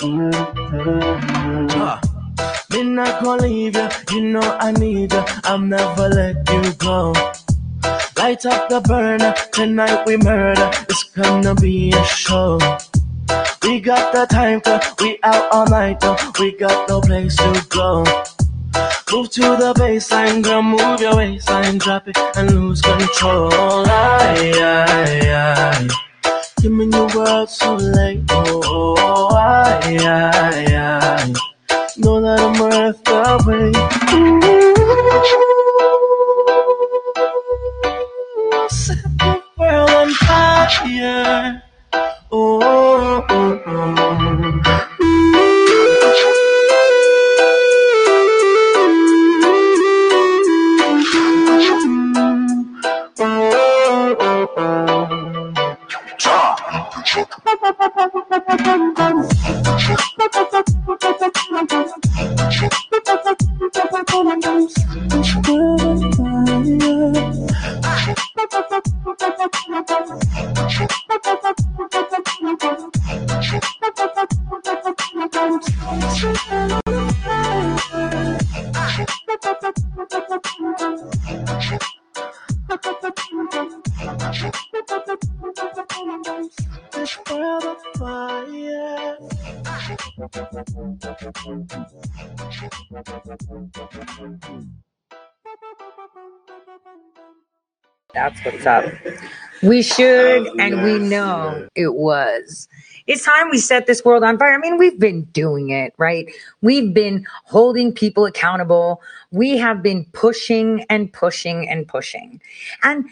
Uh, me not gonna leave you, you know I need you. I'm never let you go. Light up the burner, tonight we murder. It's gonna be a show. We got the time, cause we out all night, though. We got no place to go. Move to the baseline, girl, move your waistline, drop it and lose control. Aye, aye, aye. Give me your world so late. Oh, aye, aye, aye. Know that I'm worth the wait. Ooh, set the world on fire. This That's up. We should, and we know it was. It's time we set this world on fire. I mean, we've been doing it, right? We've been holding people accountable. We have been pushing and pushing and pushing. And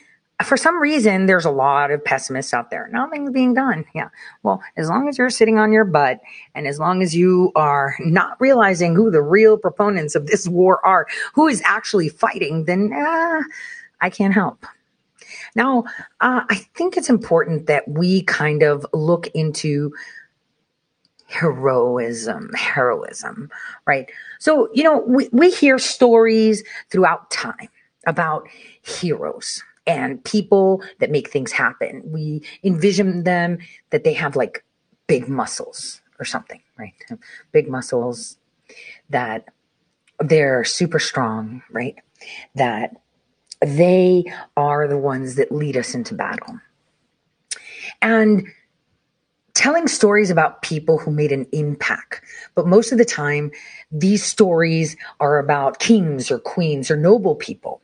for some reason, there's a lot of pessimists out there. Nothing's being done. Yeah. Well, as long as you're sitting on your butt and as long as you are not realizing who the real proponents of this war are, who is actually fighting, then uh, I can't help. Now, uh, I think it's important that we kind of look into heroism, heroism, right? So, you know, we, we hear stories throughout time about heroes and people that make things happen. We envision them that they have like big muscles or something, right? Big muscles that they're super strong, right? That they are the ones that lead us into battle. And telling stories about people who made an impact. But most of the time, these stories are about kings or queens or noble people.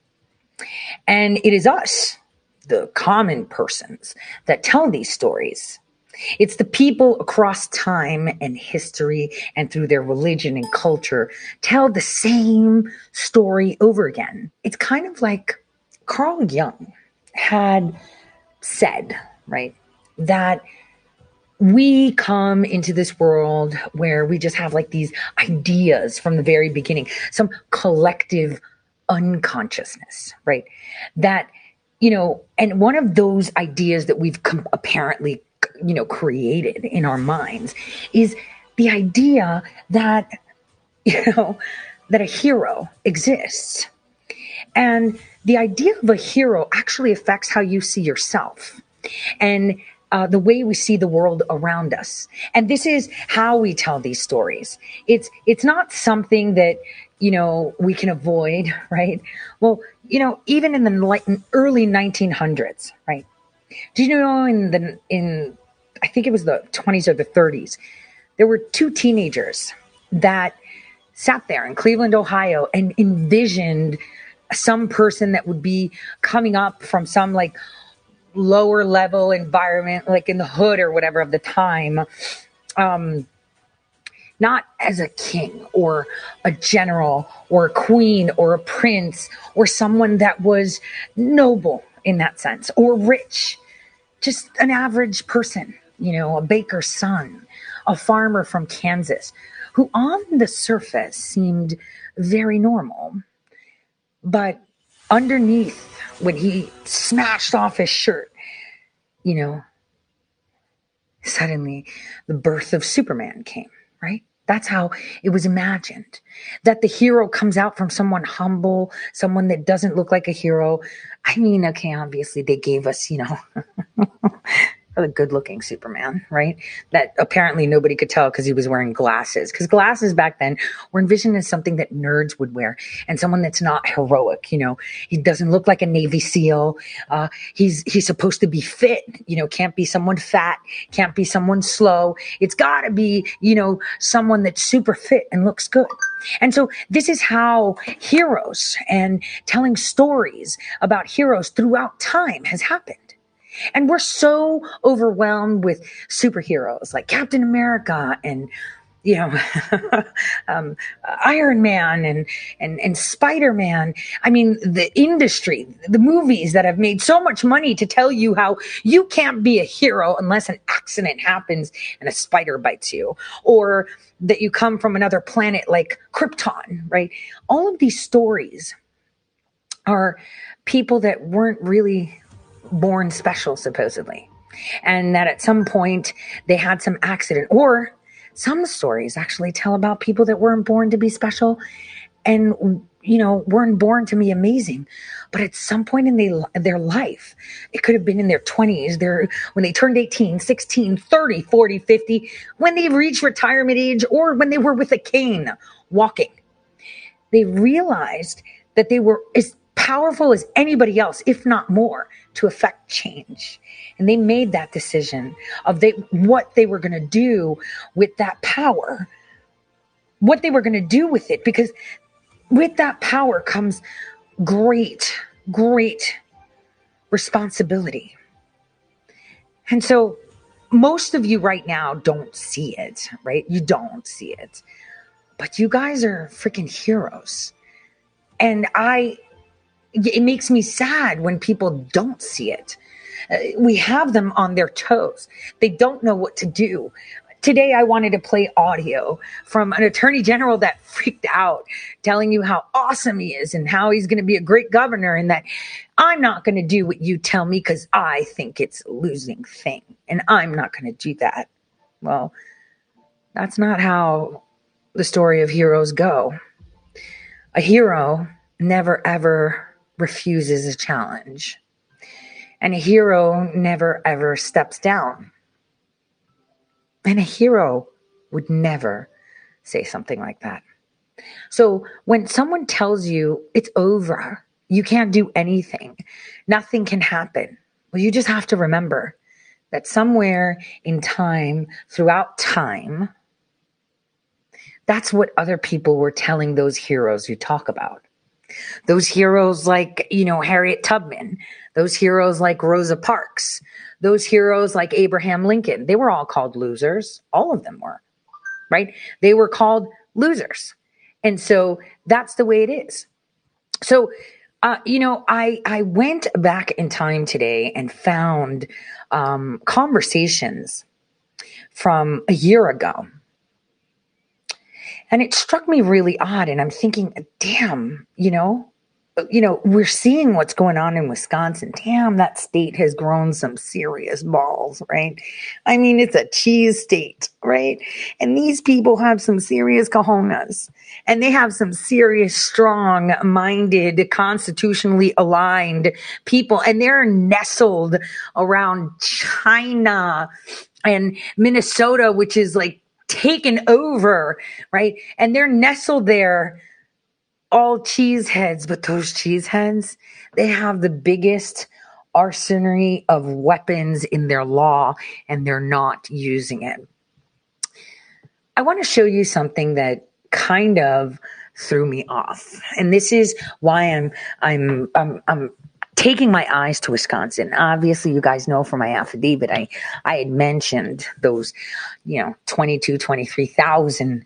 And it is us, the common persons, that tell these stories. It's the people across time and history and through their religion and culture tell the same story over again. It's kind of like Carl Jung had said, right, that we come into this world where we just have like these ideas from the very beginning, some collective unconsciousness, right? That, you know, and one of those ideas that we've com- apparently, you know, created in our minds is the idea that, you know, that a hero exists. And the idea of a hero actually affects how you see yourself and uh, the way we see the world around us. And this is how we tell these stories. It's it's not something that you know we can avoid, right? Well, you know, even in the early 1900s, right? Did you know in the in I think it was the 20s or the 30s, there were two teenagers that sat there in Cleveland, Ohio, and envisioned some person that would be coming up from some like lower level environment, like in the hood or whatever of the time, um, not as a king or a general or a queen or a prince or someone that was noble in that sense or rich, just an average person, you know, a baker's son, a farmer from Kansas, who on the surface seemed very normal. But underneath, when he smashed off his shirt, you know, suddenly the birth of Superman came, right? That's how it was imagined. That the hero comes out from someone humble, someone that doesn't look like a hero. I mean, okay, obviously they gave us, you know, a good looking Superman, right? That apparently nobody could tell because he was wearing glasses. Because glasses back then were envisioned as something that nerds would wear and someone that's not heroic. You know, he doesn't look like a Navy SEAL. Uh, he's he's supposed to be fit. You know, can't be someone fat, can't be someone slow. It's got to be you know someone that's super fit and looks good. And so this is how heroes and telling stories about heroes throughout time has happened. And we're so overwhelmed with superheroes like Captain America and you know, um, Iron Man and and and Spider Man. I mean, the industry, the movies that have made so much money to tell you how you can't be a hero unless an accident happens and a spider bites you, or that you come from another planet like Krypton. Right? All of these stories are people that weren't really born special, supposedly. And that at some point they had some accident. Or some stories actually tell about people that weren't born to be special and, you know, weren't born to be amazing. But at some point in they, their life, it could have been in their 20s, their, when they turned 18, 16, 30, 40, 50, when they reached retirement age, or when they were with a cane walking. They realized that they were powerful as anybody else, if not more to affect change. And they made that decision of they what they were going to do with that power. What they were going to do with it because with that power comes great great responsibility. And so most of you right now don't see it, right? You don't see it. But you guys are freaking heroes. And I it makes me sad when people don't see it. Uh, we have them on their toes. They don't know what to do. Today, I wanted to play audio from an attorney general that freaked out, telling you how awesome he is and how he's going to be a great governor, and that I'm not going to do what you tell me because I think it's a losing thing, and I'm not going to do that. Well, that's not how the story of heroes go. A hero never ever refuses a challenge. And a hero never ever steps down. And a hero would never say something like that. So when someone tells you it's over, you can't do anything, nothing can happen, well, you just have to remember that somewhere in time, throughout time, that's what other people were telling those heroes you talk about. Those heroes like, you know, Harriet Tubman, those heroes like Rosa Parks, those heroes like Abraham Lincoln, they were all called losers. All of them were, right? They were called losers. And so that's the way it is. So, uh, you know, I, I went back in time today and found um, conversations from a year ago and it struck me really odd. And I'm thinking, damn, you know, you know, we're seeing what's going on in Wisconsin. Damn, that state has grown some serious balls, right? I mean, it's a cheese state, right? And these people have some serious cojones and they have some serious, strong minded, constitutionally aligned people and they're nestled around China and Minnesota, which is like taken over, right? And they're nestled there, all cheese heads, but those cheese heads, they have the biggest arsenal of weapons in their law and they're not using it. I want to show you something that kind of threw me off. And this is why I'm I'm I'm I'm taking my eyes to Wisconsin, obviously, you guys know from my affidavit, I, I had mentioned those, you know, 22, 23,000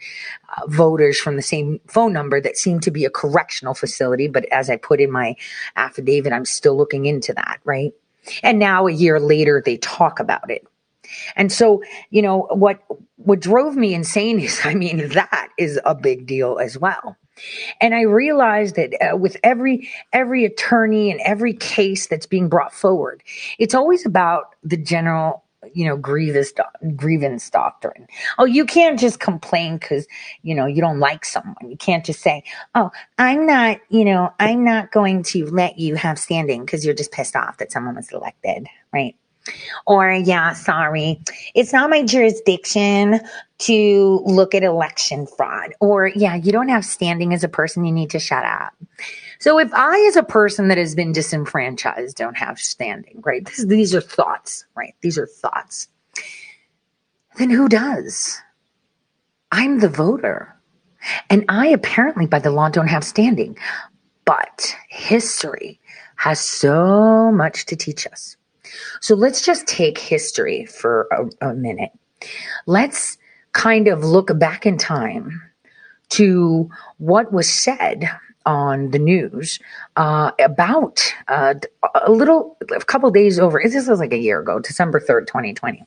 uh, voters from the same phone number that seemed to be a correctional facility. But as I put in my affidavit, I'm still looking into that, right? And now a year later, they talk about it. And so, you know, what, what drove me insane is, I mean, that is a big deal as well. And I realized that uh, with every every attorney and every case that's being brought forward, it's always about the general you know, grievous grievance doctrine. Oh, you can't just complain because you know you don't like someone. You can't just say, "Oh, I'm not," you know, "I'm not going to let you have standing because you're just pissed off that someone was elected," right? Or, yeah, sorry, it's not my jurisdiction to look at election fraud. Or, yeah, you don't have standing as a person, you need to shut up. So, if I, as a person that has been disenfranchised, don't have standing, right? This, these are thoughts, right? These are thoughts. Then who does? I'm the voter. And I apparently, by the law, don't have standing. But history has so much to teach us. So let's just take history for a, a minute. Let's kind of look back in time to what was said on the news uh, about uh, a little, a couple days over, this was like a year ago, December 3rd, 2020,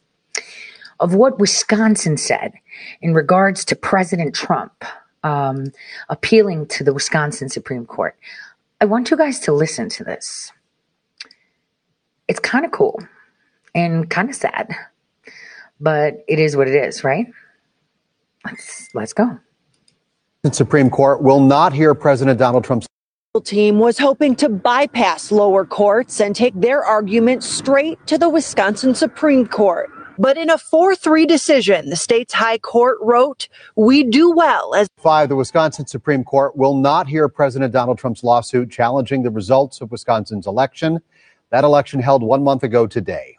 of what Wisconsin said in regards to President Trump um, appealing to the Wisconsin Supreme Court. I want you guys to listen to this it's kind of cool and kind of sad, but it is what it is, right? Let's let's go. The Supreme Court will not hear President Donald Trump's team was hoping to bypass lower courts and take their argument straight to the Wisconsin Supreme Court. But in a 4 3 decision, the state's high court wrote, We do well as. Five, the Wisconsin Supreme Court will not hear President Donald Trump's lawsuit challenging the results of Wisconsin's election. That election held one month ago today.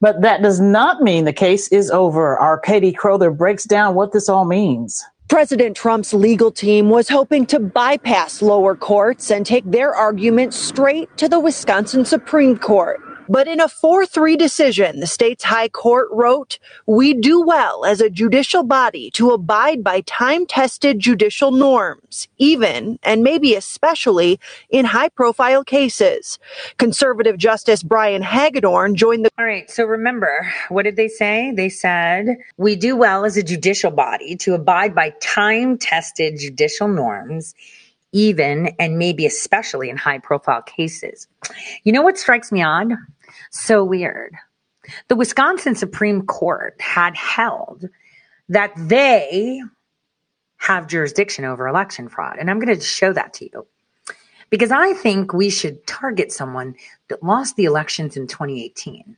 But that does not mean the case is over. Our Katie Crowther breaks down what this all means. President Trump's legal team was hoping to bypass lower courts and take their argument straight to the Wisconsin Supreme Court. But in a 4 3 decision, the state's high court wrote, We do well as a judicial body to abide by time tested judicial norms, even and maybe especially in high profile cases. Conservative Justice Brian Hagedorn joined the. All right. So remember, what did they say? They said, We do well as a judicial body to abide by time tested judicial norms even and maybe especially in high profile cases. You know what strikes me odd? So weird. The Wisconsin Supreme Court had held that they have jurisdiction over election fraud. And I'm going to show that to you because I think we should target someone that lost the elections in 2018.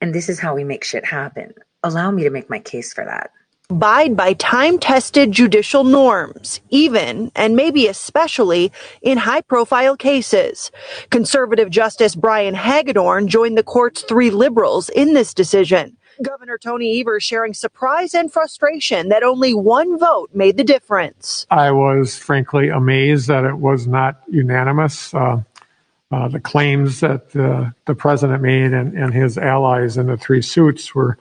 And this is how we make shit happen. Allow me to make my case for that abide by time tested judicial norms, even and maybe especially in high profile cases. Conservative Justice Brian Hagedorn joined the court's three liberals in this decision. Governor Tony Evers sharing surprise and frustration that only one vote made the difference. I was frankly amazed that it was not unanimous. Uh, uh, the claims that uh, the president made and, and his allies in the three suits were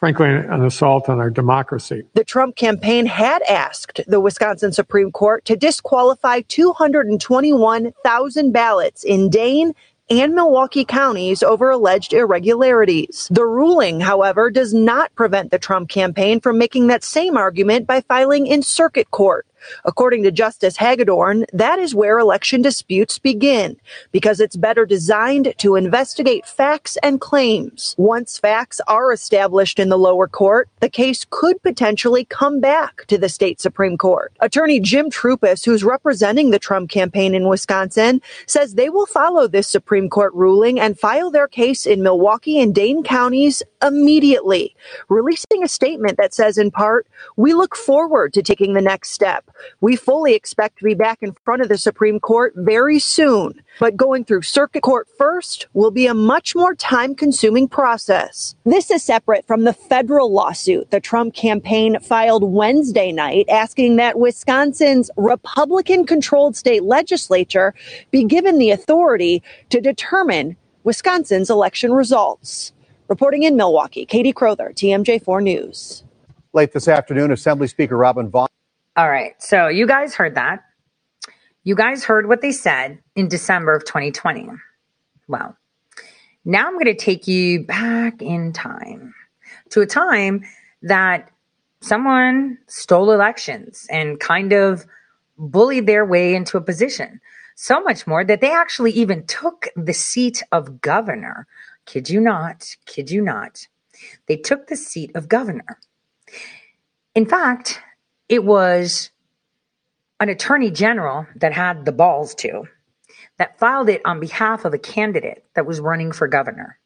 frankly, an assault on our democracy. The Trump campaign had asked the Wisconsin Supreme Court to disqualify 221,000 ballots in Dane and Milwaukee counties over alleged irregularities. The ruling, however, does not prevent the Trump campaign from making that same argument by filing in circuit court. According to Justice Hagedorn, that is where election disputes begin because it's better designed to investigate facts and claims. Once facts are established in the lower court, the case could potentially come back to the state Supreme Court. Attorney Jim Troupis, who's representing the Trump campaign in Wisconsin, says they will follow this Supreme Court ruling and file their case in Milwaukee and Dane counties immediately, releasing a statement that says in part, we look forward to taking the next step. We fully expect to be back in front of the Supreme Court very soon, but going through circuit court first will be a much more time consuming process. This is separate from the federal lawsuit the Trump campaign filed Wednesday night asking that Wisconsin's Republican controlled state legislature be given the authority to determine Wisconsin's election results. Reporting in Milwaukee, Katie Crowther, TMJ4 News. Late this afternoon, Assembly Speaker Robin Vos. All right. So you guys heard that. You guys heard what they said in December of 2020. Well, now I'm going to take you back in time to a time that someone stole elections and kind of bullied their way into a position. So much more that they actually even took the seat of governor. Kid you not, kid you not, they took the seat of governor. In fact, it was an attorney general that had the balls to that filed it on behalf of a candidate that was running for governor.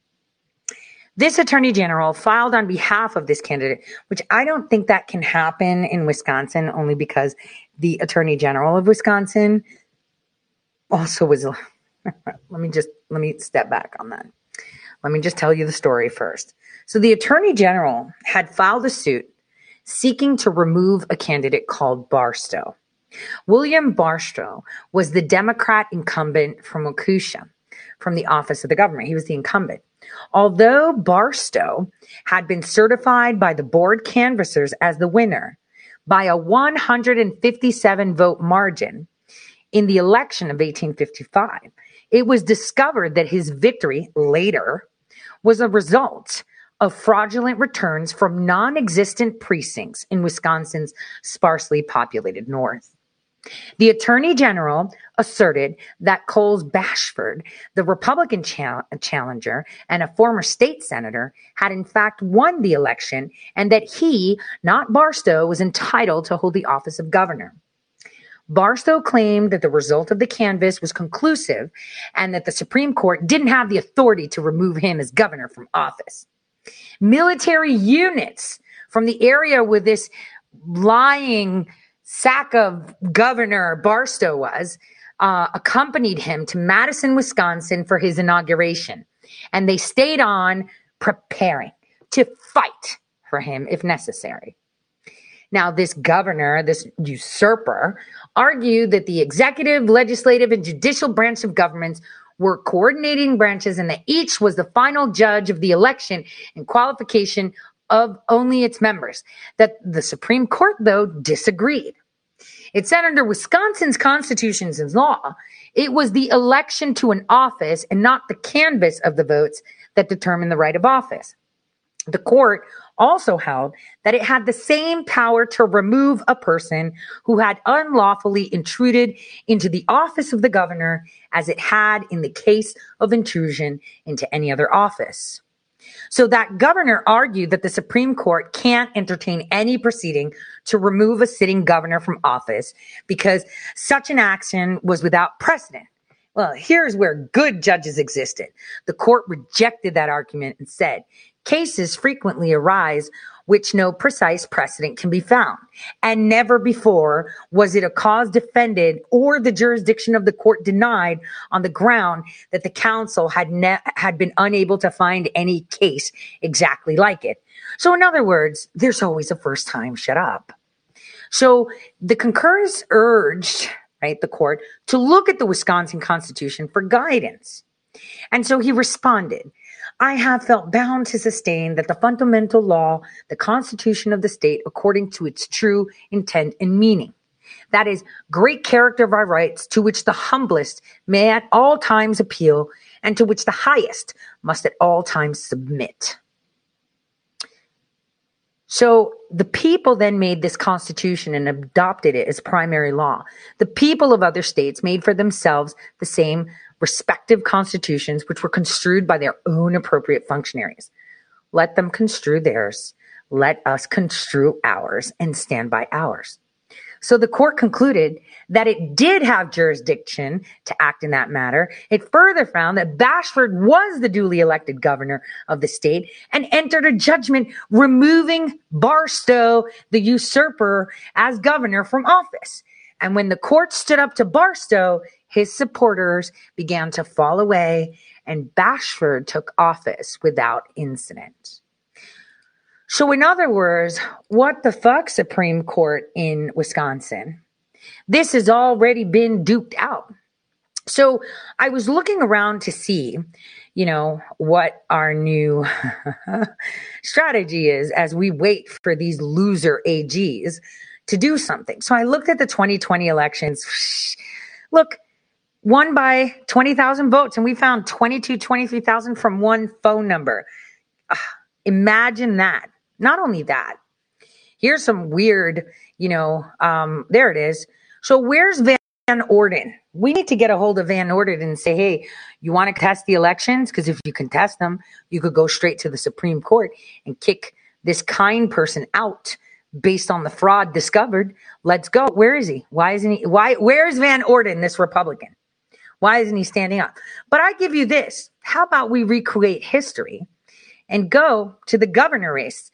This attorney general filed on behalf of this candidate, which I don't think that can happen in Wisconsin only because the attorney general of Wisconsin also was let me just let me step back on that. Let me just tell you the story first. So the attorney general had filed a suit seeking to remove a candidate called Barstow. William Barstow was the Democrat incumbent from Waukesha from the office of the government. He was the incumbent. Although Barstow had been certified by the board canvassers as the winner by a 157 vote margin in the election of 1855, it was discovered that his victory later was a result of fraudulent returns from non existent precincts in Wisconsin's sparsely populated north. The attorney general asserted that Coles Bashford, the Republican challenger and a former state senator, had in fact won the election and that he, not Barstow, was entitled to hold the office of governor. Barstow claimed that the result of the canvass was conclusive and that the Supreme Court didn't have the authority to remove him as governor from office. Military units from the area where this lying sack of governor Barstow was uh, accompanied him to Madison, Wisconsin for his inauguration. And they stayed on preparing to fight for him if necessary. Now, this governor, this usurper, argued that the executive, legislative, and judicial branch of governments were coordinating branches and that each was the final judge of the election and qualification of only its members. That the Supreme Court, though, disagreed. It said under Wisconsin's constitutions and law, it was the election to an office and not the canvass of the votes that determined the right of office. The court also held that it had the same power to remove a person who had unlawfully intruded into the office of the governor as it had in the case of intrusion into any other office. So that governor argued that the Supreme Court can't entertain any proceeding to remove a sitting governor from office because such an action was without precedent. Well, here's where good judges existed. The court rejected that argument and said Cases frequently arise which no precise precedent can be found. And never before was it a cause defended or the jurisdiction of the court denied on the ground that the counsel had ne- had been unable to find any case exactly like it. So in other words, there's always a first time shut up. So the concurrence urged, right, the court to look at the Wisconsin Constitution for guidance. And so he responded I have felt bound to sustain that the fundamental law, the Constitution of the state, according to its true intent and meaning. That is, great character of our rights, to which the humblest may at all times appeal, and to which the highest must at all times submit. So the people then made this constitution and adopted it as primary law. The people of other states made for themselves the same respective constitutions, which were construed by their own appropriate functionaries. Let them construe theirs. Let us construe ours and stand by ours. So the court concluded that it did have jurisdiction to act in that matter. It further found that Bashford was the duly elected governor of the state and entered a judgment removing Barstow, the usurper, as governor from office. And when the court stood up to Barstow, his supporters began to fall away, and Bashford took office without incident. So, in other words, what the fuck, Supreme Court in Wisconsin? This has already been duped out. So, I was looking around to see, you know, what our new strategy is as we wait for these loser AGs to do something. So, I looked at the 2020 elections. Look, won by 20,000 votes and we found 22, 23,000 from one phone number. Imagine that. Not only that, here's some weird, you know, um, there it is. So where's Van Orden. We need to get a hold of Van Orden and say, hey, you want to contest the elections? Because if you contest them, you could go straight to the Supreme Court and kick this kind person out based on the fraud discovered. Let's go. Where is he? Why isn't he? Why? Where's Van Orden, this Republican? Why isn't he standing up? But I give you this. How about we recreate history and go to the governor race?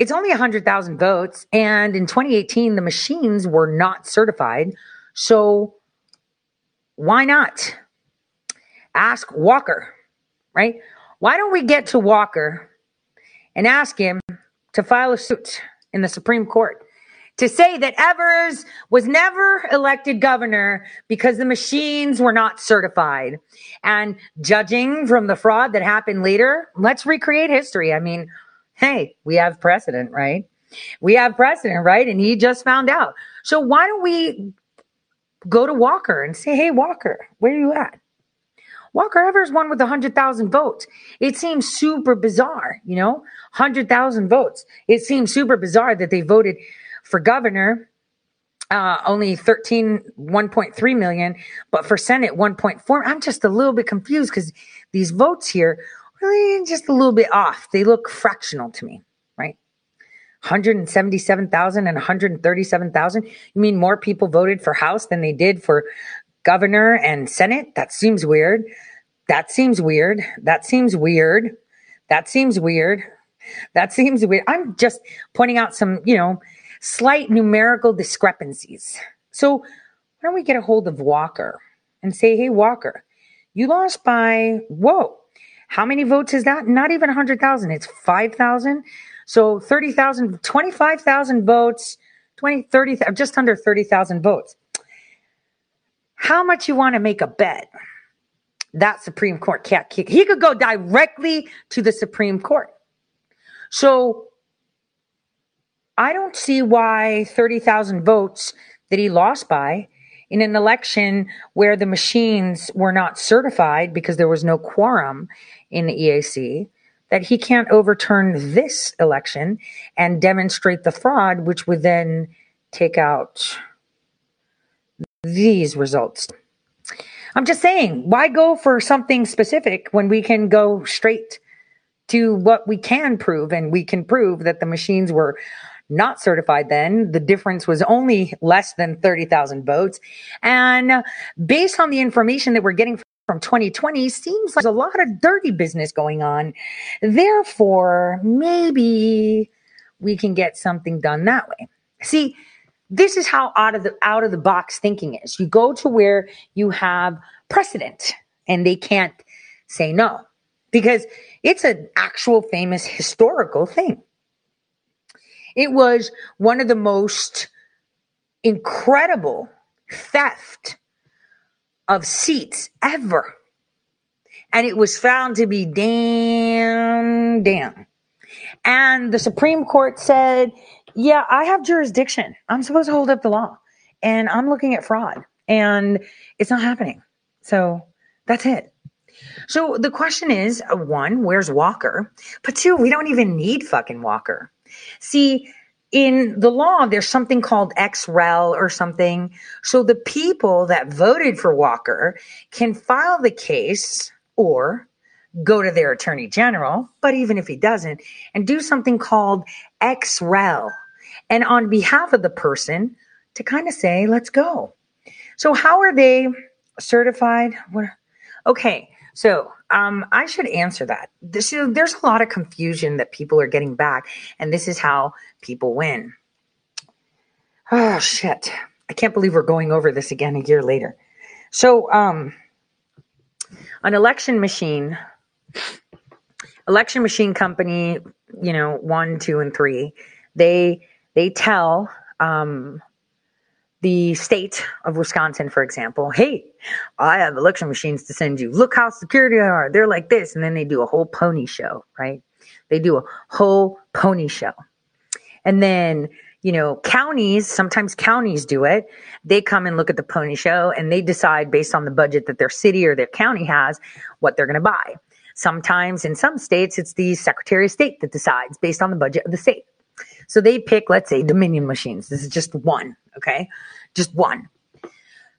It's only 100,000 votes. And in 2018, the machines were not certified. So why not? Ask Walker, right? Why don't we get to Walker and ask him to file a suit in the Supreme Court to say that Evers was never elected governor because the machines were not certified. And judging from the fraud that happened later, let's recreate history. I mean, hey, we have precedent, right? We have precedent, right? And he just found out. So why don't we go to Walker and say, hey, Walker, where are you at? Walker Evers won with 100,000 votes. It seems super bizarre, you know, 100,000 votes. It seems super bizarre that they voted for governor uh, only 13, 1.3 million, but for Senate, 1.4. I'm just a little bit confused because these votes here really just a little bit off. They look fractional to me, right? 177,000 and 137,000. You mean more people voted for House than they did for governor and Senate? That seems weird. That seems weird. That seems weird. That seems weird. That seems weird. I'm just pointing out some, you know, slight numerical discrepancies. So why don't we get a hold of Walker and say, hey, Walker, you lost by, whoa, how many votes is that? Not even 100,000. It's 5,000. So 30,000, 25,000 votes, 20, 30, just under 30,000 votes. How much you want to make a bet? That Supreme Court can't kick. He could go directly to the Supreme Court. So I don't see why 30,000 votes that he lost by in an election where the machines were not certified because there was no quorum in the EAC that he can't overturn this election and demonstrate the fraud, which would then take out these results. I'm just saying, why go for something specific when we can go straight to what we can prove? And we can prove that the machines were not certified then. The difference was only less than 30,000 votes. And based on the information that we're getting from 2020, seems like there's a lot of dirty business going on. Therefore, maybe we can get something done that way. See, this is how out of the out of the box thinking is. You go to where you have precedent and they can't say no because it's an actual famous historical thing. It was one of the most incredible theft of seats ever. And it was found to be damn, damn. And the Supreme Court said, yeah, I have jurisdiction. I'm supposed to hold up the law. And I'm looking at fraud. And it's not happening. So that's it. So the question is one, where's Walker? But two, we don't even need fucking Walker. See, in the law, there's something called ex rel or something. So the people that voted for Walker can file the case or go to their attorney general, but even if he doesn't, and do something called ex rel. And on behalf of the person to kind of say, let's go. So, how are they certified? What? Okay, so um, I should answer that. This, there's a lot of confusion that people are getting back, and this is how people win. Oh shit! I can't believe we're going over this again a year later. So, um, an election machine, election machine company, you know, one, two, and three, they they tell um, the state of Wisconsin, for example, hey, I have election machines to send you. Look how secure they are. They're like this. And then they do a whole pony show, right? They do a whole pony show. And then, you know, counties, sometimes counties do it. They come and look at the pony show and they decide based on the budget that their city or their county has what they're going to buy. Sometimes in some states, it's the Secretary of State that decides based on the budget of the state. So they pick, let's say, Dominion machines. This is just one, okay? Just one.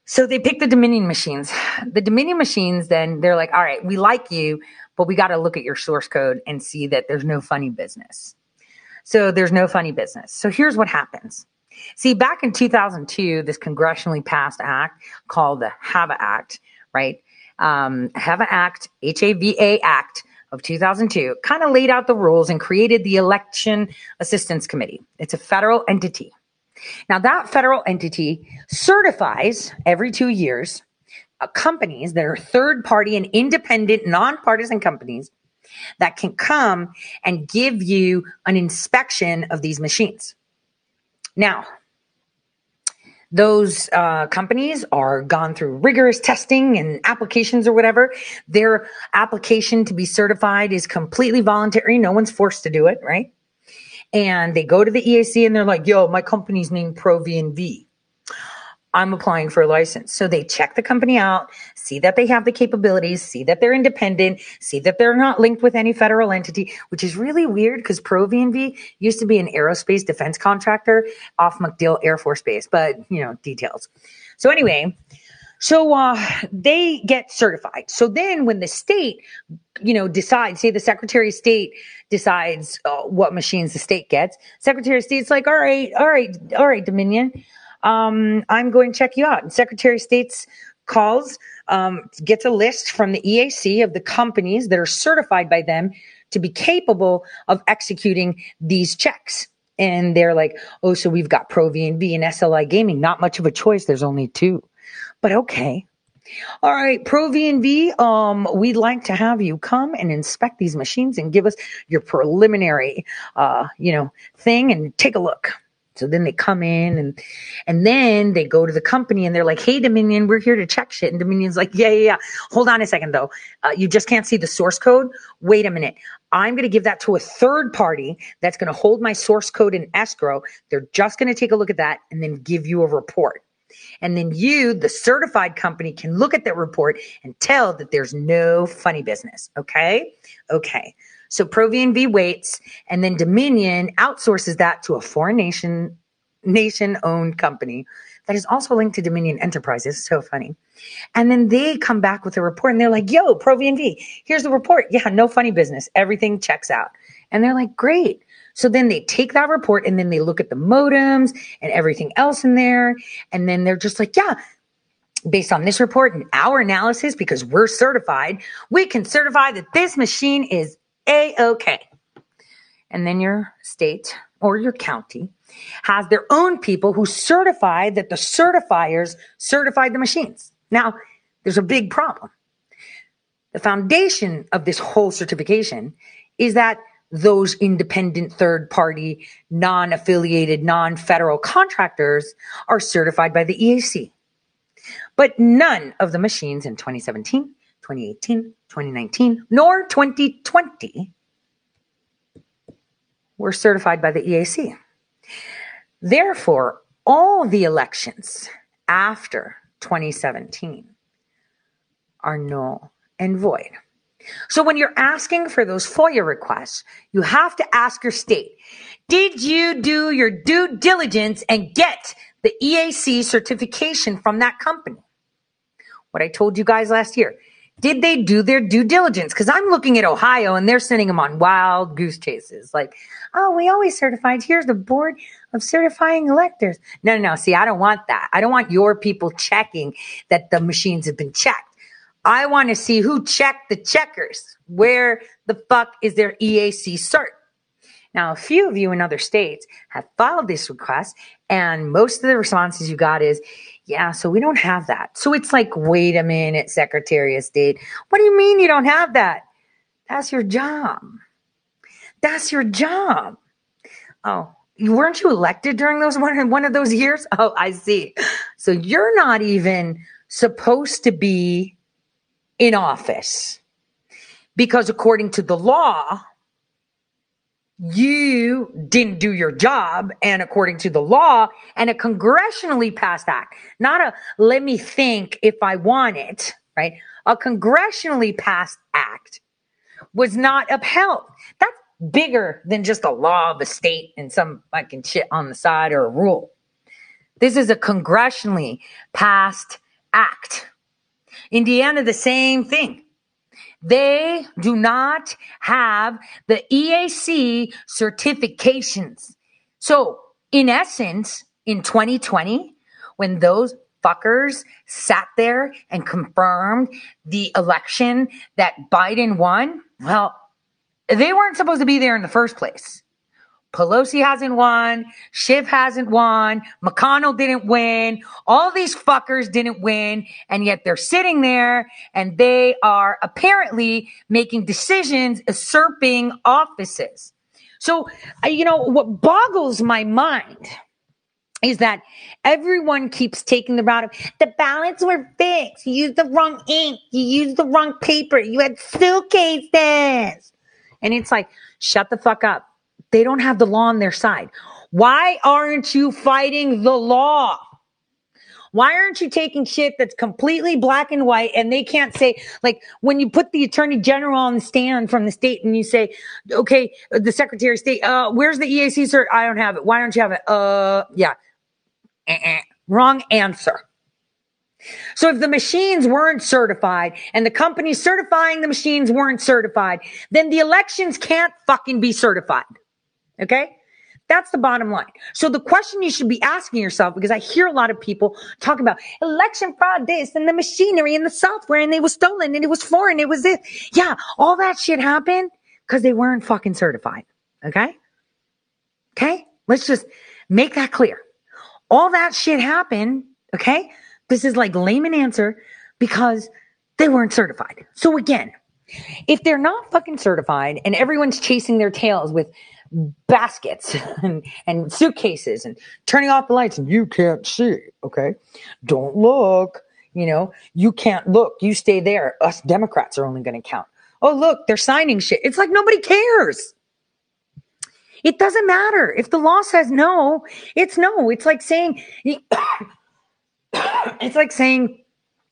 So they pick the Dominion machines. The Dominion machines, then they're like, all right, we like you, but we got to look at your source code and see that there's no funny business. So there's no funny business. So here's what happens. See, back in 2002, this congressionally passed act called the HAVA Act, right? Um, HAVA Act, H A V A Act of 2002, kind of laid out the rules and created the Election Assistance Committee. It's a federal entity. Now, that federal entity certifies every two years uh, companies that are third party and independent, nonpartisan companies that can come and give you an inspection of these machines. Now, those uh, companies are gone through rigorous testing and applications or whatever. Their application to be certified is completely voluntary. No one's forced to do it, right? And they go to the EAC and they're like, yo, my company's named Pro V&V. I'm applying for a license. So they check the company out, see that they have the capabilities, see that they're independent, see that they're not linked with any federal entity, which is really weird because Pro V&V used to be an aerospace defense contractor off MacDill Air Force Base, but you know, details. So anyway, so uh, they get certified. So then when the state, you know, decides, say the Secretary of State decides uh, what machines the state gets, Secretary of State's like, all right, all right, all right, Dominion um, I'm going to check you out. And Secretary of State's calls, um, gets a list from the EAC of the companies that are certified by them to be capable of executing these checks. And they're like, oh, so we've got Pro V&V and SLI Gaming. Not much of a choice. There's only two. But okay. All right, Pro V&V, um, we'd like to have you come and inspect these machines and give us your preliminary, uh, you know, thing and take a look. So then they come in and and then they go to the company and they're like, "Hey, Dominion, we're here to check shit." And Dominion's like, "Yeah, yeah, yeah. Hold on a second though. Uh, you just can't see the source code. Wait a minute. I'm going to give that to a third party that's going to hold my source code in escrow. They're just going to take a look at that and then give you a report." And then you, the certified company, can look at that report and tell that there's no funny business. Okay? Okay. So Pro V&V waits, and then Dominion outsources that to a foreign nation nation owned company that is also linked to Dominion Enterprises. So funny. And then they come back with a report and they're like, yo, Pro V&V, here's the report. Yeah, no funny business. Everything checks out. And they're like, great. So then they take that report and then they look at the modems and everything else in there. And then they're just like, yeah, based on this report and our analysis, because we're certified, we can certify that this machine is a okay. And then your state or your county has their own people who certify that the certifiers certified the machines. Now, there's a big problem. The foundation of this whole certification is that those independent third party, non affiliated, non federal contractors are certified by the EAC. But none of the machines in 2017 2018, 2019, nor 2020 were certified by the EAC. Therefore, all the elections after 2017 are null and void. So when you're asking for those FOIA requests, you have to ask your state, did you do your due diligence and get the EAC certification from that company? What I told you guys last year. Did they do their due diligence? Because I'm looking at Ohio and they're sending them on wild goose chases. Like, oh, we always certified. Here's the board of certifying electors. No, no, no. See, I don't want that. I don't want your people checking that the machines have been checked. I want to see who checked the checkers. Where the fuck is their EAC cert? Now, a few of you in other states have filed this request, and most of the responses you got is, yeah, so we don't have that. So it's like, wait a minute, Secretary of State. What do you mean you don't have that? That's your job. That's your job. Oh, weren't you elected during those one, one of those years? Oh, I see. So you're not even supposed to be in office because according to the law, you didn't do your job and according to the law and a congressionally passed act, not a let me think if I want it, right? A congressionally passed act was not upheld. That's bigger than just a law of a state and some fucking shit on the side or a rule. This is a congressionally passed act. Indiana, the same thing. They do not have the EAC certifications. So, in essence, in 2020, when those fuckers sat there and confirmed the election that Biden won, well, they weren't supposed to be there in the first place. Pelosi hasn't won. Schiff hasn't won. McConnell didn't win. All these fuckers didn't win. And yet they're sitting there and they are apparently making decisions, usurping offices. So, uh, you know, what boggles my mind is that everyone keeps taking the route of the ballots were fixed. You used the wrong ink. You used the wrong paper. You had suitcases. And it's like, shut the fuck up. They don't have the law on their side. Why aren't you fighting the law? Why aren't you taking shit that's completely black and white and they can't say, like, when you put the attorney general on the stand from the state and you say, okay, the secretary of state, uh, where's the EAC cert? I don't have it. Why don't you have it? Uh, yeah. Uh-uh. Wrong answer. So if the machines weren't certified and the companies certifying the machines weren't certified, then the elections can't fucking be certified. Okay? That's the bottom line. So the question you should be asking yourself, because I hear a lot of people talk about election fraud this and the machinery and the software and it was stolen and it was foreign. It was this. Yeah. All that shit happened because they weren't fucking certified. Okay. Okay. Let's just make that clear. All that shit happened. Okay. This is like layman answer because they weren't certified. So again, if they're not fucking certified and everyone's chasing their tails with baskets and, and suitcases and turning off the lights and you can't see, okay? Don't look, you know, you can't look, you stay there. Us Democrats are only going to count. Oh, look, they're signing shit. It's like nobody cares. It doesn't matter. If the law says no, it's no. It's like saying, it's like saying,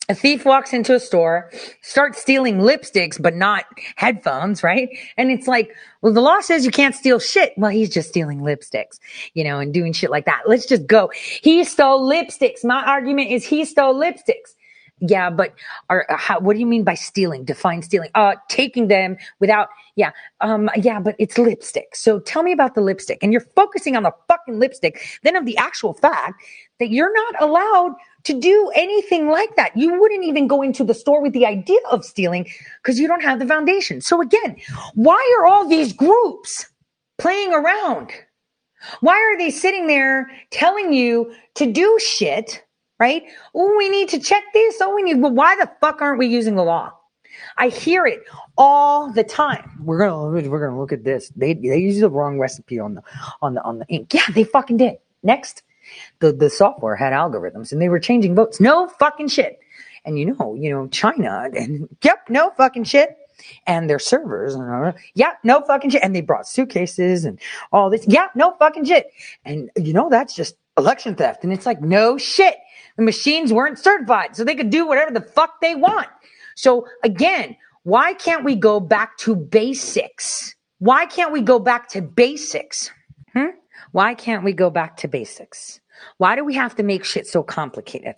a thief walks into a store, starts stealing lipsticks, but not headphones, right? And it's like, well, the law says you can't steal shit. Well, he's just stealing lipsticks, you know, and doing shit like that. Let's just go. He stole lipsticks. My argument is he stole lipsticks. Yeah, but are, how, what do you mean by stealing? Define stealing. Uh, taking them without, yeah, um, yeah, but it's lipstick. So tell me about the lipstick. And you're focusing on the fucking lipstick, then of the actual fact that you're not allowed to do anything like that. You wouldn't even go into the store with the idea of stealing because you don't have the foundation. So again, why are all these groups playing around? Why are they sitting there telling you to do shit right? Oh, we need to check this. Oh, we need, well, why the fuck aren't we using the law? I hear it all the time. We're gonna we're gonna look at this. They they used the wrong recipe on the on the on the ink. Yeah, they fucking did. Next, the the software had algorithms and they were changing votes. No fucking shit. And you know, you know, China and yep, no fucking shit. And their servers, and yeah, no fucking shit. And they brought suitcases and all this. Yeah, no fucking shit. And you know, that's just election theft. And it's like, no shit. The machines weren't certified, so they could do whatever the fuck they want. So again, why can't we go back to basics? Why can't we go back to basics? Hmm? Why can't we go back to basics? Why do we have to make shit so complicated?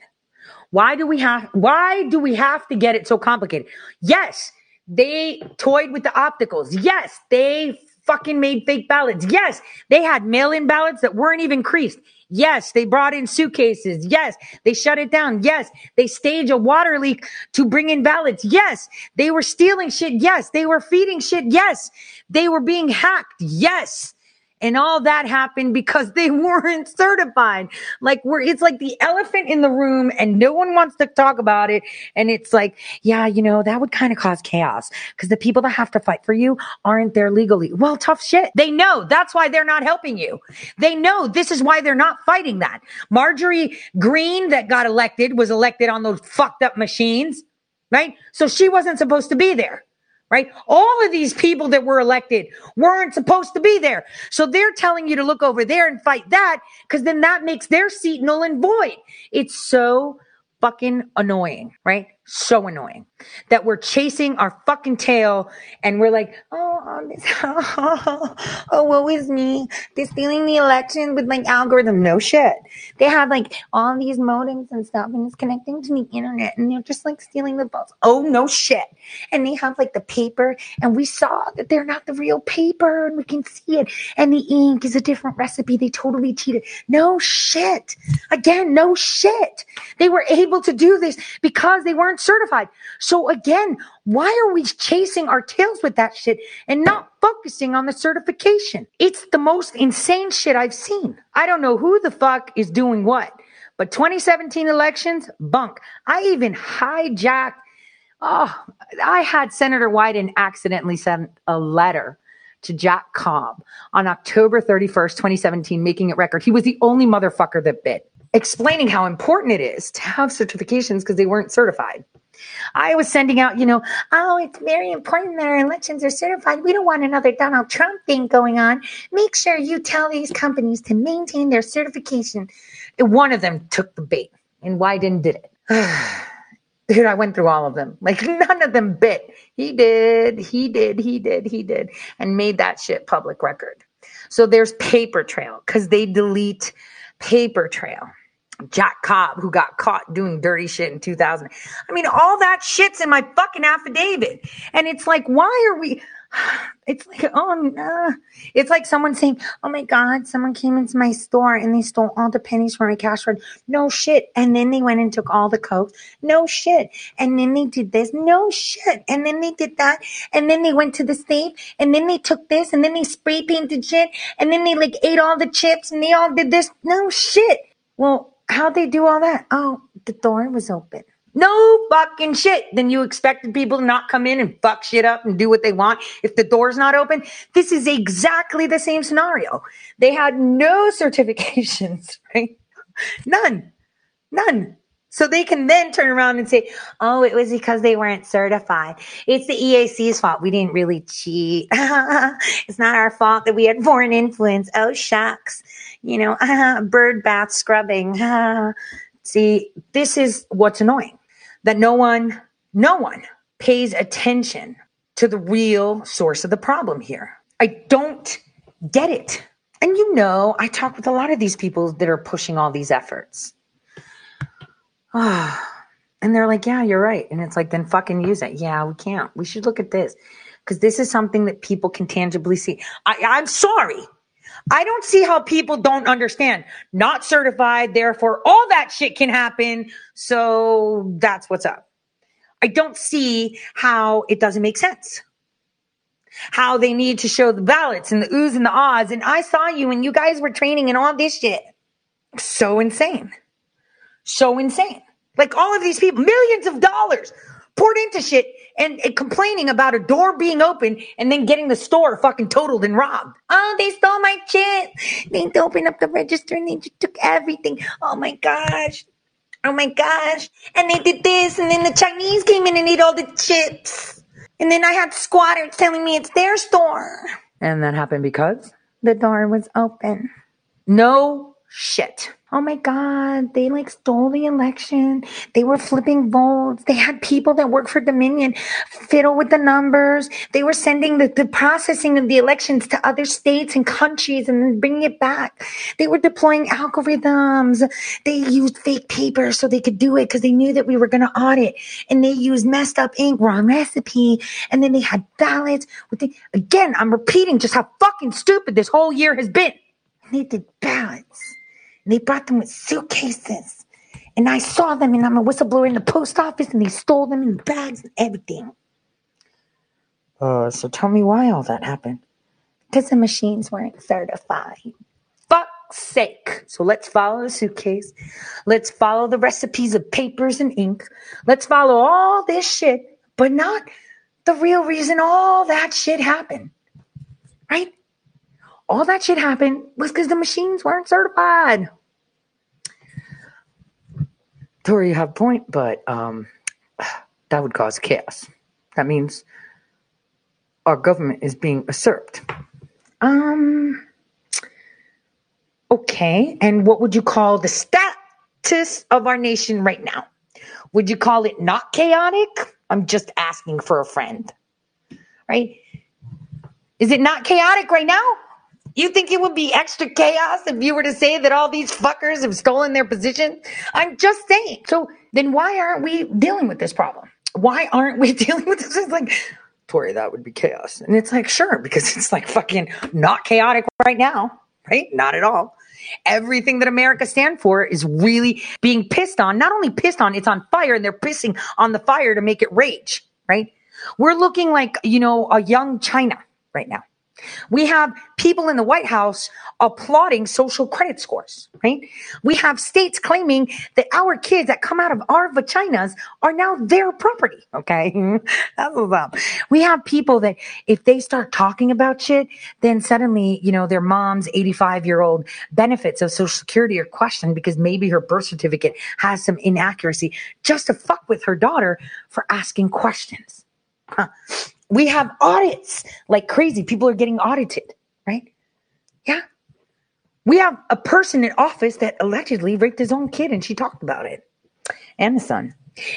Why do we have why do we have to get it so complicated? Yes, they toyed with the opticals. Yes, they fucking made fake ballots. Yes, they had mail-in ballots that weren't even creased. Yes, they brought in suitcases. Yes, they shut it down. Yes, they staged a water leak to bring in ballots. Yes, they were stealing shit. Yes, they were feeding shit. Yes, they were being hacked. Yes. And all that happened because they weren't certified. Like we're, it's like the elephant in the room and no one wants to talk about it. And it's like, yeah, you know, that would kind of cause chaos because the people that have to fight for you aren't there legally. Well, tough shit. They know that's why they're not helping you. They know this is why they're not fighting that. Marjorie Greene that got elected was elected on those fucked up machines, right? So she wasn't supposed to be there right? All of these people that were elected weren't supposed to be there. So they're telling you to look over there and fight that because then that makes their seat null and void. It's so fucking annoying, right? So annoying that we're chasing our fucking tail and we're like, oh, oh, this, oh, oh, woe is me. They're stealing the election with like algorithm. No shit. They have like all these modems and stuff and it's connecting to the internet and they're just like stealing the votes. Oh, no shit. And they have like the paper and we saw that they're not the real paper and we can see it. And the ink is a different recipe. They totally cheated. No shit. Again, no shit. They were able to do this because they weren't certified. So again, why are we chasing our tails with that shit and not focusing on the certification? It's the most insane shit I've seen. I don't know who the fuck is doing what, but 2017 elections, bunk. I even hijacked. Oh, I had Senator Wyden accidentally send a letter to Jack Cobb on October 31st, 2017, making it record. He was the only motherfucker that bit, explaining how important it is to have certifications because they weren't certified. I was sending out, you know, oh, it's very important that our elections are certified. We don't want another Donald Trump thing going on. Make sure you tell these companies to maintain their certification. And one of them took the bait, and Wyden did it. Dude, I went through all of them. Like none of them bit. He did, he did, he did, he did, and made that shit public record. So there's paper trail because they delete paper trail. Jack Cobb, who got caught doing dirty shit in 2000. I mean, all that shit's in my fucking affidavit. And it's like, why are we? It's like, oh, no. It's like someone saying, oh my God, someone came into my store and they stole all the pennies from my cash card. No shit. And then they went and took all the coke. No shit. And then they did this. No shit. And then they did that. And then they went to the safe and then they took this and then they spray painted shit. And then they like ate all the chips and they all did this. No shit. Well, how'd they do all that? Oh, the door was open. No fucking shit. Then you expected people to not come in and fuck shit up and do what they want if the door's not open. This is exactly the same scenario. They had no certifications, right? None. None. So they can then turn around and say, oh, it was because they weren't certified. It's the EAC's fault. We didn't really cheat. it's not our fault that we had foreign influence. Oh, shucks. You know, bird bath scrubbing. See, this is what's annoying that no one, no one pays attention to the real source of the problem here. I don't get it. And you know, I talk with a lot of these people that are pushing all these efforts. And they're like, yeah, you're right. And it's like, then fucking use it. Yeah, we can't. We should look at this because this is something that people can tangibly see. I, I'm sorry. I don't see how people don't understand. Not certified, therefore all that shit can happen. So that's what's up. I don't see how it doesn't make sense. How they need to show the ballots and the oohs and the ahs. And I saw you and you guys were training and all this shit. So insane. So insane. Like all of these people, millions of dollars poured into shit and, and, complaining about a door being open and then getting the store fucking totaled and robbed. Oh, they stole my shit. They opened up the register and they just took everything. Oh my gosh. Oh my gosh. And they did this and then the Chinese came in and ate all the chips. And then I had squatters telling me it's their store. And that happened because the door was open. No shit oh my God, they like stole the election. They were flipping votes. They had people that work for Dominion fiddle with the numbers. They were sending the, the processing of the elections to other states and countries and then bringing it back. They were deploying algorithms. They used fake paper so they could do it because they knew that we were going to audit. And they used messed up ink, wrong recipe. And then they had ballots. With the, again, I'm repeating just how fucking stupid this whole year has been. They did ballots and they brought them with suitcases. And I saw them, and I'm a whistleblower in the post office, and they stole them in bags and everything. Uh, so tell me why all that happened. Because the machines weren't certified. Fuck's sake. So let's follow the suitcase. Let's follow the recipes of papers and ink. Let's follow all this shit, but not the real reason all that shit happened. Right? All that shit happened was because the machines weren't certified. Tori, you have a point, but um, that would cause chaos. That means our government is being usurped. Um. Okay, and what would you call the status of our nation right now? Would you call it not chaotic? I'm just asking for a friend. Right? Is it not chaotic right now? You think it would be extra chaos if you were to say that all these fuckers have stolen their position? I'm just saying. So then why aren't we dealing with this problem? Why aren't we dealing with this? It's like, Tori, that would be chaos. And it's like, sure, because it's like fucking not chaotic right now, right? Not at all. Everything that America stand for is really being pissed on. Not only pissed on, it's on fire and they're pissing on the fire to make it rage, right? We're looking like, you know, a young China right now. We have people in the White House applauding social credit scores, right? We have states claiming that our kids that come out of our vaginas are now their property, okay? That's what's up. We have people that if they start talking about shit, then suddenly, you know, their mom's 85 year old benefits of Social Security are questioned because maybe her birth certificate has some inaccuracy just to fuck with her daughter for asking questions. Huh. We have audits like crazy. People are getting audited, right? Yeah. We have a person in office that allegedly raped his own kid and she talked about it and the son.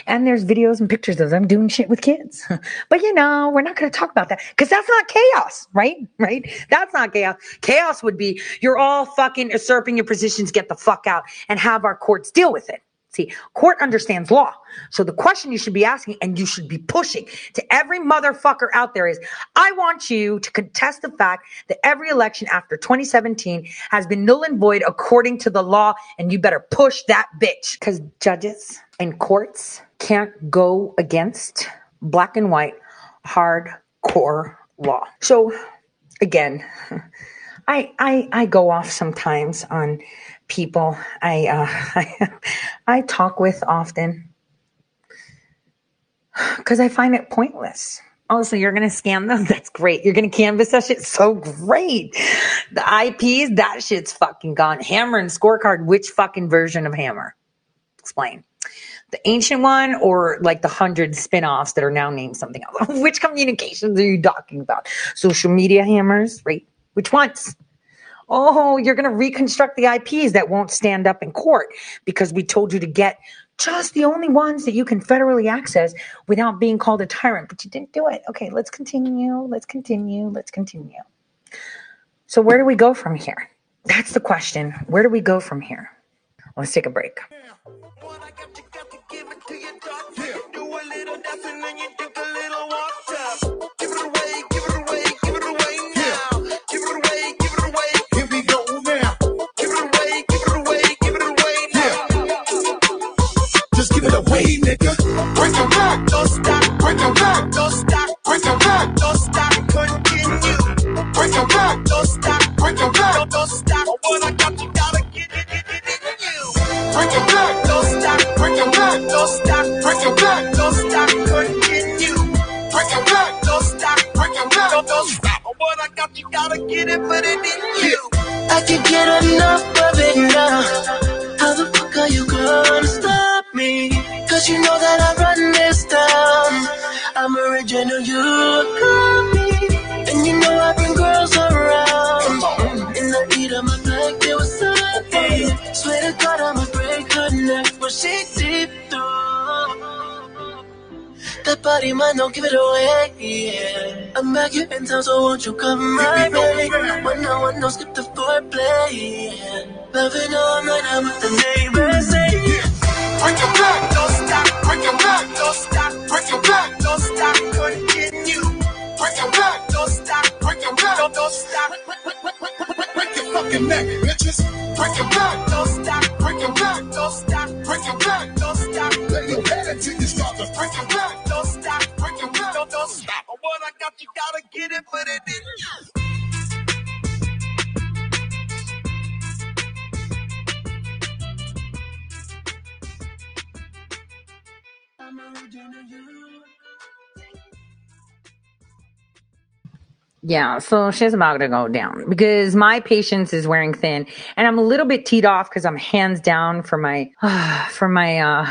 And there's videos and pictures of them doing shit with kids. but you know, we're not going to talk about that because that's not chaos, right? Right? That's not chaos. Chaos would be you're all fucking usurping your positions, get the fuck out and have our courts deal with it. See, court understands law. So the question you should be asking and you should be pushing to every motherfucker out there is, I want you to contest the fact that every election after 2017 has been null and void according to the law. And you better push that bitch because judges and courts can't go against black and white hardcore law. So again, I, I, I go off sometimes on people I, uh, I, talk with often because I find it pointless. Oh, so you're going to scam them? That's great. You're going to canvas that shit? So great. The IPs, that shit's fucking gone. Hammer and scorecard, which fucking version of Hammer? Explain. The ancient one or like the hundred spin-offs that are now named something else? which communications are you talking about? Social media hammers, right? Which ones? Oh, you're going to reconstruct the IPs that won't stand up in court because we told you to get just the only ones that you can federally access without being called a tyrant, but you didn't do it. Okay, let's continue. Let's continue. Let's continue. So, where do we go from here? That's the question. Where do we go from here? Let's take a break. Give it away, nigga. Break your back, don't stop. Break your back, don't stop. Break your back, don't stop. Continue. Break your back, don't stop. Break your back, don't, stop. What I got, you gotta get it, it, it, it, you. Break your back, don't stop. Break your back, don't stop. Break your back, don't stop. Continue. Break your back, don't stop. Break your back, don't, stop. What I got, you gotta get it, put it in you. I can get enough of it now. How the fuck are you gonna stop me? Cause you know that I run this town. I'm original, you a copy. And you know I bring girls around. In the heat of my black, there was something. Swear to God, I'ma break her neck, but she deep through. That body, man, don't give it away. Yeah. I'm back here in town, so won't you come my way? When I want, no skip the foreplay. Yeah. Loving all night, I'm with the neighbors. Say, break your back, don't stop. Break your back, don't stop. Break your back, don't stop. Continue. Break your back, don't stop. Break your back, don't, don't stop. Break your fucking neck, bitches. Break your back, don't stop. Break your back, don't stop. Break your back, don't stop. Let your head until you start to break your back, don't stop. Break your back, don't, don't stop. What I got, you gotta get it, put it in you. Yeah, so she's about to go down because my patience is wearing thin, and I'm a little bit teed off because I'm hands down for my for my uh,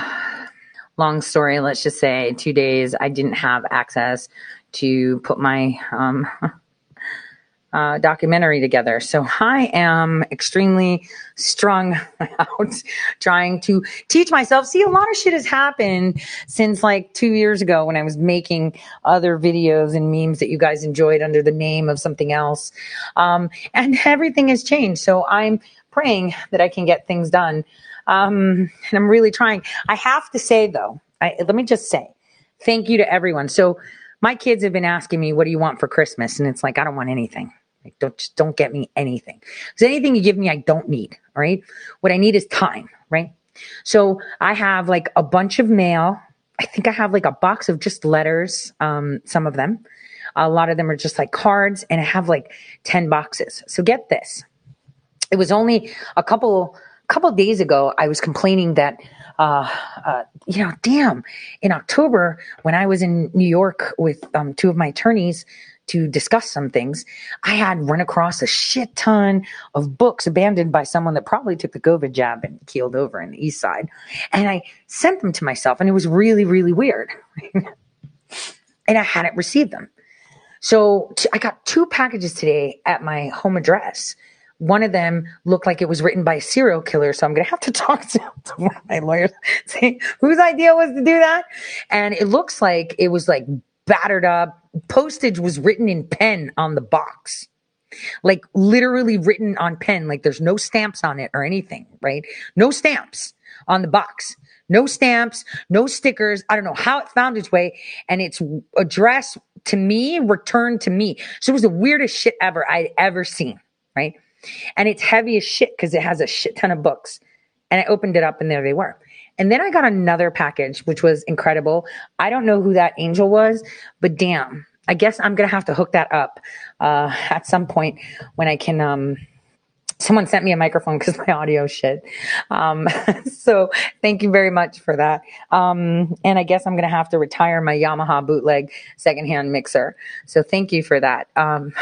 long story. Let's just say two days I didn't have access to put my um, uh, documentary together. So I am extremely strung out trying to teach myself. See, a lot of shit has happened since like two years ago when I was making other videos and memes that you guys enjoyed under the name of something else. Um, and everything has changed. So I'm praying that I can get things done. Um, and I'm really trying. I have to say though, I, let me just say thank you to everyone. So my kids have been asking me, what do you want for Christmas? And it's like, I don't want anything. Like, don't just don't get me anything. Because anything you give me, I don't need. Right. What I need is time. Right. So I have like a bunch of mail. I think I have like a box of just letters. Um, some of them. A lot of them are just like cards, and I have like ten boxes. So get this. It was only a couple couple days ago. I was complaining that uh, uh, you know, damn, in October when I was in New York with um, two of my attorneys, to discuss some things, I had run across a shit ton of books abandoned by someone that probably took the COVID jab and keeled over in the east side. And I sent them to myself, and it was really, really weird. and I hadn't received them. So I got two packages today at my home address. One of them looked like it was written by a serial killer. So I'm going to have to talk to, my lawyers, say whose idea was to do that. And it looks like it was like battered up. Postage was written in pen on the box. Like literally written on pen, like there's no stamps on it or anything, right? No stamps on the box. No stamps, no stickers. I don't know how it found its way and its address to me returned to me. So it was the weirdest shit ever I'd ever seen, right? And it's heavy as shit because it has a shit ton of books. And I opened it up and there they were. And then I got another package, which was incredible. I don't know who that angel was, but damn, I guess I'm going to have to hook that up uh, at some point when I can. Um, someone sent me a microphone because my audio shit. Um, so thank you very much for that. Um, and I guess I'm going to have to retire my Yamaha bootleg secondhand mixer. So thank you for that. Um,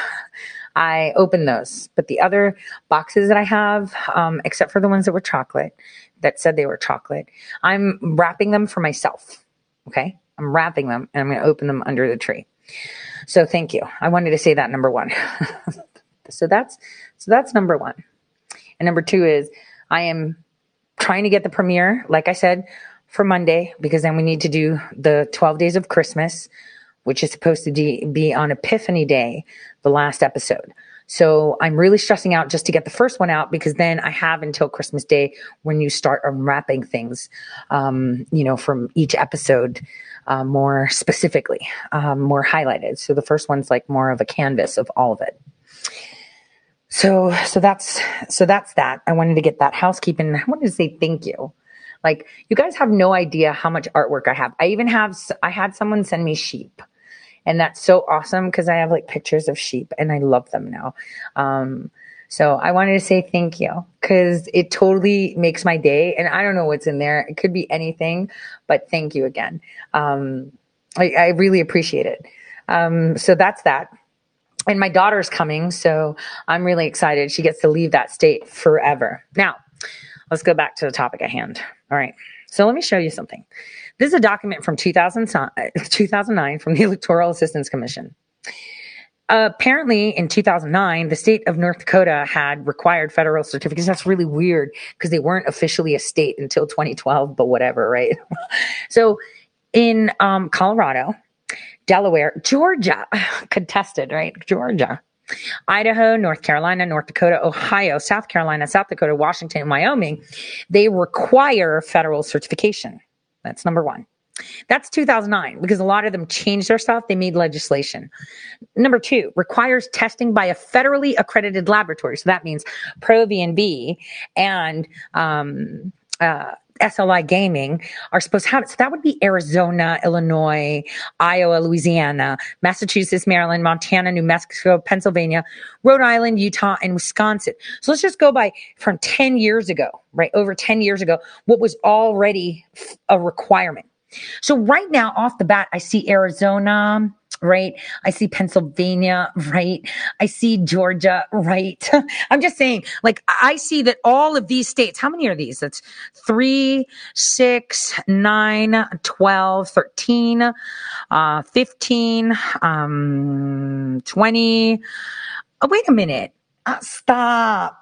I opened those, but the other boxes that I have, um, except for the ones that were chocolate, that said they were chocolate. I'm wrapping them for myself. Okay. I'm wrapping them and I'm going to open them under the tree. So thank you. I wanted to say that number one. so that's, so that's number one. And number two is I am trying to get the premiere, like I said, for Monday, because then we need to do the 12 days of Christmas, which is supposed to be on Epiphany Day, the last episode. So I'm really stressing out just to get the first one out because then I have until Christmas Day when you start unwrapping things, um, you know, from each episode uh, more specifically, um, more highlighted. So the first one's like more of a canvas of all of it. So, so that's, so that's that. I wanted to get that housekeeping. I wanted to say thank you. Like you guys have no idea how much artwork I have. I even have, I had someone send me sheep and that's so awesome because I have like pictures of sheep and I love them now. Um, so I wanted to say thank you because it totally makes my day. And I don't know what's in there. It could be anything, but thank you again. Um, I, I, really appreciate it. Um, so that's that. And my daughter's coming, so I'm really excited. She gets to leave that state forever. Now, let's go back to the topic at hand. All right. So let me show you something. This is a document from 2000, 2009 from the Electoral Assistance Commission. Apparently, in 2009, the state of North Dakota had required federal certificates. That's really weird because they weren't officially a state until 2012, but whatever, right? so, in um, Colorado, Delaware, Georgia contested, right? Georgia, Idaho, North Carolina, North Dakota, Ohio, South Carolina, South Dakota, Washington, Wyoming, they require federal certification. That's number one. That's 2009 because a lot of them changed their stuff. They made legislation. Number two requires testing by a federally accredited laboratory. So that means Pro V&V and um, uh, SLI Gaming are supposed to have it. So that would be Arizona, Illinois, Iowa, Louisiana, Massachusetts, Maryland, Montana, New Mexico, Pennsylvania, Rhode Island, Utah, and Wisconsin. So let's just go by from 10 years ago, right? Over 10 years ago, what was already a requirement. So right now, off the bat, I see Arizona, right? I see Pennsylvania, right? I see Georgia, right? I'm just saying, like, I see that all of these states, how many are these? That's three, six, nine, 12, 13, uh, 15, um, 20, Oh, wait a minute. Uh, stop.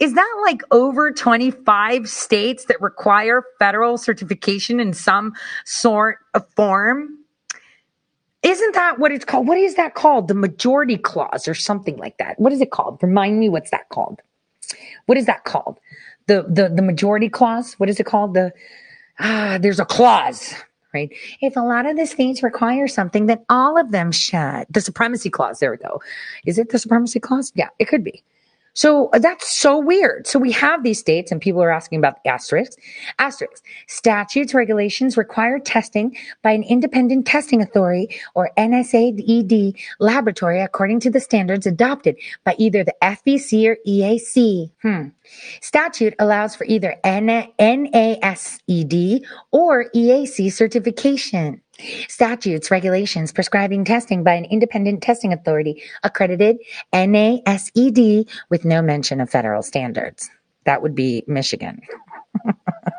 Is that like over 25 states that require federal certification in some sort of form? Isn't that what it's called? What is that called? The majority clause or something like that. What is it called? Remind me what's that called? What is that called? The the the majority clause? What is it called? The ah, there's a clause, right? If a lot of the states require something, then all of them should. The supremacy clause. There we go. Is it the supremacy clause? Yeah, it could be. So uh, that's so weird. So we have these states, and people are asking about the asterisks. Asterisks. Statutes, regulations require testing by an independent testing authority or NASED laboratory according to the standards adopted by either the FEC or EAC. Hmm. Statute allows for either NASED or EAC certification. Statutes, regulations prescribing testing by an independent testing authority accredited NASED with no mention of federal standards. That would be Michigan.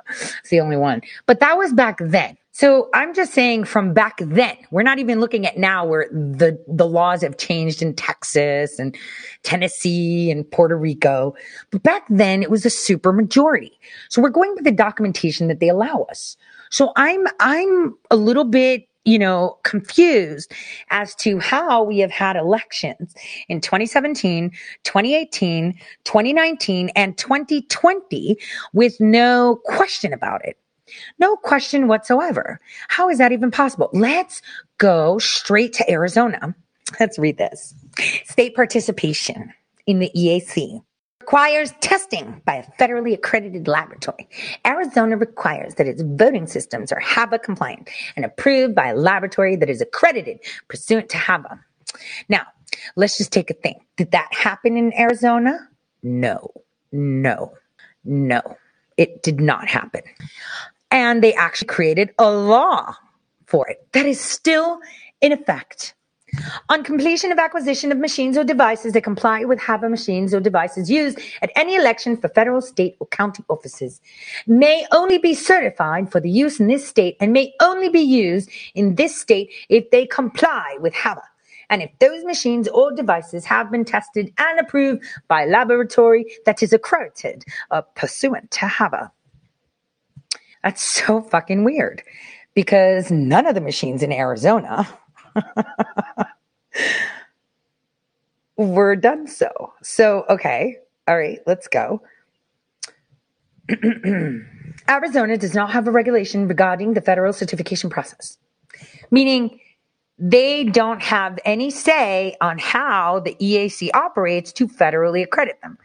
it's the only one. But that was back then. So I'm just saying from back then, we're not even looking at now where the, the laws have changed in Texas and Tennessee and Puerto Rico. But back then it was a super majority. So we're going with the documentation that they allow us. So I'm, I'm a little bit you know, confused as to how we have had elections in 2017, 2018, 2019, and 2020 with no question about it. No question whatsoever. How is that even possible? Let's go straight to Arizona. Let's read this. State participation in the EAC requires testing by a federally accredited laboratory. Arizona requires that its voting systems are HAVA compliant and approved by a laboratory that is accredited pursuant to HAVA. Now, let's just take a thing. Did that happen in Arizona? No, no, no. It did not happen. And they actually created a law for it that is still in effect on completion of acquisition of machines or devices that comply with HAVA machines or devices used at any election for federal, state, or county offices may only be certified for the use in this state and may only be used in this state if they comply with HAVA. And if those machines or devices have been tested and approved by a laboratory that is accredited uh, pursuant to HAVA. That's so fucking weird because none of the machines in Arizona We're done so. So, okay. All right, let's go. Arizona does not have a regulation regarding the federal certification process, meaning they don't have any say on how the EAC operates to federally accredit them.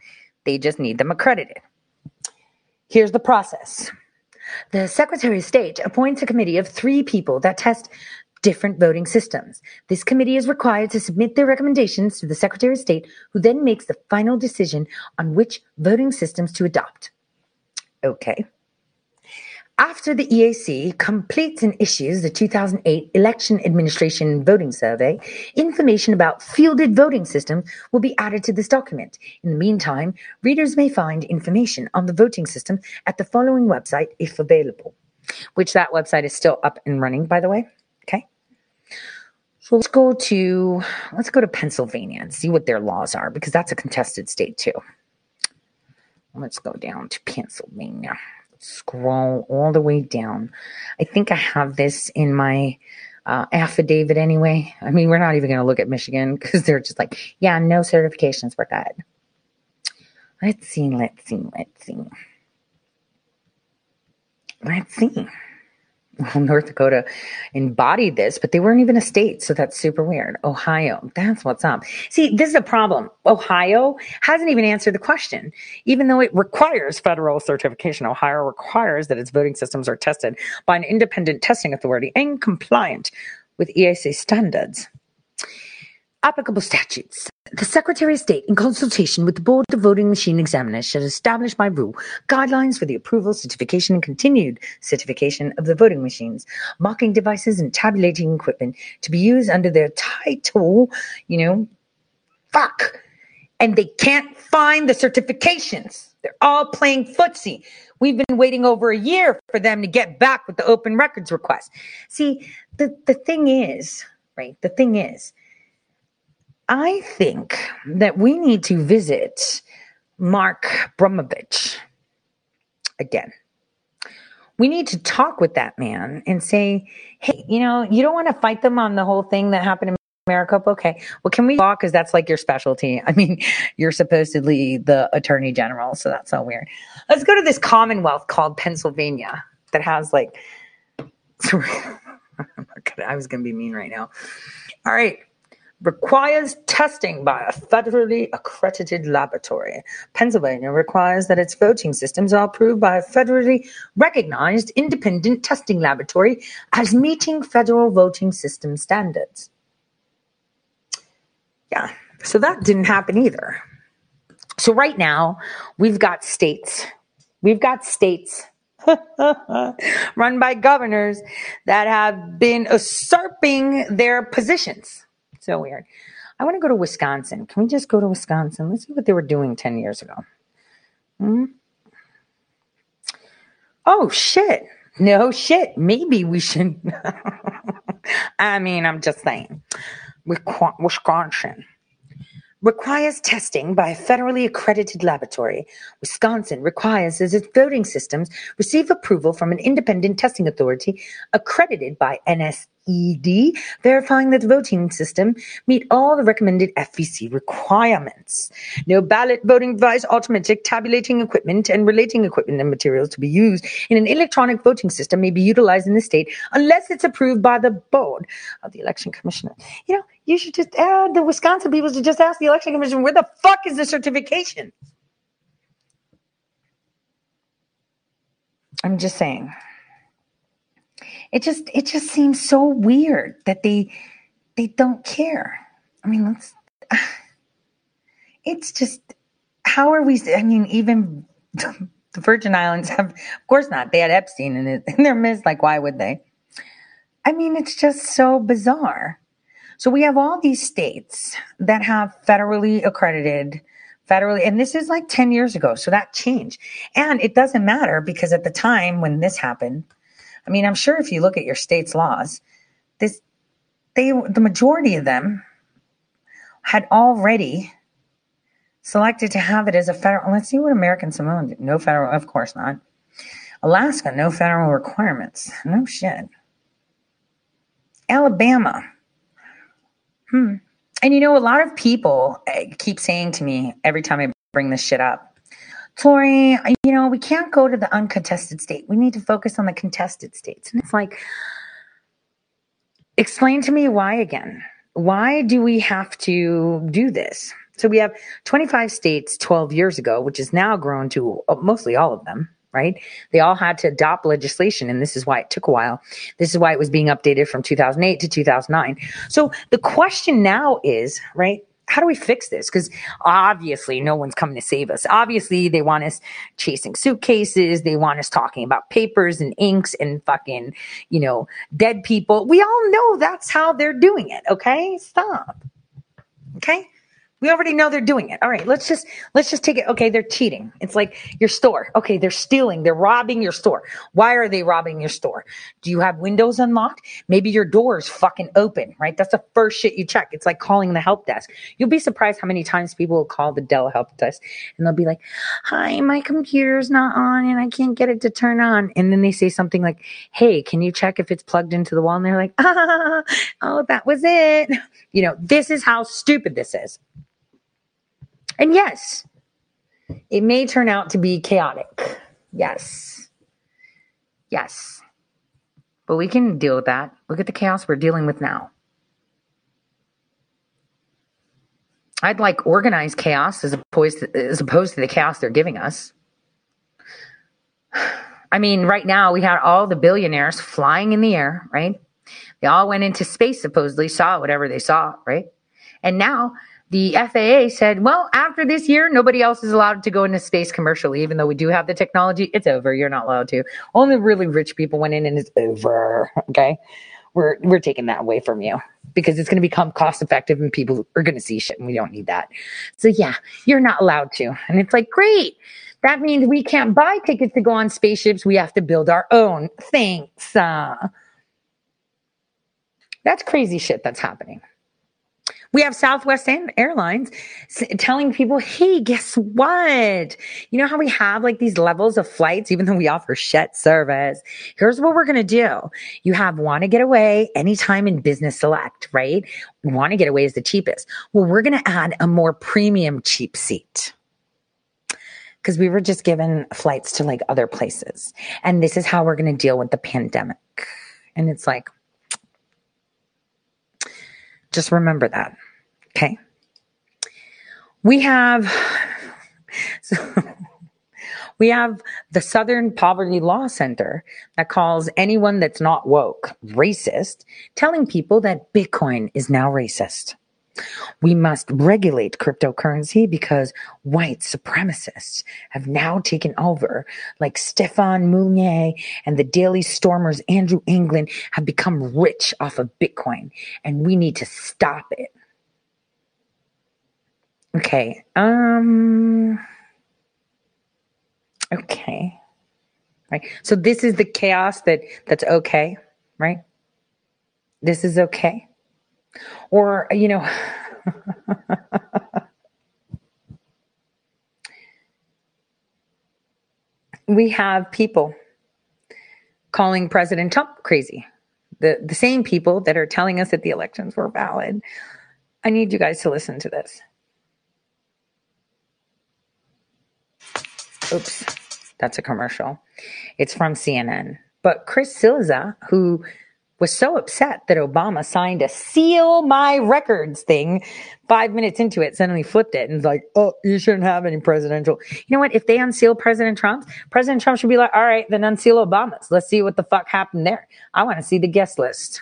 They just need them accredited. Here's the process. The Secretary of State appoints a committee of three people that test different voting systems. This committee is required to submit their recommendations to the Secretary of State, who then makes the final decision on which voting systems to adopt. Okay. After the EAC completes and issues the 2008 Election Administration Voting Survey, information about fielded voting systems will be added to this document. In the meantime, readers may find information on the voting system at the following website if available, which that website is still up and running, by the way. So let's go to let's go to Pennsylvania and see what their laws are because that's a contested state too. Let's go down to Pennsylvania. Scroll all the way down. I think I have this in my uh, affidavit anyway. I mean, we're not even going to look at Michigan because they're just like, yeah, no certifications. We're good. Let's see. Let's see. Let's see. Let's see well, North Dakota embodied this, but they weren't even a state. So that's super weird. Ohio, that's what's up. See, this is a problem. Ohio hasn't even answered the question. Even though it requires federal certification, Ohio requires that its voting systems are tested by an independent testing authority and compliant with EAC standards. Applicable statutes. The Secretary of State, in consultation with the Board of Voting Machine Examiners, shall establish by rule guidelines for the approval, certification, and continued certification of the voting machines, marking devices, and tabulating equipment to be used under their title, you know, fuck. And they can't find the certifications. They're all playing footsie. We've been waiting over a year for them to get back with the open records request. See, the, the thing is, right, the thing is, I think that we need to visit Mark Brnovich again. We need to talk with that man and say, hey, you know, you don't want to fight them on the whole thing that happened in Maricopa. Okay. Well, can we talk? Because that's like your specialty. I mean, you're supposedly the attorney general. So that's so weird. Let's go to this commonwealth called Pennsylvania that has like, I was going to be mean right now. All right requires testing by a federally accredited laboratory. Pennsylvania requires that its voting systems are approved by a federally recognized independent testing laboratory as meeting federal voting system standards. Yeah, so that didn't happen either. So right now, we've got states. We've got states run by governors that have been usurping their positions so weird. I want to go to Wisconsin. Can we just go to Wisconsin? Let's see what they were doing 10 years ago. Hmm? Oh, shit. No shit. Maybe we should. I mean, I'm just saying. Wisconsin requires testing by a federally accredited laboratory. Wisconsin requires that its voting systems receive approval from an independent testing authority accredited by NS ED, verifying that the voting system meet all the recommended FEC requirements. No ballot voting device, automatic tabulating equipment, and relating equipment and materials to be used in an electronic voting system may be utilized in the state unless it's approved by the board of the election commissioner. You know, you should just add the Wisconsin people to just ask the election commission, where the fuck is the certification? I'm just saying it just it just seems so weird that they they don't care. I mean, let's. It's just how are we? I mean, even the Virgin Islands have, of course not. They had Epstein in, it, in their midst. Like, why would they? I mean, it's just so bizarre. So we have all these states that have federally accredited federally and this is like 10 years ago so that changed and it doesn't matter because at the time when this happened I mean, I'm sure if you look at your state's laws, this they the majority of them had already selected to have it as a federal. Let's see what American Samoa did. No federal, of course not. Alaska, no federal requirements. No shit. Alabama. Hmm. And you know, a lot of people eh, keep saying to me every time I bring this shit up, Tori, you know, we can't go to the uncontested state. We need to focus on the contested states. And it's like, explain to me why again. Why do we have to do this? So we have 25 states 12 years ago, which has now grown to uh, mostly all of them, right? They all had to adopt legislation, and this is why it took a while. This is why it was being updated from 2008 to 2009. So the question now is, right? How do we fix this? Because obviously, no one's coming to save us. Obviously, they want us chasing suitcases. They want us talking about papers and inks and fucking, you know, dead people. We all know that's how they're doing it. Okay. Stop. Okay. We already know they're doing it. All right, let's just let's just take it. Okay, they're cheating. It's like your store. Okay, they're stealing. They're robbing your store. Why are they robbing your store? Do you have windows unlocked? Maybe your door's fucking open, right? That's the first shit you check. It's like calling the help desk. You'll be surprised how many times people will call the Dell help desk and they'll be like, "Hi, my computer's not on and I can't get it to turn on." And then they say something like, "Hey, can you check if it's plugged into the wall?" And they're like, "Ah, oh, that was it." You know, this is how stupid this is. And yes, it may turn out to be chaotic. Yes. Yes. But we can deal with that. Look at the chaos we're dealing with now. I'd like organized chaos as opposed to, as opposed to the chaos they're giving us. I mean, right now we had all the billionaires flying in the air, right? They all went into space, supposedly, saw whatever they saw, right? And now the FAA said, well, after this year, nobody else is allowed to go into space commercially, even though we do have the technology. It's over. You're not allowed to. Only really rich people went in and it's over. Okay. We're, we're taking that away from you because it's going to become cost effective and people are going to see shit and we don't need that. So yeah, you're not allowed to. And it's like, great. That means we can't buy tickets to go on spaceships. We have to build our own. Thanks. Uh, that's crazy shit that's happening. We have Southwest Airlines telling people, hey, guess what? You know how we have like these levels of flights, even though we offer Shet service? Here's what we're going to do. You have want to get away anytime in business select, right? Want to get away is the cheapest. Well, we're going to add a more premium cheap seat because we were just given flights to like other places. And this is how we're going to deal with the pandemic. And it's like, just remember that. Okay. We have, so we have the Southern Poverty Law Center that calls anyone that's not woke racist, telling people that Bitcoin is now racist. We must regulate cryptocurrency because white supremacists have now taken over, like Stefan Molyneux and the Daily Stormers Andrew Anglin have become rich off of Bitcoin, and we need to stop it. Okay. Um. Okay. Right. So this is the chaos that that's okay, right? This is okay. Or, you know, we have people calling President Trump crazy. The, the same people that are telling us that the elections were valid. I need you guys to listen to this. Oops, that's a commercial. It's from CNN. But Chris Cillizza, who was so upset that Obama signed a seal my records thing. Five minutes into it, suddenly flipped it and was like, oh, you shouldn't have any presidential. You know what? If they unseal President Trump, President Trump should be like, all right, then unseal Obama's. Let's see what the fuck happened there. I want to see the guest list.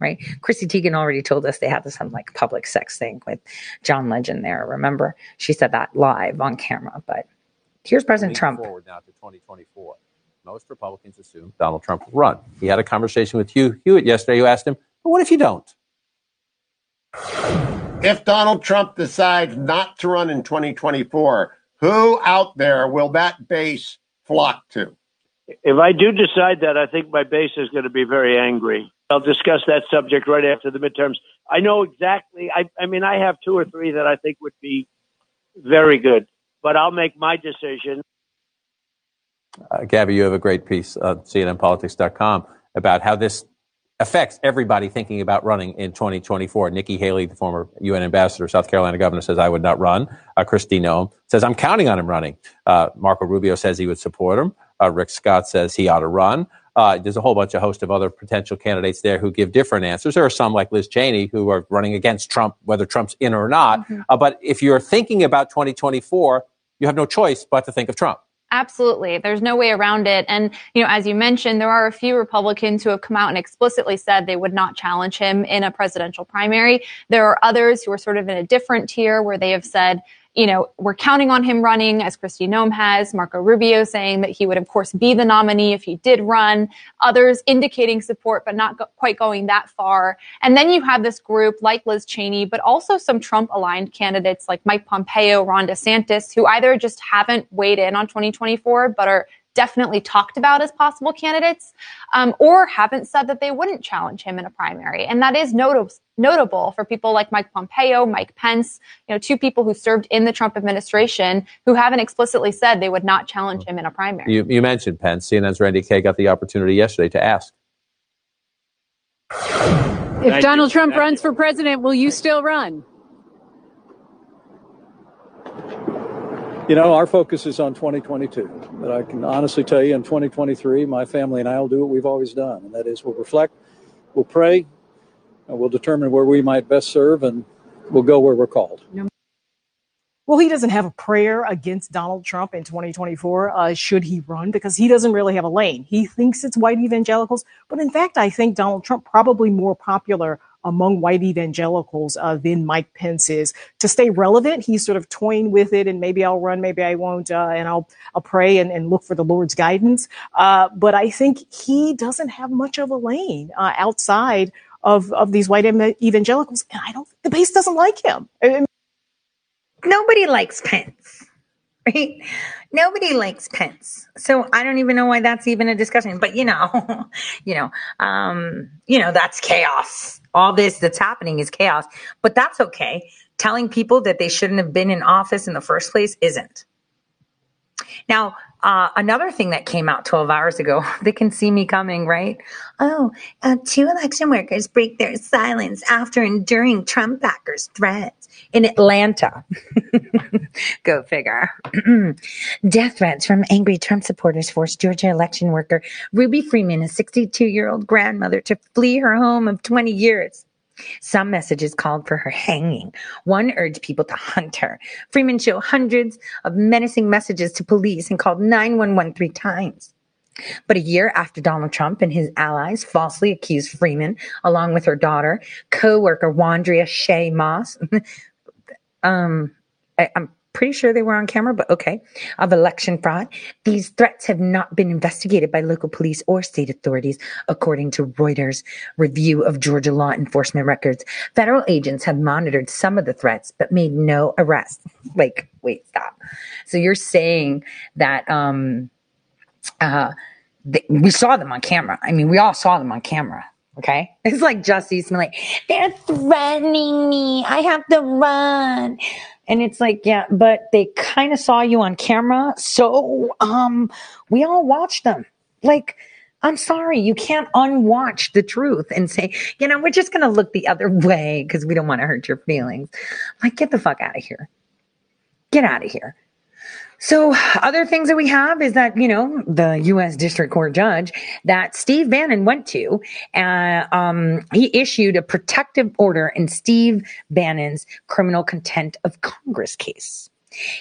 Right? Chrissy Teigen already told us they had this some like public sex thing with John Legend there. Remember? She said that live on camera. But here's President Trump. Forward now to 2024 most Republicans assume Donald Trump will run. He had a conversation with Hugh Hewitt yesterday who asked him, but what if you don't? If Donald Trump decides not to run in 2024, who out there will that base flock to? If I do decide that, I think my base is going to be very angry. I'll discuss that subject right after the midterms. I know exactly. I, I mean, I have two or three that I think would be very good, but I'll make my decision uh, Gabby, you have a great piece on CNNPolitics.com about how this affects everybody thinking about running in 2024. Nikki Haley, the former UN ambassador, South Carolina governor, says, I would not run. Uh, Kristi Noem says, I'm counting on him running. Uh, Marco Rubio says he would support him. Uh, Rick Scott says he ought to run. Uh, there's a whole bunch of host of other potential candidates there who give different answers. There are some like Liz Cheney who are running against Trump, whether Trump's in or not. Mm-hmm. Uh, but if you're thinking about 2024, you have no choice but to think of Trump. Absolutely. There's no way around it. And, you know, as you mentioned, there are a few Republicans who have come out and explicitly said they would not challenge him in a presidential primary. There are others who are sort of in a different tier where they have said, you know, we're counting on him running, as Kristi Noem has. Marco Rubio saying that he would, of course, be the nominee if he did run. Others indicating support, but not go- quite going that far. And then you have this group like Liz Cheney, but also some Trump aligned candidates like Mike Pompeo, Ron DeSantis, who either just haven't weighed in on 2024, but are definitely talked about as possible candidates, um, or haven't said that they wouldn't challenge him in a primary. And that is notable notable for people like Mike Pompeo, Mike Pence, you know, two people who served in the Trump administration who haven't explicitly said they would not challenge him in a primary. You, you mentioned Pence. CNN's Randi Kaye got the opportunity yesterday to ask. If Donald Trump runs for president, will you still run? You know, our focus is on 2022. But I can honestly tell you in 2023, my family and I will do what we've always done, and that is we'll reflect, we'll pray, and we'll determine where we might best serve, and we'll go where we're called. Well, he doesn't have a prayer against Donald Trump in 2024, uh, should he run, because he doesn't really have a lane. He thinks it's white evangelicals, but in fact, I think Donald Trump probably more popular among white evangelicals uh, than Mike Pence is. To stay relevant, he's sort of toying with it, and maybe I'll run, maybe I won't, uh, and I'll I'll pray and, and, look for the Lord's guidance. Uh, but I think he doesn't have much of a lane uh, outside of of these white evangelicals, and I don't. The base doesn't like him. I mean, Nobody likes Pence right? Nobody likes Pence. So I don't even know why that's even a discussion. But you know, you know, um, you know, that's chaos all this that's happening is chaos, but that's okay. Telling people that they shouldn't have been in office in the first place isn't. Now, uh, another thing that came out 12 hours ago, they can see me coming, right? Oh, uh, two election workers break their silence after enduring Trump backers' threats in Atlanta. Go figure. Death threats from angry Trump supporters forced Georgia election worker Ruby Freeman, a 62 year old grandmother, to flee her home of 20 years. Some messages called for her hanging. One urged people to hunt her. Freeman showed hundreds of menacing messages to police and called 911 three times. But a year after Donald Trump and his allies falsely accused Freeman, along with her daughter, co-worker Wandrea Shaye Moss, um, I, I'm pretty sure they were on camera, but okay, of election fraud. These threats have not been investigated by local police or state authorities, according to Reuters' review of Georgia law enforcement records. Federal agents have monitored some of the threats, but made no arrests. Like, wait, stop. So you're saying that um, uh, th- we saw them on camera. I mean, we all saw them on camera. Okay. It's like Eastman, like, they're threatening me. I have to run. And it's like, yeah, but they kind of saw you on camera. So, um, we all watched them. Like, I'm sorry, you can't unwatch the truth and say, you know, we're just going to look the other way because we don't want to hurt your feelings. Like, get the fuck out of here. Get out of here. So other things that we have is that, you know, the U.S. District Court judge that Steve Bannon went to, uh, um, he issued a protective order in Steve Bannon's criminal contempt of Congress case.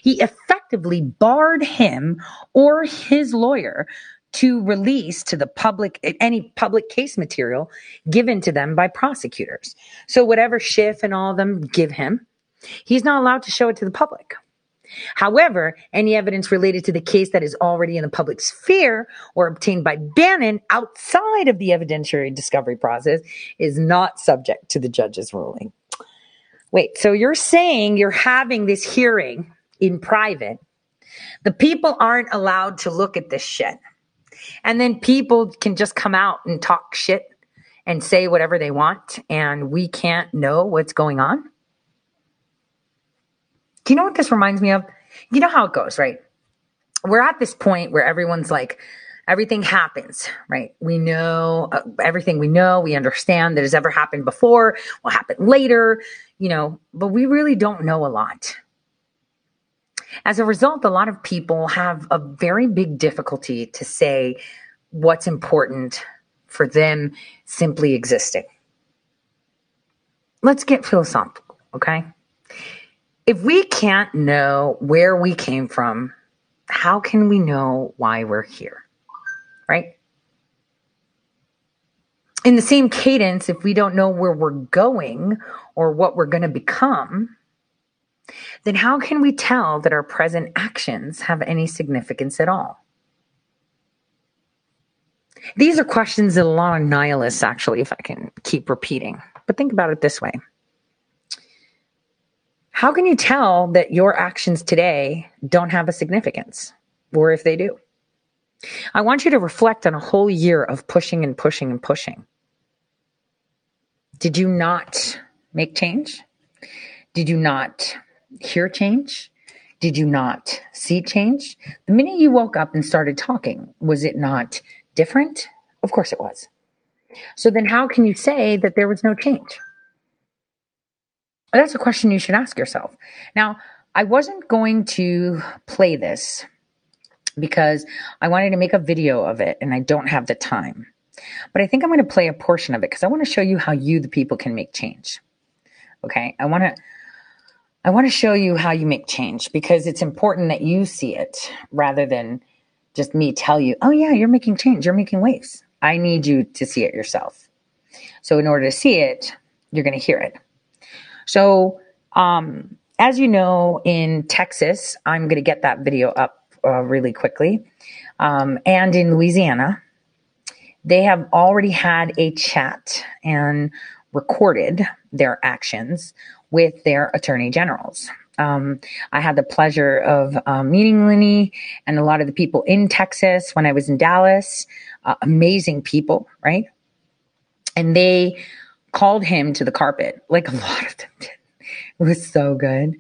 He effectively barred him or his lawyer to release to the public any public case material given to them by prosecutors. So whatever Schiff and all of them give him, he's not allowed to show it to the public. However, any evidence related to the case that is already in the public sphere or obtained by Bannon outside of the evidentiary discovery process is not subject to the judge's ruling. Wait, so you're saying you're having this hearing in private. The people aren't allowed to look at this shit. And then people can just come out and talk shit and say whatever they want, and we can't know what's going on? Do you know what this reminds me of? You know how it goes, right? We're at this point where everyone's like, everything happens, right? We know uh, everything we know, we understand that has ever happened before, will happen later, you know, but we really don't know a lot. As a result, a lot of people have a very big difficulty to say what's important for them simply existing. Let's get philosophical, okay? If we can't know where we came from, how can we know why we're here? Right? In the same cadence, if we don't know where we're going or what we're going to become, then how can we tell that our present actions have any significance at all? These are questions that a lot of nihilists actually, if I can keep repeating. But think about it this way how can you tell that your actions today don't have a significance? Or if they do? I want you to reflect on a whole year of pushing and pushing and pushing. Did you not make change? Did you not hear change? Did you not see change? The minute you woke up and started talking, was it not different? Of course it was. So then how can you say that there was no change? That's a question you should ask yourself. Now, I wasn't going to play this because I wanted to make a video of it and I don't have the time. But I think I'm going to play a portion of it because I want to show you how you, the people, can make change. Okay. I want to. I want to show you how you make change because it's important that you see it rather than just me tell you, oh, yeah, you're making change. You're making waves. I need you to see it yourself. So, in order to see it, you're going to hear it. So, um, as you know, in Texas, I'm going to get that video up uh, really quickly. Um, and in Louisiana, they have already had a chat and recorded their actions with their attorney generals. Um, I had the pleasure of uh, meeting Lenny and a lot of the people in Texas when I was in Dallas. Uh, amazing people, right? And they called him to the carpet, like a lot of them did. It was so good.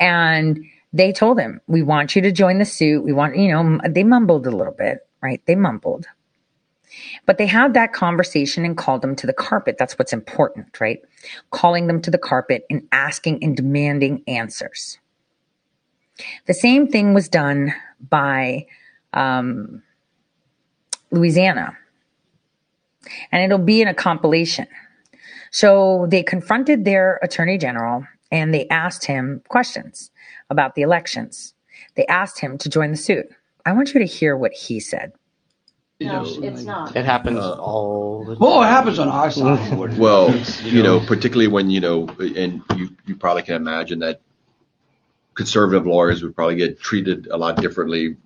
And they told him, We want you to join the suit. We want, you know, they mumbled a little bit, right? They mumbled. But they had that conversation and called them to the carpet. That's what's important, right? Calling them to the carpet and asking and demanding answers. The same thing was done by um, Louisiana. And it'll be in a compilation. So they confronted their attorney general and they asked him questions about the elections. They asked him to join the suit. I want you to hear what he said. No, it's not. It happens all the Well, it happens on our side. Well, you know, particularly when, you know, and you, you probably can imagine that conservative lawyers would probably get treated a lot differently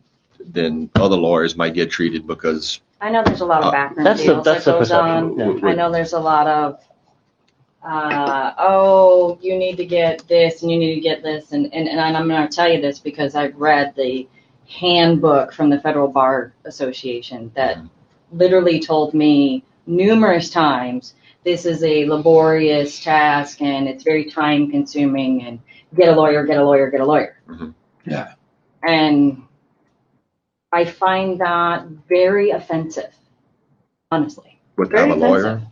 than other lawyers might get treated because, I know there's a lot Uh, of background That's deals that that's the goes on. yeah. I know there's a lot of, uh, oh, you need to get this and you need to get this. And, and, and I'm going to tell you this because I've read the handbook from the Federal Bar Association that literally told me numerous times this is a laborious task and it's very time consuming and get a lawyer, get a lawyer, get a lawyer. Yeah. And I find that very offensive, honestly. with Very I'm a lawyer.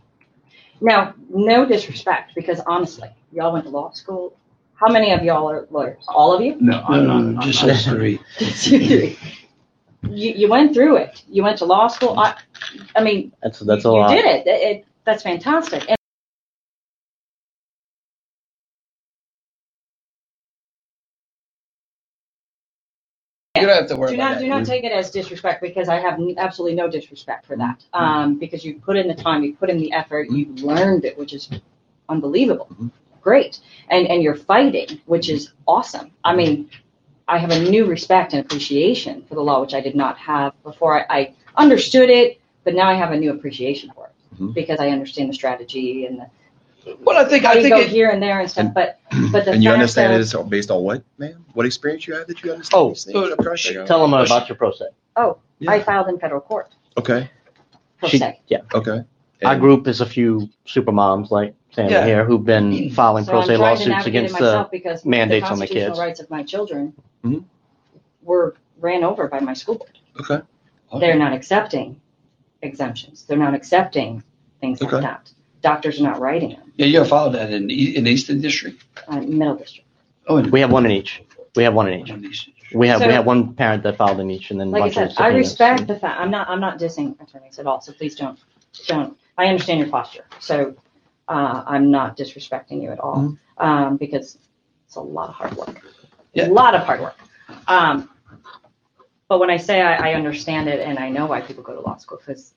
Offensive. Now, no disrespect, because honestly, y'all went to law school. How many of y'all are lawyers? All of you? No, no, no, just us three. Just you three. You, you went through it. You went to law school. I, I mean, That's that's a you lot. did it. It, it. That's fantastic. You don't have to worry do about not that. do not take it as disrespect because I have n- absolutely no disrespect for that. Mm-hmm. Um, because you put in the time, you put in the effort, you mm-hmm. learned it, which is unbelievable, mm-hmm. great, and and you're fighting, which is awesome. I mean, I have a new respect and appreciation for the law, which I did not have before. I, I understood it, but now I have a new appreciation for it because I understand the strategy and the Well, I think I think go it, here and there and stuff. But but the And you understand that, it is based on what, ma'am? What experience you have that you understand Oh, these things? I'm trying to figure out. Tell them about your pro se. Oh, I filed in federal court Okay, pro She- se. yeah. okay. Our group is a few super moms like Sandy Yeah. here who've been filing So pro se lawsuits against myself uh, mandates the on the constitutional kids. rights of my children Mhm. were ran over by my school board. Okay. They're not accepting exemptions. They're not accepting things Okay. like that. Doctors are not writing them. yeah, you have filed that in E- in Eastern District. Uh, middle district. Oh, in We have one in each. We have one in each. Eastern We have we So- have one parent that filed in each, and then a Like I bunch said, I subpoenas. respect the fact. I'm not. I'm not dissing attorneys at all. So please don't don't. I understand your posture. So uh, I'm not disrespecting you at all um, because it's a lot of hard work. Yeah. A lot of hard work. Um, but when I say I, I understand it and I know why people go to law school, because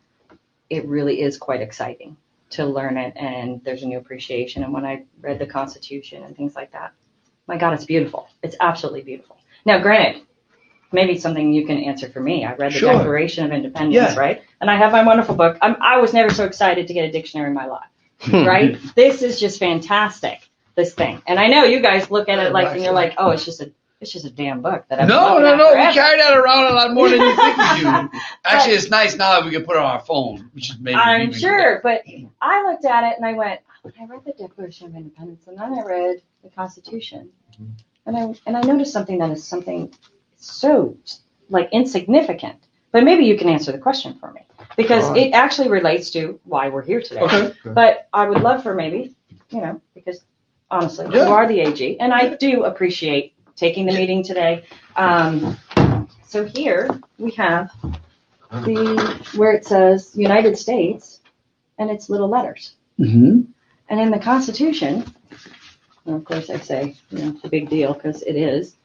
it really is quite exciting to learn it and there's a new appreciation. And when I read the Constitution and things like that, my God, it's beautiful. It's absolutely beautiful. Now, granted, maybe something you can answer for me. I read the Sure. Declaration of Independence, Yeah. right? And I have my wonderful book. I'm, I was never so excited to get a dictionary in my life, right? this is just fantastic. This thing, and I know you guys look at it like, and you're like, oh, it's just a, it's just a damn book that I've been No, no, at no. We forever. carry that around a lot more than you think we do. Actually, it's nice now that we can put it on our phone, which is maybe. I'm even sure, but I looked at it and I went, I read the Declaration of Independence and then I read the Constitution, and I and I noticed something that is something so like insignificant. But maybe you can answer the question for me because All right. it actually relates to why we're here today. Okay. But I would love for maybe, you know, because honestly, Yeah. you are the AG, and I do appreciate taking the meeting today. Um, so here we have the where it says United States, and it's little letters. Mm-hmm. And in the Constitution, and of course I say, you know, it's a big deal because it is,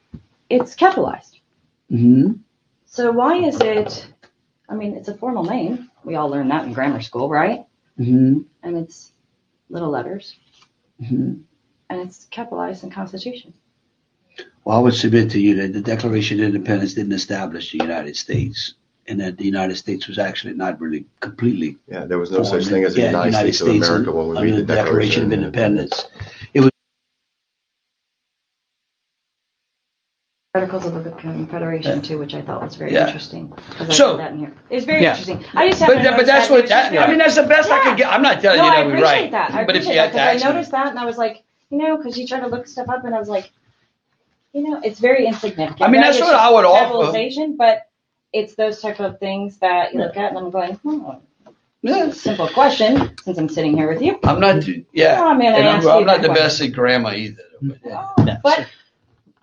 it's capitalized. Mm-hmm. So why is it, I mean, it's a formal name. We all learned that in grammar school, right? Mm-hmm. And it's little letters, Mm-hmm. and it's capitalized in Constitution. Well, I would submit to you that the Declaration of Independence didn't establish the United States, and that the United States was actually not really completely. Yeah, there was no such thing as the Yeah, United States of America when we under read the Declaration. of of Independence. Independence. It was Articles of the Confederation too, which I thought was very Yeah. interesting. 'cause I So- that in here. It's very Yeah. interesting. I just But, to but that's that, what, and it that, I mean, that's the best I could get. I'm not telling no, you I that we're appreciate right. that. I But if appreciate you that had to because I actually, noticed that and I was like, you know, because you try to look stuff up and I was like, you know, it's very insignificant. I mean, right? that's It's what just I would offer. capitalization, But it's those type of things that you look at and I'm going, hmm. Yeah. Simple question, since I'm sitting here with you. I'm not, yeah. Oh, man, I and I'm, I'm not that the best question. at grammar either. But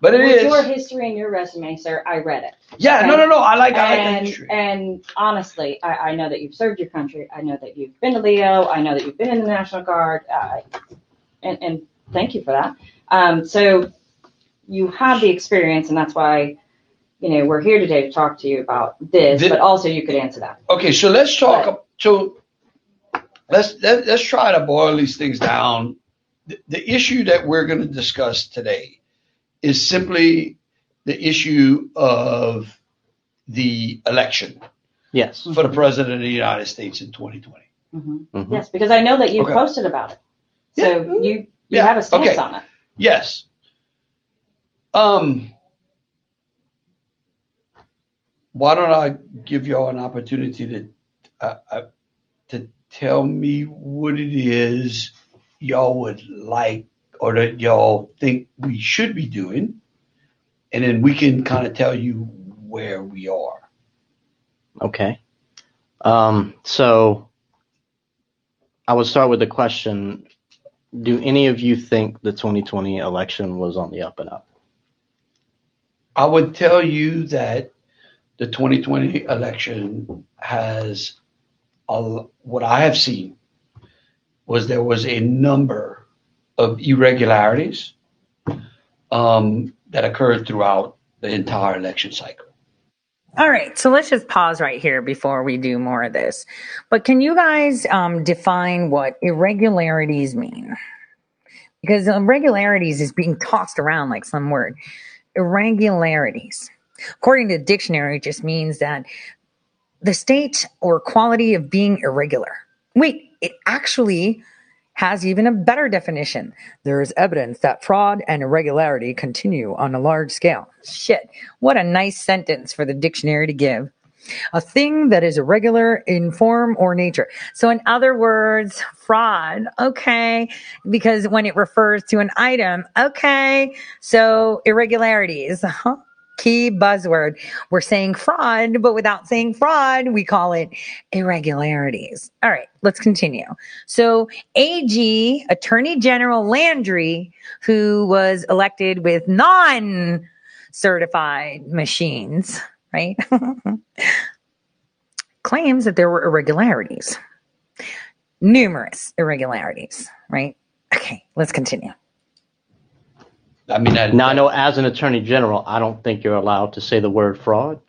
But it with is. your history and your resume, sir, I read it. Yeah, no, no, no, I like- I like the and, history. And honestly, I, I know that you've served your country. I know that you've been to Leo. I know that you've been in the National Guard. Uh, and, and thank you for that. Um, so you have the experience, and that's why, you know, we're here today to talk to you about this, Did- but also you could answer that. Okay, so let's talk. ab- So let's let, let's try to boil these things down. The, the issue that we're going to discuss today is simply the issue of the election Yes. for the president of the United States in 2020. Mm-hmm. Yes, because I know that you Okay. posted about it. So you you Yeah, have a stance okay. on it. Yes. Um. Why don't I give y'all an opportunity to, uh, uh, to tell me what it is y'all would like or that y'all think we should be doing, and then we can kind of tell you where we are. Okay. Um, so I would start with the question Do any of you think the 2020 election was on the up and up? I would tell you that the 2020 election has a, what I have seen was there was a number of irregularities um, that occurred throughout the entire election cycle. All right, so let's just pause right here before we do more of this. But can you guys um, define what irregularities mean? Because irregularities is being tossed around like some word. Irregularities, according to the dictionary, it just means that the state or quality of being irregular. Wait, it actually has even a better definition. There is evidence that fraud and irregularity continue on a large scale. Shit, what a nice sentence for the dictionary to give. A thing that is irregular in form or nature. So, in other words, fraud, okay, because when it refers to an item, okay, so irregularities, huh? key buzzword. We're saying fraud, but without saying fraud, we call it irregularities. All right, let's continue. So, AG, Attorney General Landry, who was elected with non certified machines, right, claims that there were irregularities, numerous irregularities, right? Okay, let's continue. I mean, I, now I know as an attorney general, I don't think you're allowed to say the word fraud.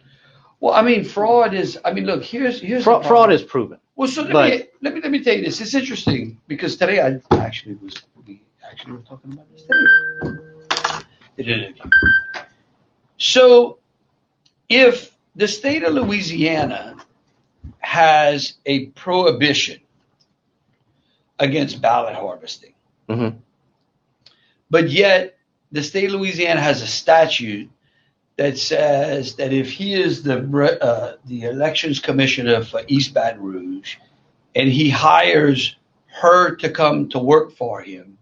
Well, I mean, fraud is. I mean, look, here's here's the Fraud, fraud is proven. Well, so let But- me let me let me tell you this. It's interesting because today I actually was we actually were talking about this today. So, if the state of Louisiana has a prohibition against ballot harvesting, Mhm. but yet the state of Louisiana has a statute that says that if he is the uh, the elections commissioner for East Baton Rouge, and he hires her to come to work for him,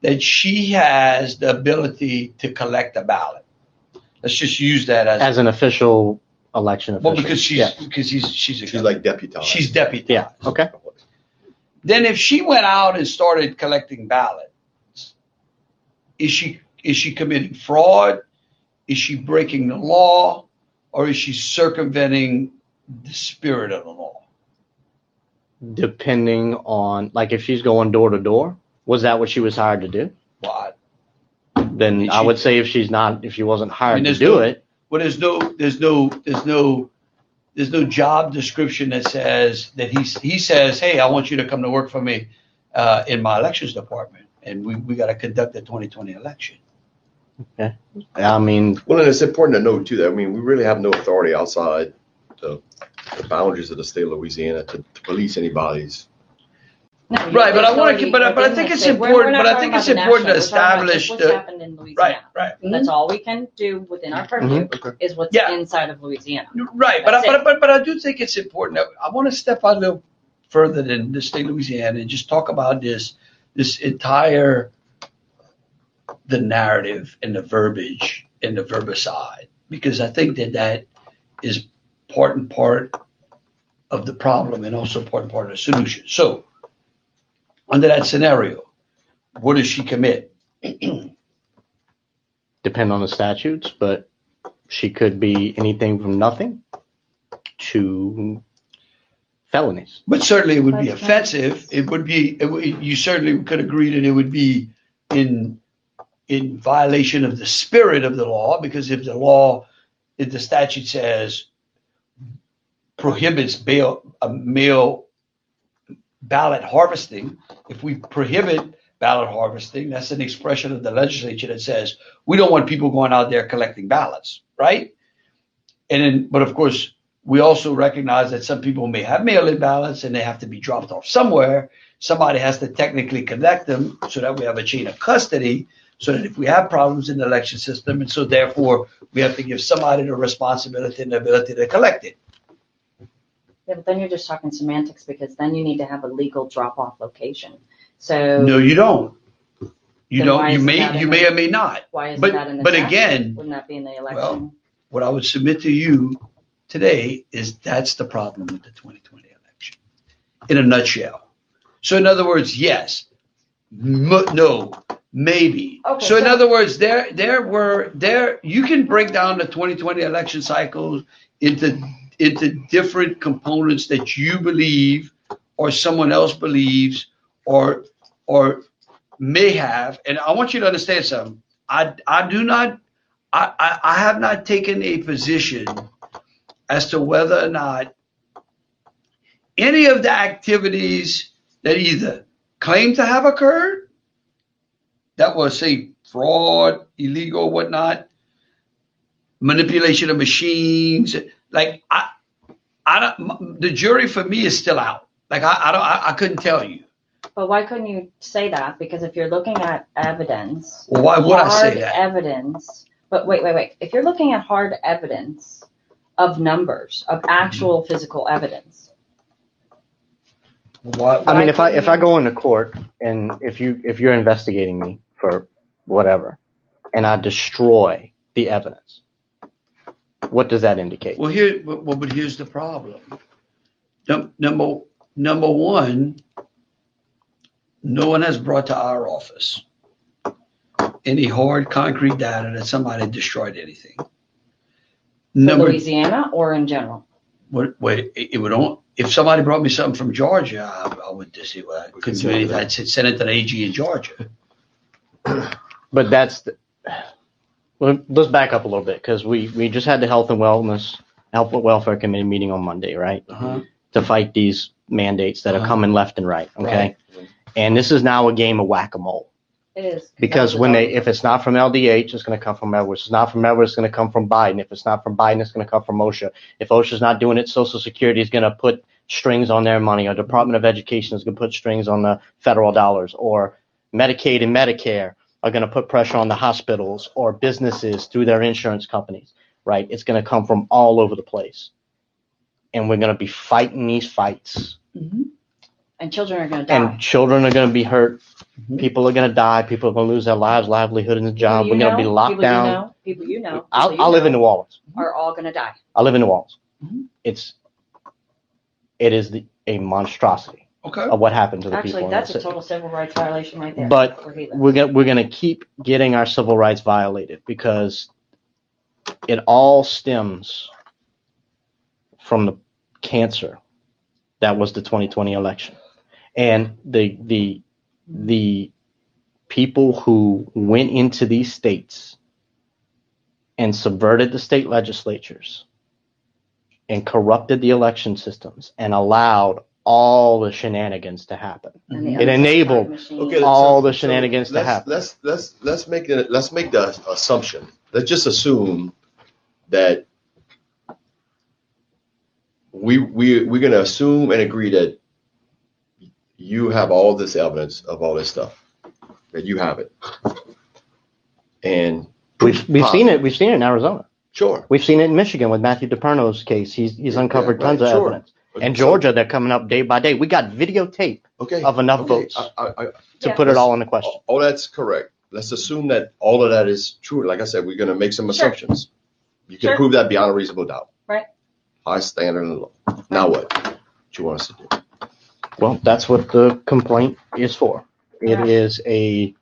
that she has the ability to collect a ballot. Let's just use that as As an official election official. well because she's Yeah. because he's she's a, She's like deputized. she's deputized. Yeah. Okay. Then if she went out and started collecting ballots, is she is she committing fraud? Is she breaking the law? Or is she circumventing the spirit of the law? Depending on, like, if she's going door to door, was that what she was hired to do? Well, Then I would say if she's not, if she wasn't I hired mean, to there's do no- it, Well, there's no, there's no, there's no, there's no job description that says that he's he says, hey, I want you to come to work for me uh, in my elections department, and we we got to conduct the 2020 election. okay. I mean, Well, and it's important to note too that I mean we really have no authority outside the, the boundaries of the state of Louisiana to, to police anybody's No, you- Right, but I it's want already to, but I, but I think it's the. We're- important, we're not but I talking think it's the important to national, we're talking about establish just what's the, happened in right, Louisiana. right. That's mm-hmm. all we can do within our purview mm-hmm. is what's inside of Louisiana. Right, but I, That's but, it. but, but I do think it's important. that- I want to step out a little further than the state of Louisiana and just talk about this, this entire, the narrative and the verbiage and the verbicide, because I think that that is part and part of the problem and also part and part of the solution. So, under that scenario, what does she commit? Depend on the statutes, but she could be anything from nothing to felonies. But certainly it would be offensive. It would be, it would- you certainly could agree that it would be in, in violation of the spirit of the law, because if the law, if the statute says prohibits bail, a mail ballot harvesting, if we prohibit ballot harvesting, that's an expression of the legislature that says, we don't want people going out there collecting ballots, right? And then, but of course, we also recognize that some people may have mail-in ballots and they have to be dropped off somewhere. Somebody has to technically collect them so that we have a chain of custody, so that if we have problems in the election system, and so therefore we have to give somebody the responsibility and the ability to collect it. Yeah, but then you're just talking semantics because then you need to have a legal drop-off location. So. No, you don't. You don't. You may. You the- may or may not. Why isn't But that in the but statute? again, Wouldn't that be in the election? well, what I would submit to you today is that's the problem with the 2020 election, in a nutshell. So in other words, yes, m- no, maybe. Okay, so in other words, there there were there you can break down the 2020 election cycles into into different components that you believe or someone else believes or or may have. And I want you to understand something. I I do not I, I, I have not taken a position as to whether or not any of the activities that either claim to have occurred, that was say fraud, illegal, whatnot, manipulation of machines, like I, I don't. The jury for me is still out. Like I, I don't. I, I couldn't tell you. But why couldn't you say that? Because if you're looking at evidence. Well, why would I say hard that? Evidence, but wait, wait, wait. If you're looking at hard evidence of numbers, of actual mm-hmm. physical evidence, Why, I mean, if I if I go into court and if you if you're investigating me for whatever, and I destroy the evidence, what does that indicate? Well, here, but- well, but here's the problem. Number, number one, no one has brought to our office any hard concrete data that somebody destroyed anything. Number, Louisiana or in general? what, wait, it it would only, if somebody brought me something from Georgia, I, I would just say, well, I couldn't do anything. I'd send it to the AG in Georgia. But that's the, well, let's back up a little bit because we we just had the health and wellness health and welfare committee meeting on Monday, right? Uh-huh. To fight these mandates that are Uh-huh. coming left and right. Okay, Right. and this is now a game of whack a mole. It is. Because when they, if it's not from LDH, it's going to come from Edwards. If it's not from Edwards, it's going to come from Biden. If it's not from Biden, it's going to come from OSHA. If OSHA's not doing it, Social Security is going to put strings on their money, or Department of Education is going to put strings on the federal dollars, or Medicaid and Medicare are going to put pressure on the hospitals or businesses through their insurance companies, right? It's going to come from all over the place. And we're going to be fighting these fights mm-hmm. And children are going to die. and children are going to be hurt. Mm-hmm. People are going to die. People are going to lose their lives, livelihood, and the job. We're going to be locked people down. You know, people you know. I'll, people I'll live in New Orleans. Are all going to die. I live in New Orleans. Mm-hmm. It's it is the, a monstrosity Okay. of what happened to the Actually, people. that's a the city. total civil rights violation right there. But where he we're gonna we're gonna keep getting our civil rights violated because it all stems from the cancer that was the 2020 election, and the the the people who went into these states and subverted the state legislatures and corrupted the election systems and allowed all the shenanigans to happen. Mm-hmm. It enabled Okay, all so- the so shenanigans to let's- happen. Let's let's let's make it. Let's make the assumption. Let's just assume that we we we're going to assume and agree that you have all this evidence of all this stuff, that you have it. And We've, we've seen it. We've seen it in Arizona. Sure. We've seen it in Michigan with Matthew DePerno's case. He's he's uncovered right, tons of sure. evidence. And Georgia, they're coming up day by day. We got videotape Okay. of enough okay, votes I, I, I, to put it all in the question. Oh, that's correct. Let's assume that all of that is true. Like I said, we're going to make some Sure. assumptions. You can Sure. prove that beyond a reasonable doubt. Right. High standard and low. Now what? What you want us to do? Well, that's what the complaint is for. It Yeah. is a,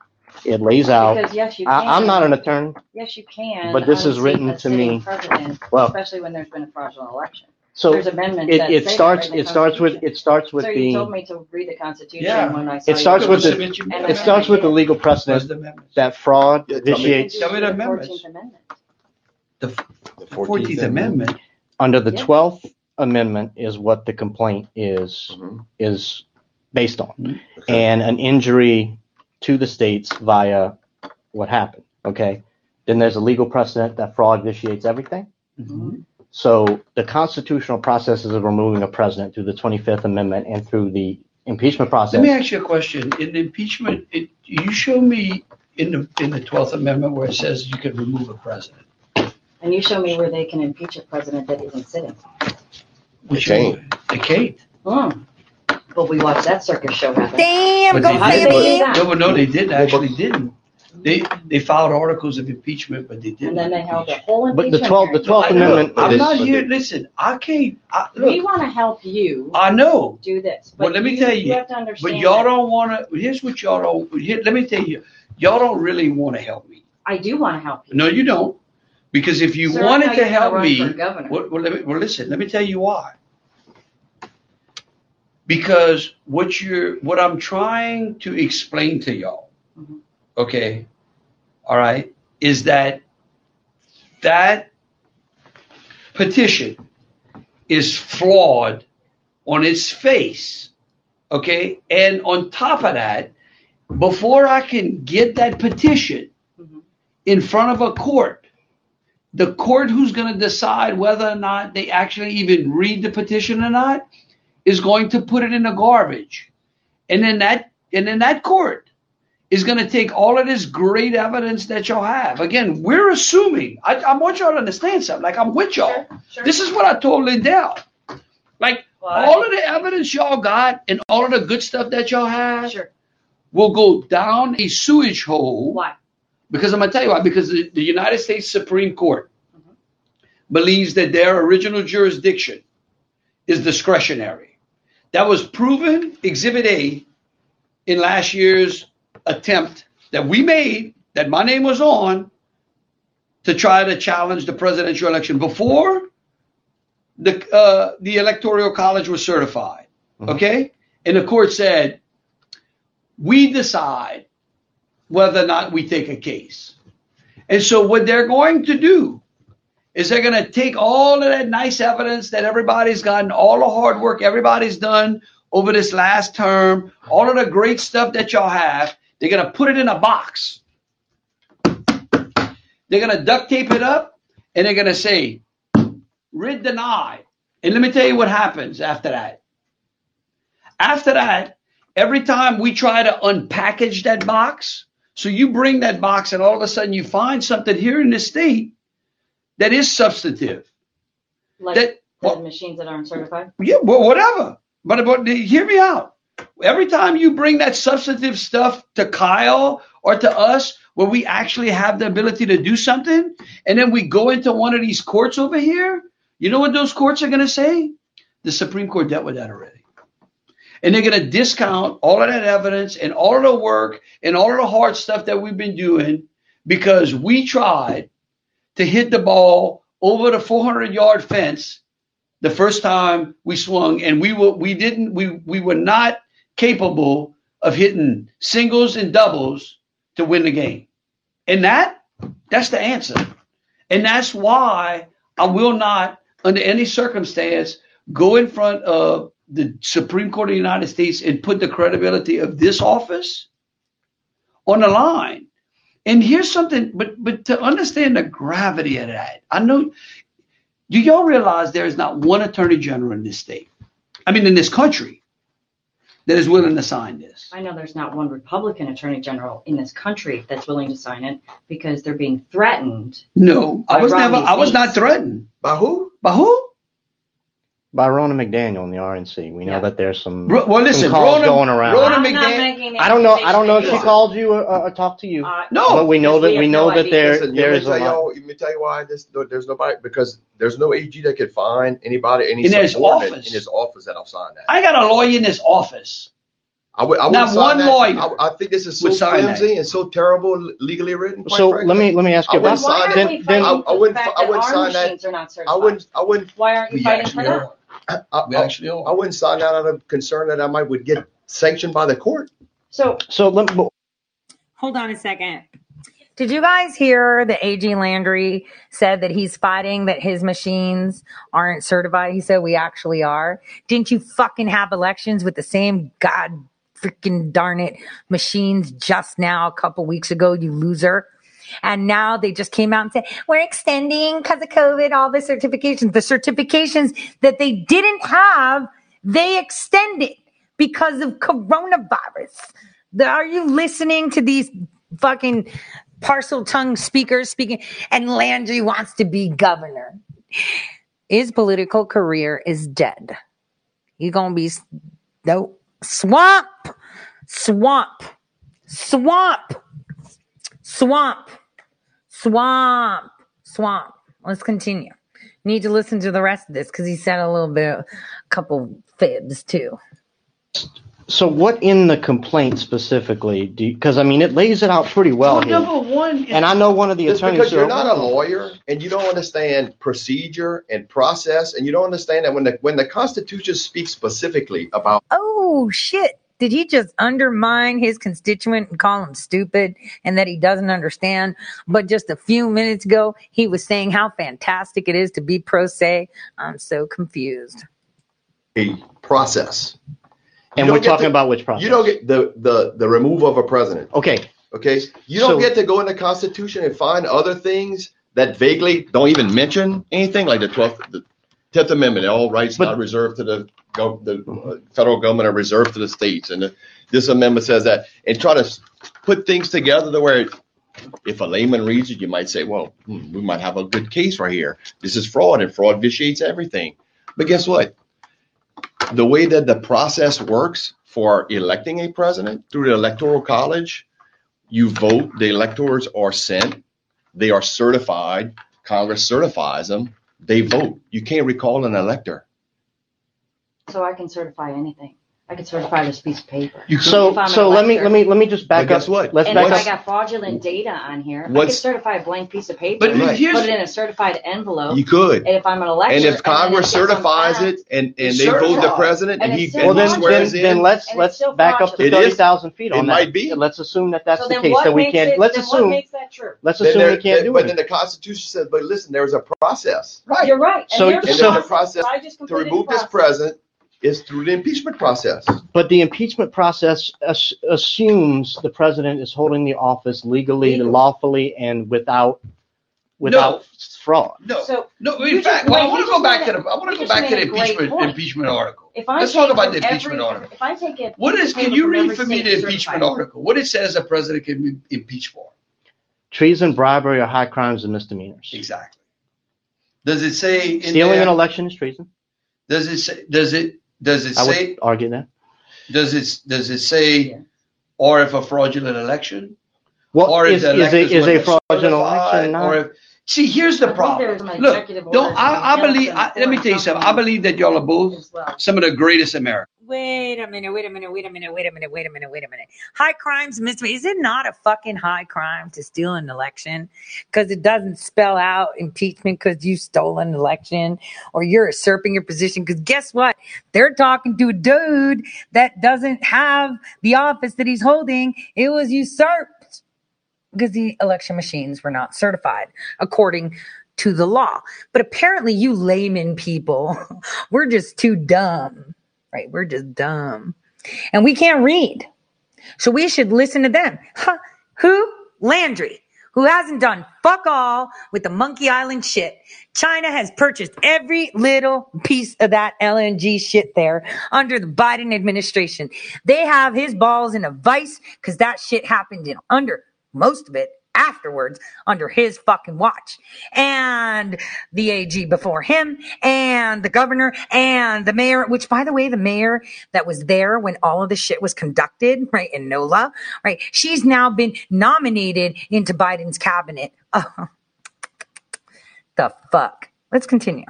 it lays out. Because yes, you I, I'm not an attorney. Yes, you can. But this is written to me- President, Well- especially when there's been a fraudulent election. So There's amendments it, that it that starts, in the it starts with, Constitution. it starts with Sir, you told the, me to read the Constitution Yeah. when I saw it starts with the, Submit your it starts with the legal precedent that fraud Yeah, tell me. vitiates Tell me the The amendments. 14th Amendment. The The 14th Amendment. under the Yeah. 12th amendment is what the complaint is Mhm. is based on Mhm. Okay. and an injury to the states via what happened okay then there's a legal precedent that fraud vitiates everything Mhm. So the constitutional processes of removing a president through the 25th amendment and through the impeachment process Let me ask you a question. In the impeachment, it, you show me in the, in the 12th Amendment where it says you can remove a president. And you show me where they can impeach a president that isn't sitting. Which can't. you- They can't. Hmm. But we watched that circus show happen. Damn, But go they How did did. they that? No, but no, they didn't, actually didn't. They, they filed articles of impeachment, but they didn't. And then they held a impeach. whole but impeachment the 12th the hearing. 12th I know. amendment I'm is- not here, listen, I can't, I, We look, want to help you I know. do this. Well, but let me tell you, You have to understand. But y'all that don't want to, here's what y'all don't, here, let me tell you, y'all don't really want to help me. I do want to help you. No, you don't. Because if you Sir, wanted how to you gonna help run me, for governor? well, well, let me, well, listen, let me tell you why. Because what you're, what I'm trying to explain to y'all. Okay, all right, is that that petition is flawed on its face, okay, and on top of that, before I can get that petition Mhm. in front of a court, the court who's going to decide whether or not they actually even read the petition or not is going to put it in the garbage. And then that and then that court is going to take all of this great evidence that y'all have. Again, we're assuming. I, I want y'all to understand something. Like I'm with y'all. Sure, sure. This is what I told Lindell. Like I- all of the evidence y'all got and all of the good stuff that y'all have Sure. will go down a sewage hole. Why? Because I'm gonna tell you why. Because the, the United States Supreme Court Mm-hmm. believes that their original jurisdiction is discretionary. That was proven Exhibit A in last year's attempt that we made, that my name was on, to try to challenge the presidential election before the uh, the electoral college was certified. Okay, and the court said we decide whether or not we take a case. And so what they're going to do is they're going to take all of that nice evidence that everybody's gotten, all the hard work everybody's done over this last term, all of the great stuff that y'all have, they're going to put it in a box. They're going to duct tape it up and they're going to say, writ denied. And let me tell you what happens after that. After that, every time we try to unpackage that box, so you bring that box and all of a sudden you find something here in the state that is substantive. Like That- the well- machines that aren't certified. Yeah, well, whatever. But, but hear me out. Every time you bring that substantive stuff to Kyle or to us, where we actually have the ability to do something, and then we go into one of these courts over here, you know what those courts are going to say? The Supreme Court dealt with that already. And they're going to discount all of that evidence and all of the work and all of the hard stuff that we've been doing because we tried to hit the ball over the 400 yard fence the first time we swung and we were we didn't we we were not capable of hitting singles and doubles to win the game. And that that's the answer. And that's why i will not under any circumstance go in front of the supreme court of the united states and put the credibility of this office on the line. And here's something but but to understand the gravity of that i know do y'all realize there is not one attorney general in this state? I mean, in this country that is willing to sign this. I know there's not one Republican attorney general in this country that's willing to sign it because they're being threatened. No, I By was never. Romney's I was not threatened. By who? By who? By Ronna McDaniel in the RNC. We know Yeah. that there's some, Ro- well, listen, some calls Ronna- going around. Ronna I'm McDaniel- making I don't know. I don't know if she called you or, or talked to you. Uh, No, but we know that we we know no that idea. there Listen, there let is me a lot. y'all. Let me tell you why this, there's nobody because there's no AG that could find anybody any In his office. in his office that'll sign that. I got a lawyer in this office. I would. I would Not one that. lawyer I, I think this is so would sign flimsy and so terrible legally written. So frankly. let me let me ask you I wouldn't sign that. we then- fighting I- I for the wouldn't- I wouldn't sign that. machines are not I wouldn't. I wouldn't. Why aren't you fighting for that? Are. I, We I, actually are. I wouldn't sign that out of concern that I might would get sanctioned by the court. So So let me, Hold on a second. Did you guys hear that AG Landry said that he's fighting that his machines aren't certified? He said we actually are. Didn't you fucking have elections with the same god freaking darn it machines just now a couple weeks ago, you loser? And now they just came out and said, we're extending because of COVID, all the certifications. The certifications that they didn't have, they extended because of coronavirus. Are you listening to these fucking Parseltongue speakers speaking? And Landry wants to be governor. His political career is dead. He's gonna be s- no swamp, swamp, swamp, swamp, swamp, swamp. Let's continue. Need to listen to the rest of this because he said a little bit, a couple fibs too. so what in the complaint specifically? Do because I mean it lays it out pretty well Well, here. number one, And I know one of the attorneys. because you're are- not a lawyer and you don't understand procedure and process, and you don't understand that when the when the Constitution speaks specifically about Oh shit. Did he just undermine his constituent and call him stupid and that he doesn't understand? But just a few minutes ago, he was saying how fantastic it is to be pro se. I'm so confused. a process, and we're talking to- about which process? you don't get the the the removal of a president. Okay. Okay, you don't So- get to go in the Constitution and find other things that vaguely don't even mention anything like the twelfth, the Tenth Amendment. All rights not reserved to the gov- the uh, federal government are reserved to the states, and this amendment says that, and try to s- put things together to where. If a layman reads it, you might say, "Well, hmm, we might have a good case right here. This is fraud, and fraud vitiates everything." But guess what? The way that the process works for electing a president through the electoral college, you vote, the electors are sent, they are certified, Congress certifies them, they vote. You can't recall an elector. So I can certify anything. I can certify this piece of paper. So If I'm an so let me elector. let me let me just back But up. guess what? Let's and back if up. I got fraudulent data on here, I could What's- certify a blank piece of paper, But if you put here's- it in a certified envelope. You could. And if I'm an elector, And if then Congress it gets certifies unpacked, it and, and it's they vote the certified. president and And he, it's and Well, he then, swears then, in. then let's And it's let's still back up to fraudulent. It thirty is. thousand feet It on might that. be. Let's assume that that's so the then case. what So we makes can't. let's then what assume. makes that true? Let's Then assume there- we can't do it. but it. then the Constitution says, but listen, there's a process. Right. You're right. And So- here's And the then the process. process I just to completed remove the this process. president is through the impeachment process. But the impeachment process as- assumes the president is holding the office legally, Legally. lawfully, and without without fraud. No, So no. you In just- fact, well, I want to go back to the. I want to go back to the impeachment point. impeachment article. If I Let's talk about the every- impeachment article. If I take it, What is? Can you read for me the impeachment certify article? What it says a president can be impeached for? Treason, bribery, or high crimes and misdemeanors. Exactly. Does it say in Stealing there, an election is treason. Does it say? Does it? Does it I would say? argue that. Does it? Does it say? Or if a fraudulent election? What or if is, is a is a fraudulent election not? Or if, see, here's the I problem. there's some Look, executive don't I, I believe? I, let me tell you something. I believe that y'all are both well. some of the greatest Americans. Wait a minute, wait a minute, wait a minute, wait a minute, wait a minute, wait a minute. High crimes, misdemeanor. Is it not a fucking high crime to steal an election? Because it doesn't spell out impeachment because you stole an election or you're usurping your position. Because guess what? They're talking to a dude that doesn't have the office that he's holding. It was usurped because the election machines were not certified according to the law. But apparently, you layman people, we're just too dumb, right? We're just dumb. And we can't read. So we should listen to them. Huh? Who? Landry. who hasn't done fuck all with the Monkey Island shit. China has purchased every little piece of that LNG shit there under the Biden administration. They have his balls in a vice because that shit happened in under most of it afterwards under his fucking watch. And the AG before him and the governor and the mayor, which by the way, the mayor that was there when all of this shit was conducted, right, in NOLA, right, she's now been nominated into Biden's cabinet. Oh, the fuck. Let's continue.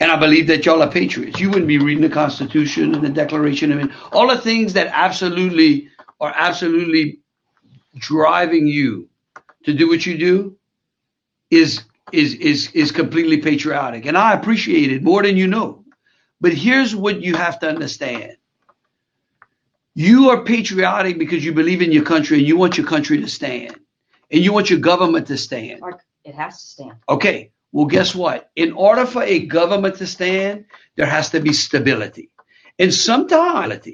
And I believe that y'all are patriots. You wouldn't be reading the Constitution and the Declaration of Independence, all the things that absolutely are absolutely driving you to do what you do is is is is completely patriotic. And I appreciate it more than you know. But here's what you have to understand. You are patriotic because you believe in your country and you want your country to stand. And you want your government to stand. It has to stand. Okay. Well, guess what? In order for a government to stand, there has to be stability. And sometimes,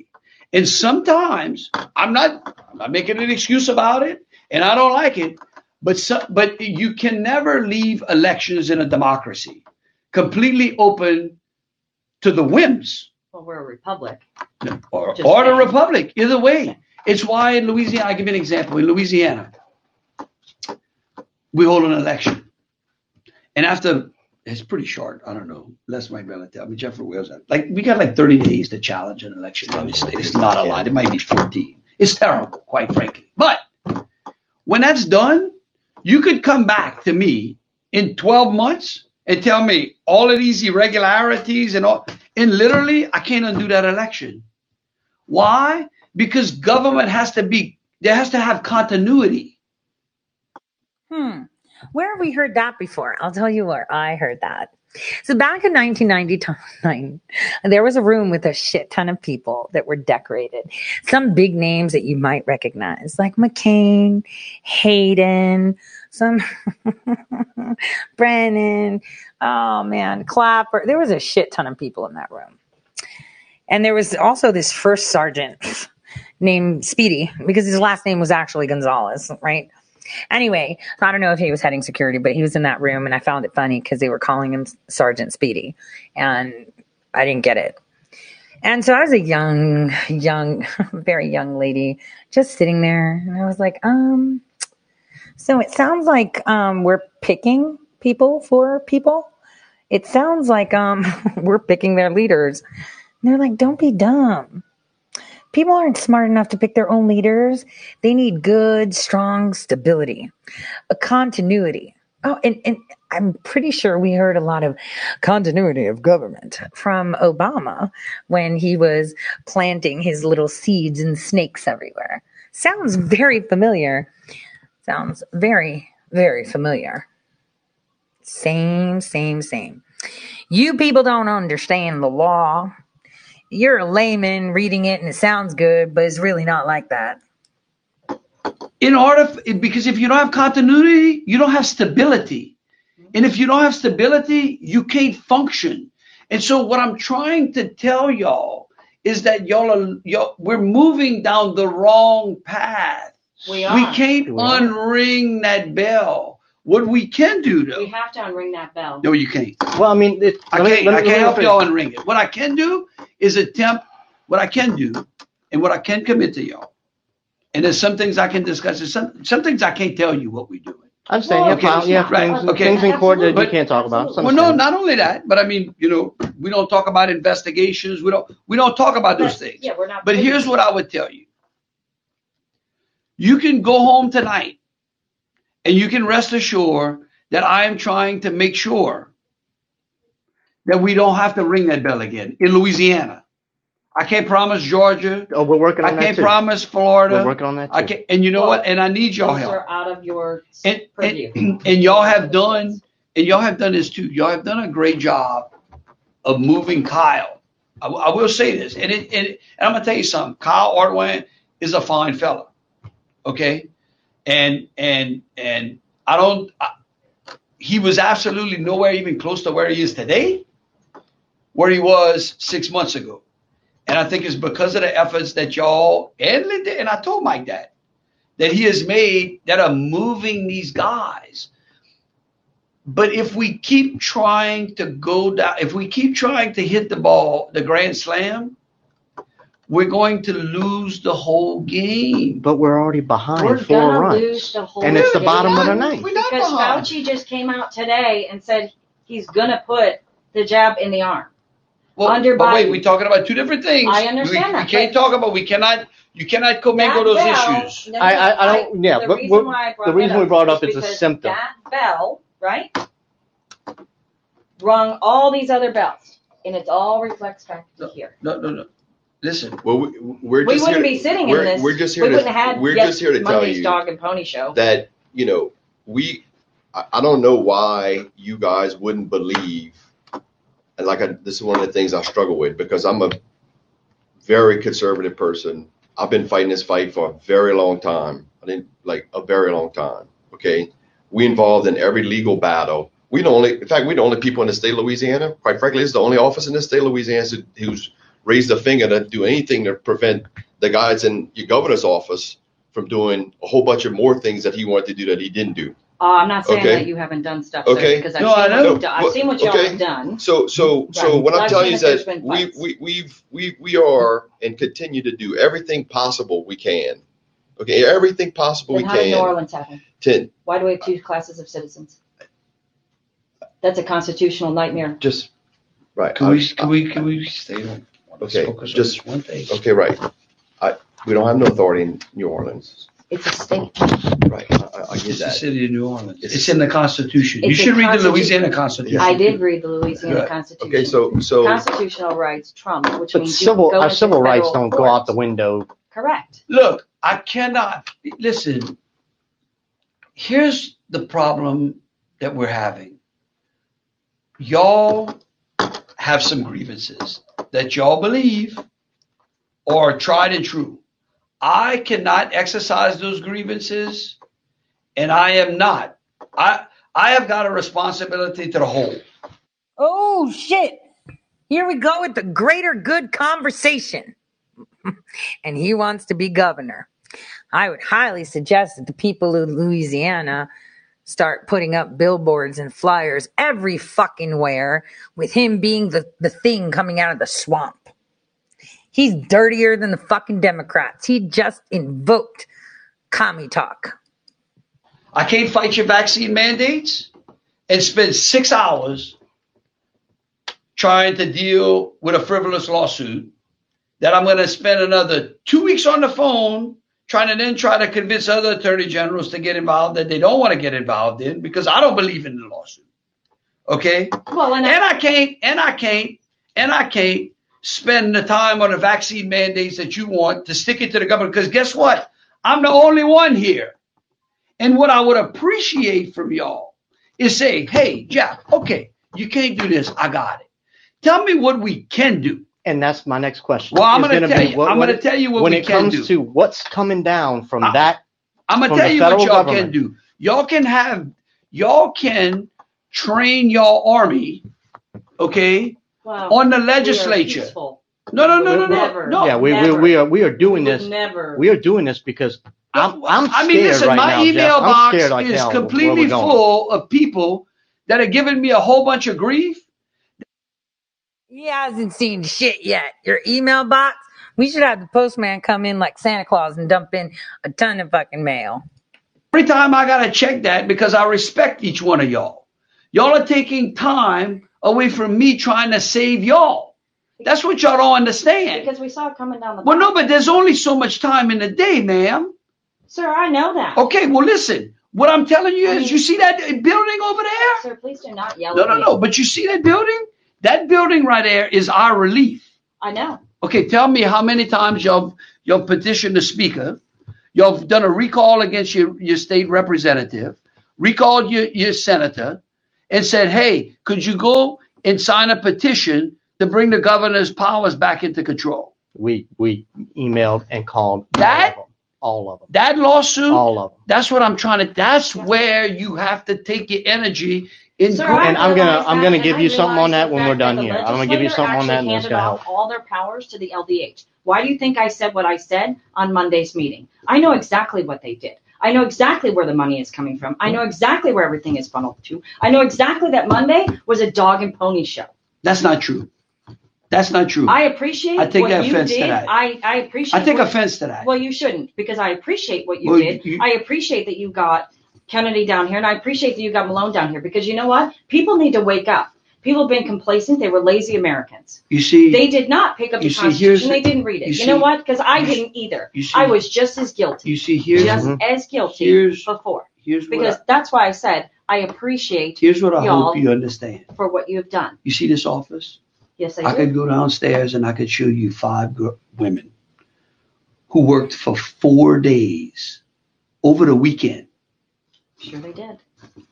and sometimes, I'm not, I'm not making an excuse about it, and I don't like it. But so, but you can never leave elections in a democracy completely open to the whims Well, we're a republic. or, Just or the saying. republic. Either way, it's why in Louisiana. I'll give you an example. In Louisiana, we hold an election, and after it's pretty short. I don't know. Les might be able to tell me. Jeffrey Wales. Like we got like 30 days to challenge an election in the state. It's not a lot. It might be 14. It's terrible, quite frankly. But when that's done, you could come back to me in 12 months and tell me all of these irregularities and all. And literally, I can't undo that election. Why? Because government has to be, there has to have continuity. Hmm. Where have we heard that before? I'll tell you where I heard that. So back in 1999, there was a room with a shit ton of people that were decorated. Some big names that you might recognize, like McCain, Hayden, some Brennan, oh man, Clapper. There was a shit ton of people in that room. And there was also this first sergeant named Speedy because his last name was actually Gonzalez, right? Anyway, I don't know if he was heading security, but he was in that room and I found it funny because they were calling him Sergeant Speedy and I didn't get it. And so I was a young, young, very young lady just sitting there and I was like, um, so it sounds like um, we're picking people for people. It sounds like um, we're picking their leaders. And they're like, don't be dumb. People aren't smart enough to pick their own leaders. They need good, strong stability, a continuity. Oh, and, and I'm pretty sure we heard a lot of continuity of government from Obama when he was planting his little seeds and snakes everywhere. Sounds very familiar. Sounds very, very familiar. Same, same, same. You people don't understand the law. You're a layman reading it and it sounds good, but it's really not like that. in order because if you don't have continuity you don't have stability. And if you don't have stability you can't function. And so what i'm trying to tell y'all is that y'all are y'all, we're moving down the wrong path. We are. we can't unring that bell what we can do though We have to unring that bell. no you can't Well, I mean, it, I let me- can't, let me- I let me can't help rephrase. y'all unring it. What I can do is attempt what I can do and what I can commit to y'all. And there's some things I can discuss. There's some some things I can't tell you what we're doing. I understand. Yeah, fine. Yeah, things- things in court that you But- can't talk about. It's Well, no, understandable. not only that, but I mean, you know, we don't talk about investigations. We don't we don't talk about those things. Yeah, we're not. But here's what I would tell you. You can go home tonight and you can rest assured that I am trying to make sure that we don't have to ring that bell again in Louisiana. I can't promise Georgia. Oh, we're working on I that can't too. promise Florida. We're working on that I can't, and you know what? And I need y'all Those help. are out of your And, purview. and, and y'all have done, and y'all have done this too. Y'all have done a great job of moving Kyle. I, I will say this, and it, and, and I'm gonna tell you something. Kyle Ardoin is a fine fella, okay, and and and I don't. I, he was absolutely nowhere even close to where he is today, where he was six months ago, and I think it's because of the efforts that y'all and Linda and I told Mike that that he has made that are moving these guys. But if we keep trying to go down, if we keep trying to hit the ball, the grand slam, we're going to lose the whole game. But we're already behind We're four runs. lose the whole and it's the game. bottom of the We're ninth. Because Fauci just came out today and said he's gonna put the jab in the arm. Well, Under but wait, we're talking about two different things. I understand we, that, We can't talk about. We cannot. You cannot commingle That those bell- issues. no, I- I- I don't- yeah, the but reason we're- why I brought the reason that we brought up is a because symptom. That bell, right, rung all these other bells, and it all reflects back to here. No, no, no. Listen. Well, we, we're we just wouldn't here be sitting in this. We're just here. we here wouldn't to. have had we're yet just here to tell you dog and pony show. that you know we. I, I don't know why you guys wouldn't believe. And like I, this is one of the things I struggle with because I'm a very conservative person. I've been fighting this fight for a very long time. I didn't like a very long time. Okay, we involved in every legal battle. We the only, in fact, we're the only people in the state of Louisiana. Quite frankly, it's the only office in the state of Louisiana who- who's raised a finger to do anything to prevent the guys in your governor's office from doing a whole bunch of more things that he wanted to do that he didn't do. Oh, I'm not saying Okay. that you haven't done stuff, sir, Okay. because I've No, I seen what know. you've done. I've seen what y'all okay. have done. So, so, so Right. what I'm I've telling you is that there's that been we, we, we've, we, we are and continue to do everything possible we can. Okay, everything possible Then we how did New can Orleans happen? to Why do we have two classes of citizens? That's a constitutional nightmare. just, right. Can I- we? Can we? Can we stay on? Let's Okay, focus on just, this one thing. okay, right. I, we don't have no authority in New Orleans. It's a state. Right, I, I- I get It's the that. city of New Orleans. It's, in the Constitution. You It's a should read the constitu- Louisiana Constitution. I did read the Louisiana Good. Constitution. Okay, so, so, Constitutional rights trump, which But means civil, you can go our into civil rights federal don't go out the window. Correct. Look, I cannot listen. Here's the problem that we're having. Y'all have some grievances that y'all believe are tried and true. I cannot exercise those grievances, and I am not. I I have got a responsibility to the whole. Oh shit. Here we go with the greater good conversation. and he wants to be governor. I would highly suggest that the people of Louisiana start putting up billboards and flyers every fucking where with him being the, the thing coming out of the swamp. He's dirtier than the fucking Democrats. He just invoked commie talk. I can't fight your vaccine mandates and spend six hours trying to deal with a frivolous lawsuit that I'm going to spend another two weeks on the phone trying to then try to convince other attorney generals to get involved that they don't want to get involved in because I don't believe in the lawsuit. Okay? Well, and, and I can't, and I can't, and I can't spend the time on the vaccine mandates that you want to stick it to the government because guess what? I'm the only one here. And what I would appreciate from y'all is say, hey, Jeff, okay, you can't do this. I got it. Tell me what we can do. And that's my next question. Well, I'm gonna gonna tell you- what- I'm what gonna tell you what when we it can comes do. to what's coming down from I- that. I'm gonna tell you what y'all government. can do. Y'all can have, y'all can train y'all army, okay, Wow. on the legislature. No, no, no, no, no, no. yeah, we, we, we are we are doing this. never. We are doing this because I'm I'm I mean, listen, right my now, email Jeff. Box like is hell completely full of people that are giving me a whole bunch of grief. He hasn't seen shit yet. Your email box? We should have the postman come in like Santa Claus and dump in a ton of fucking mail. Every time I gotta check that because I respect each one of y'all. Y'all are taking time away from me trying to save y'all. That's what y'all don't understand. Because we saw it coming down the Well, no, but there's only so much time in the day, ma'am. Sir, I know that. Okay, well, listen. What I'm telling you I is, mean- you see that building over there? Sir, please do not yell No, at no, me. no. But you see that building? That building right there is our relief. I know. Okay, tell me how many times you've y'all petitioned the speaker, you've done a recall against your, your state representative, recalled your, your senator, and said, hey, could you go and sign a petition to bring the governor's powers back into control? We we emailed and called. That All of them. That lawsuit, All of them. that's what I'm trying to, that's where you have to take your energy in. Sir, I And I'm gonna- realize I'm that, gonna and give I you something on realize that the when we're done the here. I'm gonna give you legislature something on that, and actually that's handed gonna off help. All their powers to the LDH. Why do you think I said what I said on Monday's meeting? I know exactly what they did. I know exactly where the money is coming from. I know exactly where everything is funneled to. I know exactly that Monday was a dog and pony show. That's not true. That's not true. I appreciate I take what you offense to did. that. I, I appreciate. I take what- offense to that. Well, you shouldn't because I appreciate what you Well, did. you- I appreciate that you got Kennedy down here, and I appreciate that you got Malone down here because you know what? People need to wake up. People have been complacent. They were lazy Americans. You see, They did not pick up the see, Constitution. the- They didn't read it. you You, know what? Because I didn't either. you see- I was just as guilty. you see, here's, just Mhm. as guilty Here's- before. here's what Because I- that's why I said I appreciate here's what I hope you understand. for what you have done. You see this office? Yes, I, I do. could go downstairs and I could show you five gr- women who worked for four days over the weekend Sure, they did.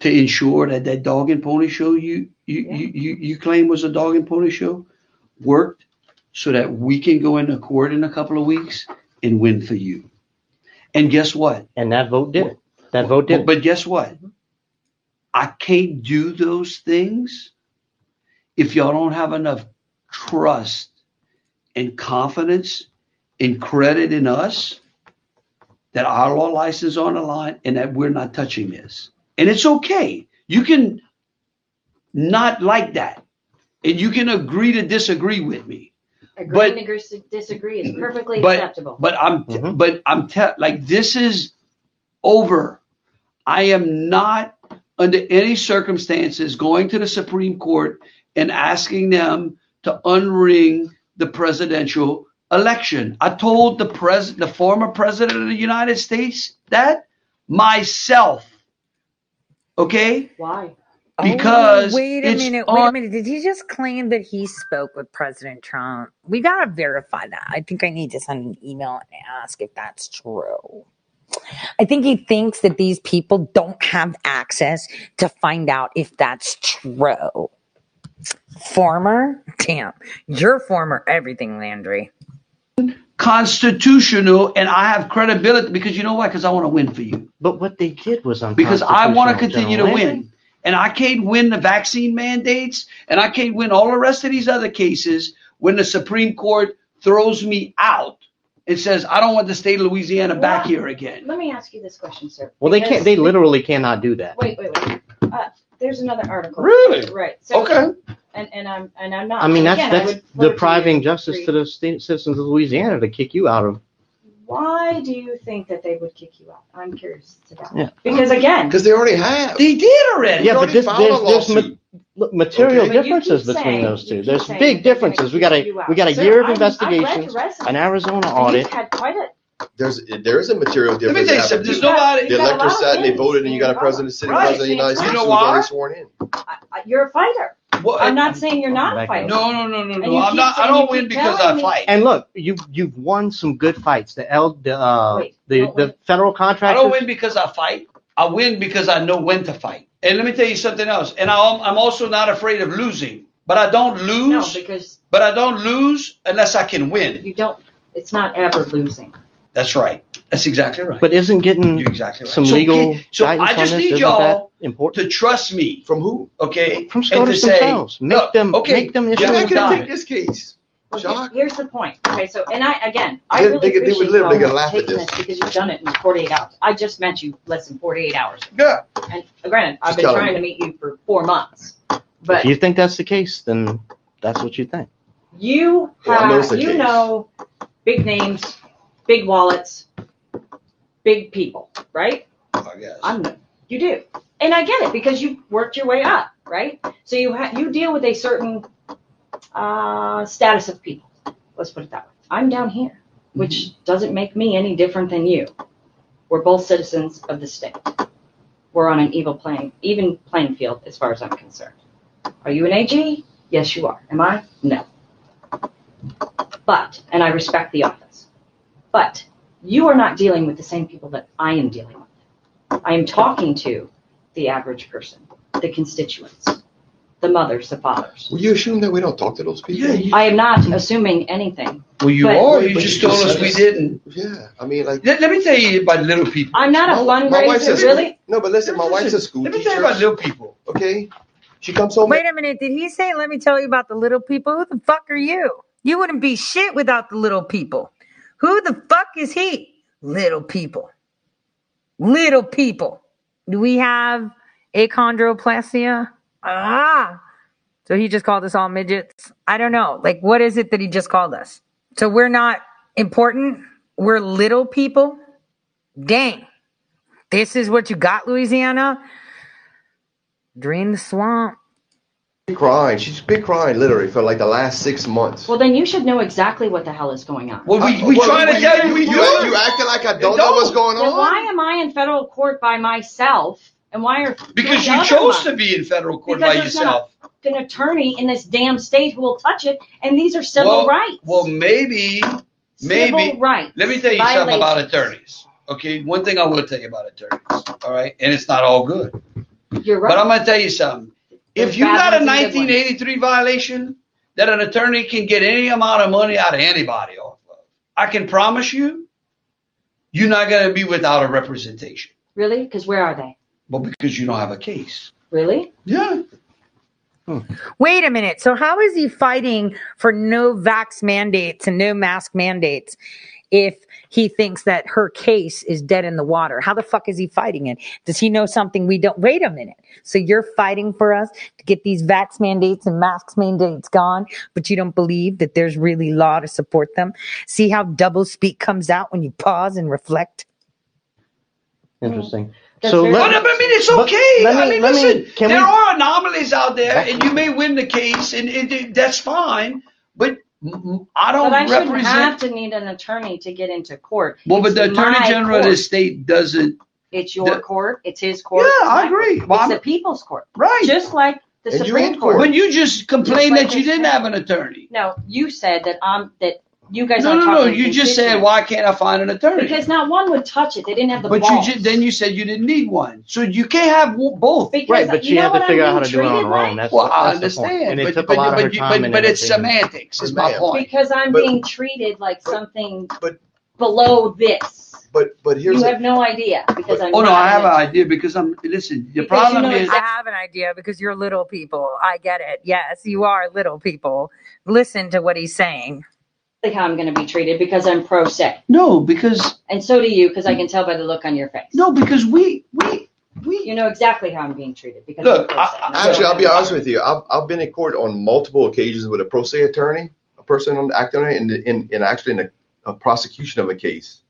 to ensure that that dog and pony show you you, you, you, you claim was a dog and pony show worked so that we can go into court in a couple of weeks and win for you. And guess what? And that vote did it. That vote did. But, but guess what? I can't do those things if y'all don't have enough trust and confidence and credit in us that our law license on the line and that we're not touching this. And it's okay. You can not like that. And you can agree to disagree with me. Agreeing to disagree is perfectly but, acceptable. But I'm Mm-hmm. but I'm te- like this is over. I am not under any circumstances going to the Supreme Court and asking them to unring the presidential election. I told the pres the former president of the United States that myself. Okay? Why? Oh, because Oh, wait a it's minute, wait a minute. Did he just claim that he spoke with President Trump? We gotta verify that. I think I need to send an email and ask if that's true. I think he thinks that these people don't have access to find out if that's true. Former? Damn. You're former everything, Landry. Constitutional and I have credibility because you know why? Because I want to win for you. But what they did was because I want to unconstitutional, continue to win. Landry. And I can't win the vaccine mandates and I can't win all the rest of these other cases when the Supreme Court throws me out and says, I don't want the state of Louisiana back here again. Let me ask you this question, sir. Well, they can't. They literally cannot do that. Wait, wait, wait. Uh, there's another article. Really? Right. So, Okay. And and I'm and I'm not. I mean, that's again, I that's would flirt to depriving justice to the state citizens of Louisiana to kick you out of. Why do you think that they would kick you out? I'm curious to that. Yeah. Because again, Because they already have. They did already. Yeah, They but this, filed a there's, there's lawsuit. ma- look, material Okay. But you differences keep between saying- those you two. keep There's saying big that they're gonna differences. We got kick a you out. we got a Sir, year of I'm- I've read the investigations, resume. an Arizona You've audit. had quite a There's there is a material difference. Let me difference. tell you something. There's nobody. The You've electors sat and they voted, and you got a president sitting Right. president of the United You States know who why? already sworn in. I- you're a fighter. Well, I'm not saying you're not a fighter. No, no, no, no, no. I'm not. I don't win because I fight. And look, you you've won some good fights. The L the uh, Wait, the the win. federal I don't win because I fight. I win because I know when to fight. And let me tell you something else. And I'm, I'm also not afraid of losing. But I don't lose. No, lose. because but I don't lose unless I can win. you don't. It's not ever losing. That's right. That's exactly right. But isn't getting You're exactly right. some So, legal can- so guidance I just on this need y'all important? to trust me. From who? Okay. From And starters to say, themselves. Make look, them okay, make them yeah, issue You're I'm not the gonna done. take this case. Well, Shock. here's the point. Okay, so and I again, I They- really they could- they would y'all laugh at taking this. this because you've done it in 48 hours. I just met you less than 48 hours. Yeah. And uh, granted, I've Just been trying me. to meet you for four months, but If you think that's the case, then that's what you think. you Well, I know it's have the you case. know big names, big wallets, big people, right? I guess. I'm you do, and I get it because you worked your way up, right? So you ha- you deal with a certain uh, status of people. Let's put it that way. I'm down here, which doesn't make me any different than you. We're both citizens of the state. We're on an evil playing, even playing field as far as I'm concerned. Are you an AG? Yes, you are. Am I? No. But, and I respect the office, but you are not dealing with the same people that I am dealing with. I am talking to the average person, the constituents. the mothers, the fathers. Will you assume that we don't talk to those people? Yeah. I am not assuming anything. Well, you But- are. You But just you told us said we this. didn't. Yeah, I mean, like. Let, let me tell you about little people. I'm not a My wife's fundraiser, a really. No, but listen, my wife's a school Let me teacher. tell you about little people. Okay, she comes home. Wait a minute. Did he say, let me tell you about the little people? Who the fuck are you? You wouldn't be shit without the little people. Who the fuck is he? Little people. Little people. Do we have achondroplasia? Ah. So he just called us all midgets? I don't know. Like, what is it that he just called us? So we're not important? We're little people? Dang. This is what you got, Louisiana? Drain the swamp. Crying. She's been crying literally for like the last six months. Well, then you should know exactly what the hell is going on. Well, we, we well, trying to you- tell you. you- we you- do. you acting like I don't know what's going Then on? why am I in federal court by myself? And why are Because you chose to be in federal court Because by there's yourself. not an attorney in this damn state who will touch it, and these are civil well, rights. Well, maybe, maybe. Civil rights. Let me tell you something about attorneys. Okay, one thing I will tell you about attorneys. All right, and it's not all good. You're right. But I'm going to tell you something. There's If you got a ones and good ones. 1983 violation that an attorney can get any amount of money out of anybody off of, I can promise you, you're not going to be without a representation. Really? Because where are they? Well, because you don't have a case. Really? Yeah. Hmm. Wait a minute. So how is he fighting for no vax mandates and no mask mandates if he thinks that her case is dead in the water? How the fuck is he fighting it? Does he know something we don't? Wait a minute. So you're fighting for us to get these vax mandates and masks mandates gone, but you don't believe that there's really law to support them? See how double speak comes out when you pause and reflect? Hmm. Interesting. That's So very- let, But, I mean, it's okay. let me- I mean, let me- listen, can there we- are anomalies out there, and you may win the case, and it, it- that's fine. But I don't But I shouldn't have to need an attorney to get into court. well, but It's the attorney general of the state doesn't. It's your the- court. It's his court. Yeah, I agree. court. Well, it's I'm- the people's court. Right. Just like the Supreme Court. court. When you just complained like that you didn't have an attorney. No, you said that I'm that you guys No, no, no. You just said, constituents. why can't I find an attorney? Because not one would touch it. They didn't have the but balls. you just, then you said you didn't need one. So you can't have both. Because right, but you she know had what to I'm figure out how to do it on treated her own. That's, well, I that's the point. understand. And it but, took but, a lot but, of her time but, but it's semantics, is my point. Because I'm being treated like something But below this. but but here's You the- have no idea because I'm. Oh, no, I have an idea because I'm, listen, the Because you problem know is. I have an idea because you're little people. I get it. Yes, you are little people. Listen to what he's saying. Like how I'm going to be treated because I'm pro se, No, because and so do you because I can tell by the look on your face. no, because we we we You know exactly how I'm being treated because Look, I'm pro se. I- That's Actually, I'll be honest with you. I've, I've been in court on multiple occasions with a pro se attorney, a person on the acting on it, and in, in actually in a, a prosecution of a case.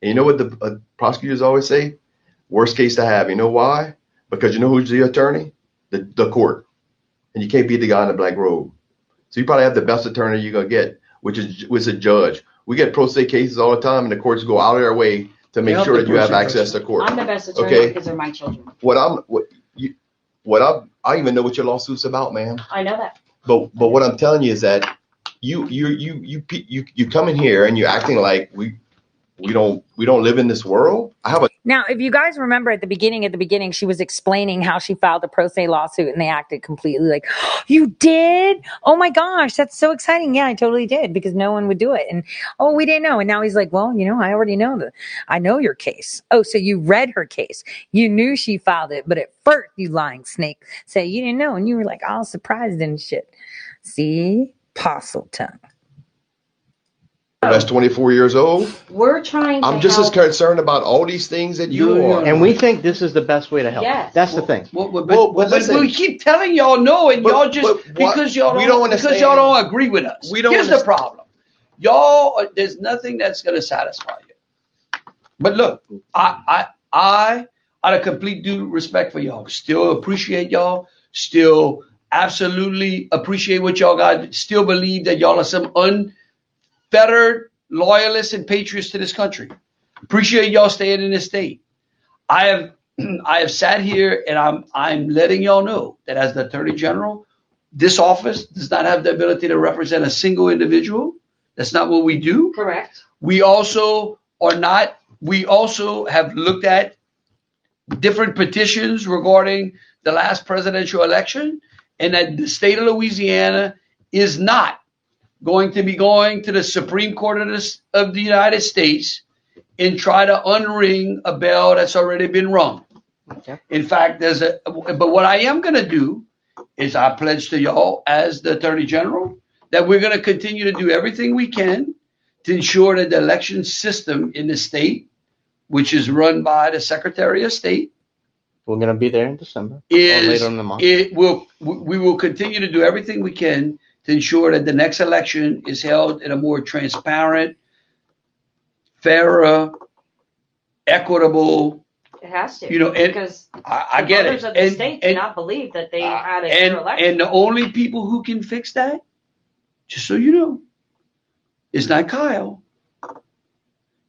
And you know what the uh, prosecutors always say? Worst case to have. You know why? Because you know who's the attorney? The the court, and you can't beat the guy in the black robe. So you probably have the best attorney you're gonna get, which is is a judge. We get pro se cases all the time, and the courts go out of their way to make sure that you have access to court. I'm the best attorney Okay. because they're my children. What I'm what you what I I even know what your lawsuit's about, man. I know that. But but what I'm telling you is that you you you you you you come in here and you're acting like we we don't we don't live in this world. I have a Now, if you guys remember at the beginning, at the beginning, she was explaining how she filed a pro se lawsuit and they acted completely like, You did? Oh my gosh, that's so exciting. Yeah, I totally did because no one would do it. And oh, we didn't know. And now he's like, Well, you know, I already know the I know your case. Oh, so you read her case. You knew she filed it, but at first you lying snake say you didn't know, and you were like all surprised and shit. See? Parseltongue. That's 24 years old. We're trying to I'm just as concerned about all these things that you No, no, are. And we think this is the best way to help. Yes. That's the thing. Well, but, Well, but, but listen. we keep telling y'all no, and But- y'all just what- because y'all we don't, don't because y'all don't agree with us. We don't Here's the problem, y'all. uh, There's nothing that's going to satisfy you. But look, I, I, I, out of complete due respect for y'all, still appreciate y'all. Still absolutely appreciate what y'all got. Still believe that y'all are some unfettered loyalists and patriots to this country. Appreciate y'all staying in this state. I have I have sat here and I'm I'm letting y'all know that as the Attorney General, this office does not have the ability to represent a single individual. That's not what we do. Correct. We also are not, we also have looked at different petitions regarding the last presidential election. and that the state of Louisiana is not going to be going to the Supreme Court of, this, of the United States and try to unring a bell that's already been rung. In fact, there's a, but what I am going to do is I pledge to y'all as the Attorney General that we're going to continue to do everything we can to ensure that the election system in the state, which is run by the Secretary of State, We're going to be there in December. or is later in the month. it will we will continue to do everything we can to ensure that the next election is held in a more transparent, fairer, equitable. It has to. You know, and because I, I the get it. of the And, state do and, not believe that they had a and, fair election. and the only people who can fix that, just so you know, is not Kyle.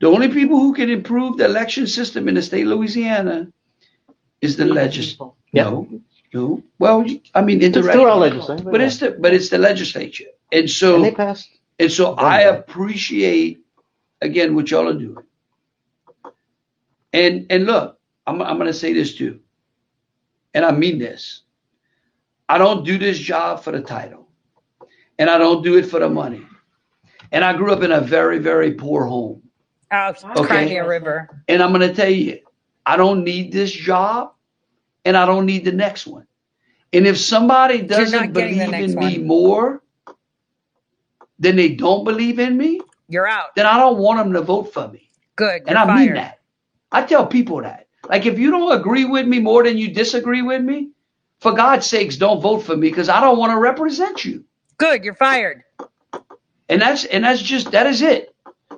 The only people who can improve the election system in the state of Louisiana is the legislature. No, no. Well, I mean, It's indirectly. through our legislature, But it's the, but it's the legislature. And so, And they passed. and so I appreciate, again, what y'all are doing. And, and look, I'm, I'm going to say this too. And I mean this. I don't do this job for the title. And I don't do it for the money. And I grew up in a very, very poor home. Oh, Okay. cry a river. And I'm going to tell you, I don't need this job and I don't need the next one. And if somebody doesn't not getting the believe in next me more than they don't believe in me, You're out. then I don't want them to vote for me. Good. And I fired. mean that. I tell people that. Like, if you don't agree with me more than you disagree with me, for God's sakes, don't vote for me because I don't want to represent you. Good. You're fired. And that's and that's just that is it.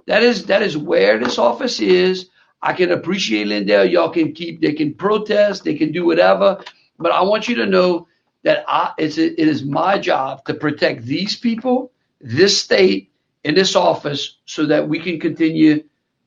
That is that is where this office is. I can appreciate Lindell. Y'all can keep. They can protest. They can do whatever. But I want you to know that I it's it is my job to protect these people, this state, and this office, so that we can continue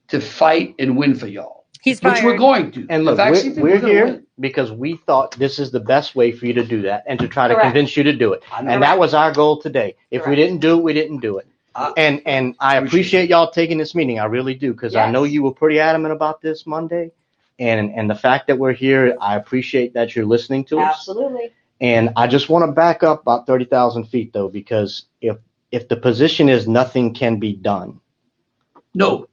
to fight and win for y'all. He's which we're going to. And look, we're, we're here win. because we thought this is the best way for you to do that and to try to Correct. convince you to do it. And that that. was our goal today. If we didn't do it, we didn't do it. I- and and I appreciate y'all taking this meeting. I really do because I know you were pretty adamant about this Monday. And and the fact that we're here, I appreciate that you're listening to us. Absolutely. And I just want to back up about 30,000 feet though, because if if the position is nothing can be done, No,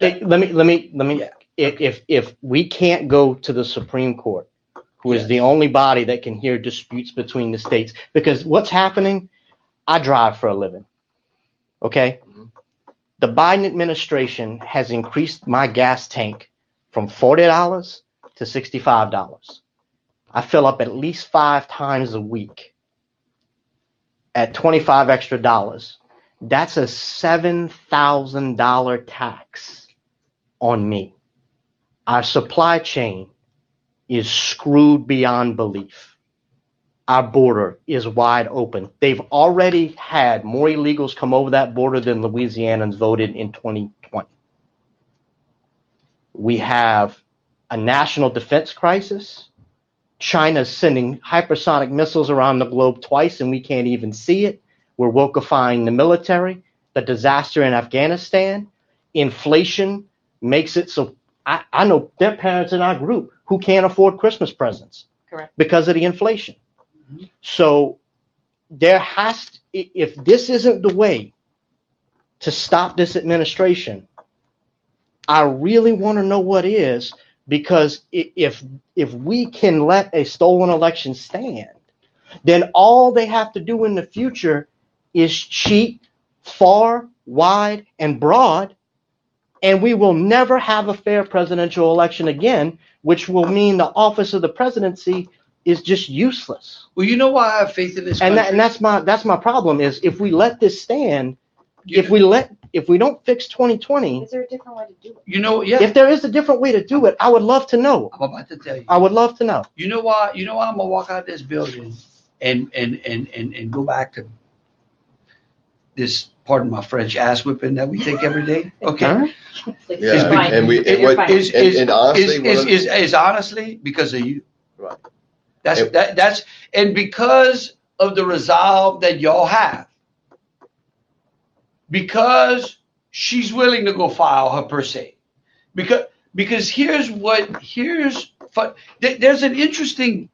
Eh, let me let me let me if if if we can't go to the Supreme Court, who is the only body that can hear disputes between the states, because what's happening, I drive for a living. Okay? Mm-hmm. The Biden administration has increased my gas tank from $40 to $65. I fill up at least five times a week at 25 extra dollars. That's a $7,000 tax on me. Our supply chain is screwed beyond belief. Our border is wide open. They've already had more illegals come over that border than Louisianans voted in 2020. We have a national defense crisis. China's sending hypersonic missiles around the globe twice and we can't even see it. We're wokeifying the military, the disaster in Afghanistan. Inflation makes it so I, I know their parents in our group who can't afford Christmas presents Correct. because of the inflation. So there has to, if this isn't the way to stop this administration, I really want to know what is because if if we can let a stolen election stand, then all they have to do in the future is cheat far, wide, and broad, and we will never have a fair presidential election again, which will mean the office of the presidency is just useless. Well, you know why I have faith in this And that, and that's my that's my problem is if we let this stand, if we let if we don't fix 2020, Is there a different way to do it? You know, yeah. if there is a different way to do it, I would love to know. I'm about to tell you. I would love to know. You know why? You know why I'm gonna walk out of this building and and and and, and go back to this. Pardon my French ass whipping that we take every day. Okay. Huh? Yeah, Is- and- and we- and is- what- is- is- and honestly, is- one is- is- is honestly because of you. Right. That's that that's and because of the resolve that y'all have. Because she's willing to go file her per se. Because because here's what here's there's an interesting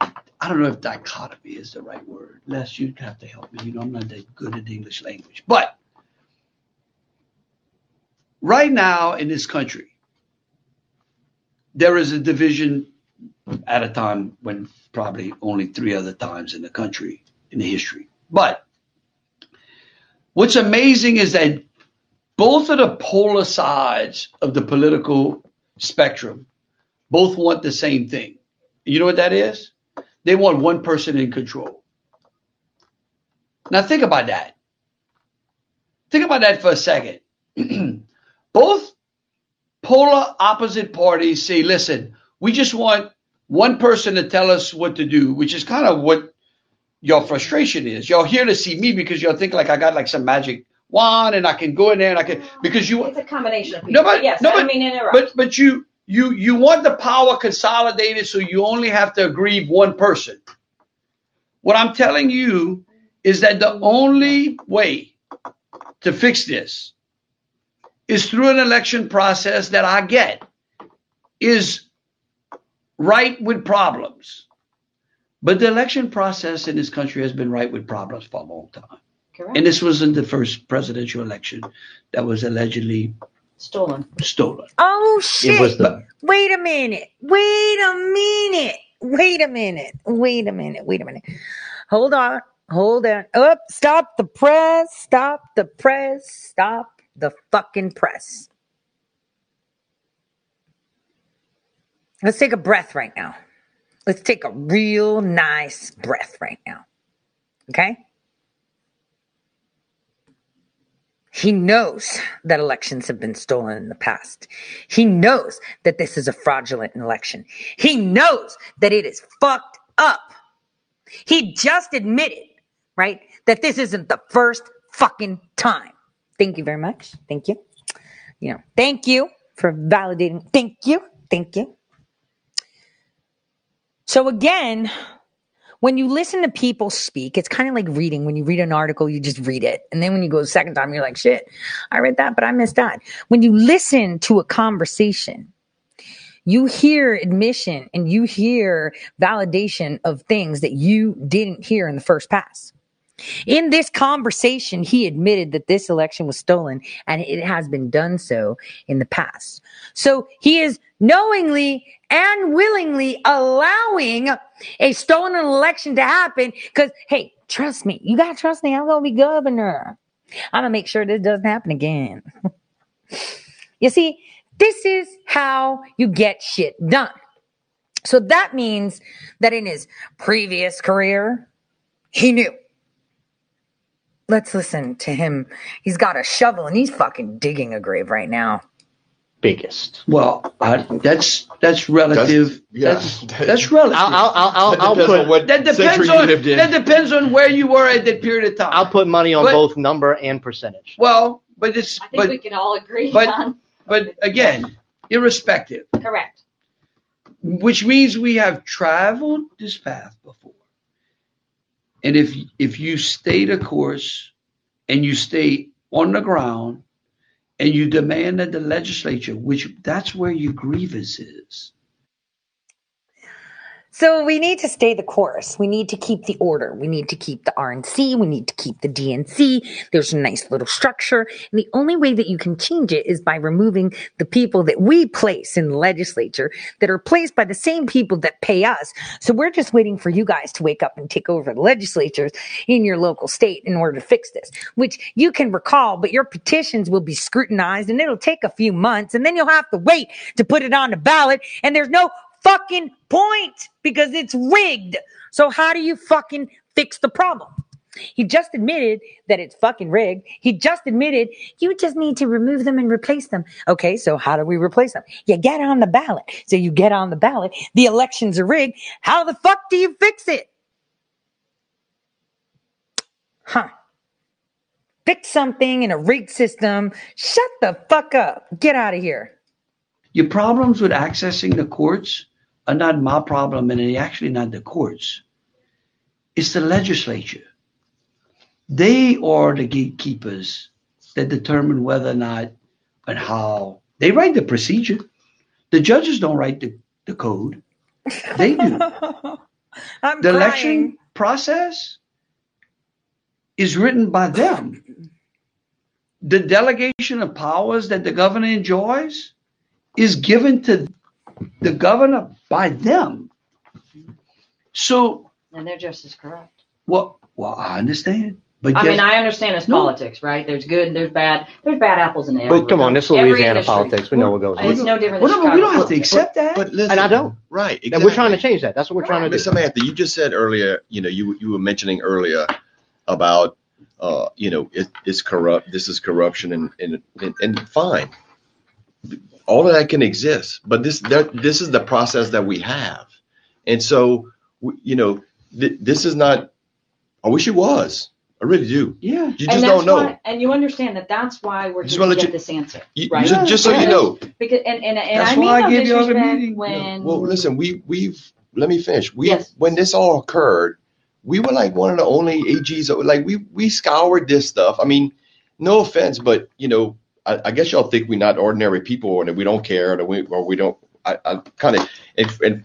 I I don't know if dichotomy is the right word. Les, you'd have to help me. You know, I'm not that good at English language. But right now in this country, there is a division at a time when probably only three other times in the country in the history. But what's amazing is that both of the polar sides of the political spectrum both want the same thing. You know what that is? They want one person in control. Now think about that. Think about that for a second. both polar opposite parties say, listen, we just want one person to tell us what to do, which is kind of what your frustration is. You're here to see me because y'all think like I got like some magic wand and I can go in there and I can because you It's a combination of no, people. but, yes, no, I but, don't mean interrupt. but but you you you want the power consolidated so you only have to agree one person. What I'm telling you is that the only way to fix this is through an election process that I get is right with problems. But the election process in this country has been right with problems for a long time. Correct. And this wasn't the first presidential election that was allegedly stolen. Stolen. Oh shit! It was the Wait a minute. Wait a minute. Wait a minute. Wait a minute. Wait a minute. Hold on. Hold on. Up. Stop the press. Stop the press. Stop the fucking press. Let's take a breath right now. Let's take a real nice breath right now. Okay? He knows that elections have been stolen in the past. He knows that this is a fraudulent election. He knows that it is fucked up. He just admitted, right, that this isn't the first fucking time. Thank you very much. Thank you. You know, thank you for validating. Thank you. Thank you. So again, when you listen to people speak, it's kind of like reading. When you read an article, you just read it. And then when you go the second time, you're like, shit, I read that, but I missed that. When you listen to a conversation, you hear admission and you hear validation of things that you didn't hear in the first pass. In this conversation, he admitted that this election was stolen and it has been done so in the past. So he is knowingly and willingly allowing a stolen election to happen because, hey, trust me, you got to trust me, I'm going to be governor. I'm going to make sure this doesn't happen again. you see, this is how you get shit done. So that means that in his previous career, he knew. Let's listen to him. He's got a shovel and he's fucking digging a grave right now. Biggest. Well, I, that's that's relative. That's- That's yeah. that's, relative. I'll, I'll, I'll, I'll, That I'll depends put on what that depends on that depends on where you were at that period of time. I'll put money on But- both number and percentage. well, but it's I think but we can all agree but- on but again, irrespective, correct. which means we have traveled this path before. And if if you stay the course and you stay on the ground and you demand that the legislature, which that's where your grievance is. So we need to stay the course. We need to keep the order. We need to keep the RNC. We need to keep the DNC. There's a nice little structure. And the only way that you can change it is by removing the people that we place in the legislature that are placed by the same people that pay us. So we're just waiting for you guys to wake up and take over the legislatures in your local state in order to fix this, which you can recall, but your petitions will be scrutinized and it'll take a few months and then you'll have to wait to put it on the ballot. And there's no fucking point because it's rigged. So how do you fucking fix the problem? He just admitted that it's fucking rigged. He just admitted you just need to remove them and replace them. Okay, so how do we replace them? You get on the ballot. So you get on the ballot. The elections are rigged. How the fuck do you fix it? Huh. Fix something in a rigged system. Shut the fuck up. Get out of here. Your problems with accessing the courts are not my problem, and they're actually not the courts. It's the legislature. They are the gatekeepers that determine whether or not and how they write the procedure. The judges don't write the, the code. They do. The crying. election process is written by them. The delegation of powers that the governor enjoys is given to the governor by them. So, And they're just as corrupt. what? Well, I understand, but I guess- mean, I understand it's No. politics, right? There's good, there's bad, there's bad apples in there. But come on, this is Louisiana industry. politics. We know what goes on. It's no different Well, than no, we don't have to accept that. But listen, And I don't. Right. And we're trying to change that. That's what we're trying to Miss do. Samantha, you just said earlier, you know, you you were mentioning earlier about uh, you know, it, it's corrupt. This is corruption, and and and, and fine, all of that can exist. But this that this is the process that we have, and so you know, th- this is not. I wish it was. I really do. Yeah. You just that's don't know. why- and you understand that that's why we're Just here wanna let get you- this answer, You- right? just- just so you know. Because and and, and That's I mean why I no gave you all the meeting. when Well, listen, we we've let me finish. We when this all occurred, we were like one of the only AGs. that- Like we we scoured this stuff. I mean, no offense, but you know, I, I guess y'all think we're not ordinary people or that we don't care or that we or we don't. I, I kind of and, and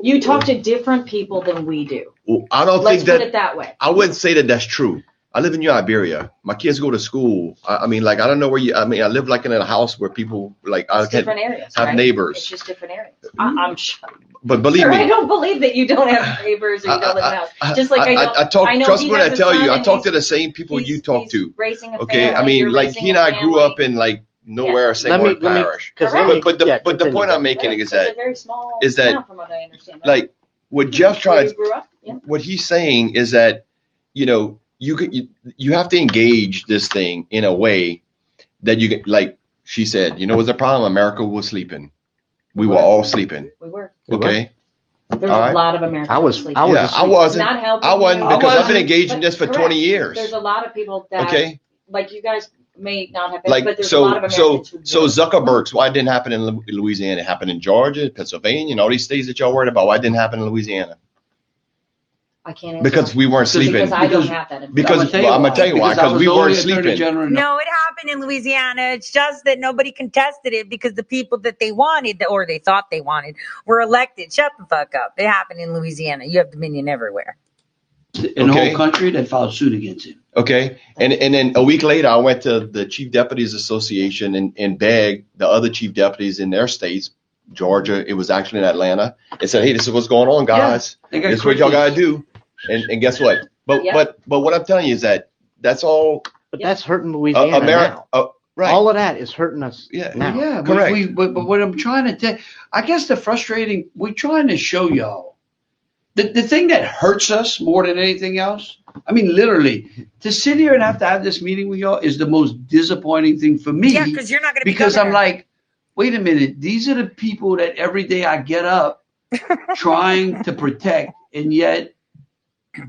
you talk to different people than we do. I don't Let's think that put it that way. I wouldn't say that that's true. I live in New Iberia. My kids go to school. I, I mean, like I don't know where you. I mean, I live like in a house where people like I can different areas, have right? neighbors. It's just different areas. Mm-hmm. I, I'm sure. But believe sure, I don't believe that you don't have neighbors or you don't live in a house. Just like I, know, I, talk. I know trust he me when has I a tell you, I talk to the same people you talk to. raising a Okay, I mean, you're like he and a I grew up in like nowhere, Yeah. same Let me- word let me- parish. 'cause But, but the yeah, but the point I'm making is that is that very small is that town from what I understand. like what Jeff Where tried you grew up? Yeah. what he's saying is that you know you could you, you have to engage this thing in a way that you can like she said you know what's the problem america was sleeping we were all sleeping We were. okay There's All a right. lot of Americans. I was- asleep. I was, yeah, I wasn't, Not helping i wasn't you. because i've been But- engaged in this for correct. 20 years There's a lot of people that, Okay. like you guys may not have been, but like there's a lot so of so Americans who so were. zuckerberg's why it didn't happen in louisiana it happened in georgia pennsylvania and all these states that y'all worried about why it didn't happen in louisiana I can't answer because we weren't sleeping. Because sleeping I don't have that information. because well, i'm gonna tell you why because we weren't sleeping No, it happened in Louisiana. It's just that nobody contested it because the people that they wanted or they thought they wanted were elected. Shut the fuck up. It happened in Louisiana. You have Dominion everywhere. in the Okay. whole country that filed suit against him. Okay. And and then a week later, I went to the Chief Deputies Association and, and begged the other chief deputies in their states, Georgia, it was actually in Atlanta, It said, hey, this is what's going on, guys. they got this is what y'all got to do. And and guess what? But Yeah. but but what I'm telling you is that that's all. But that's hurting Louisiana America. now. right. All of that is hurting us yeah. now. Yeah, but, Correct. we, but, but what I'm trying to tell, I guess the frustrating, we're trying to show y'all the, the thing that hurts us more than anything else. I mean, literally, to sit here and have to have this meeting with y'all is the most disappointing thing for me. Yeah, 'cause you're not gonna be because I'm governor. like, wait a minute, these are the people that every day I get up trying to protect, and yet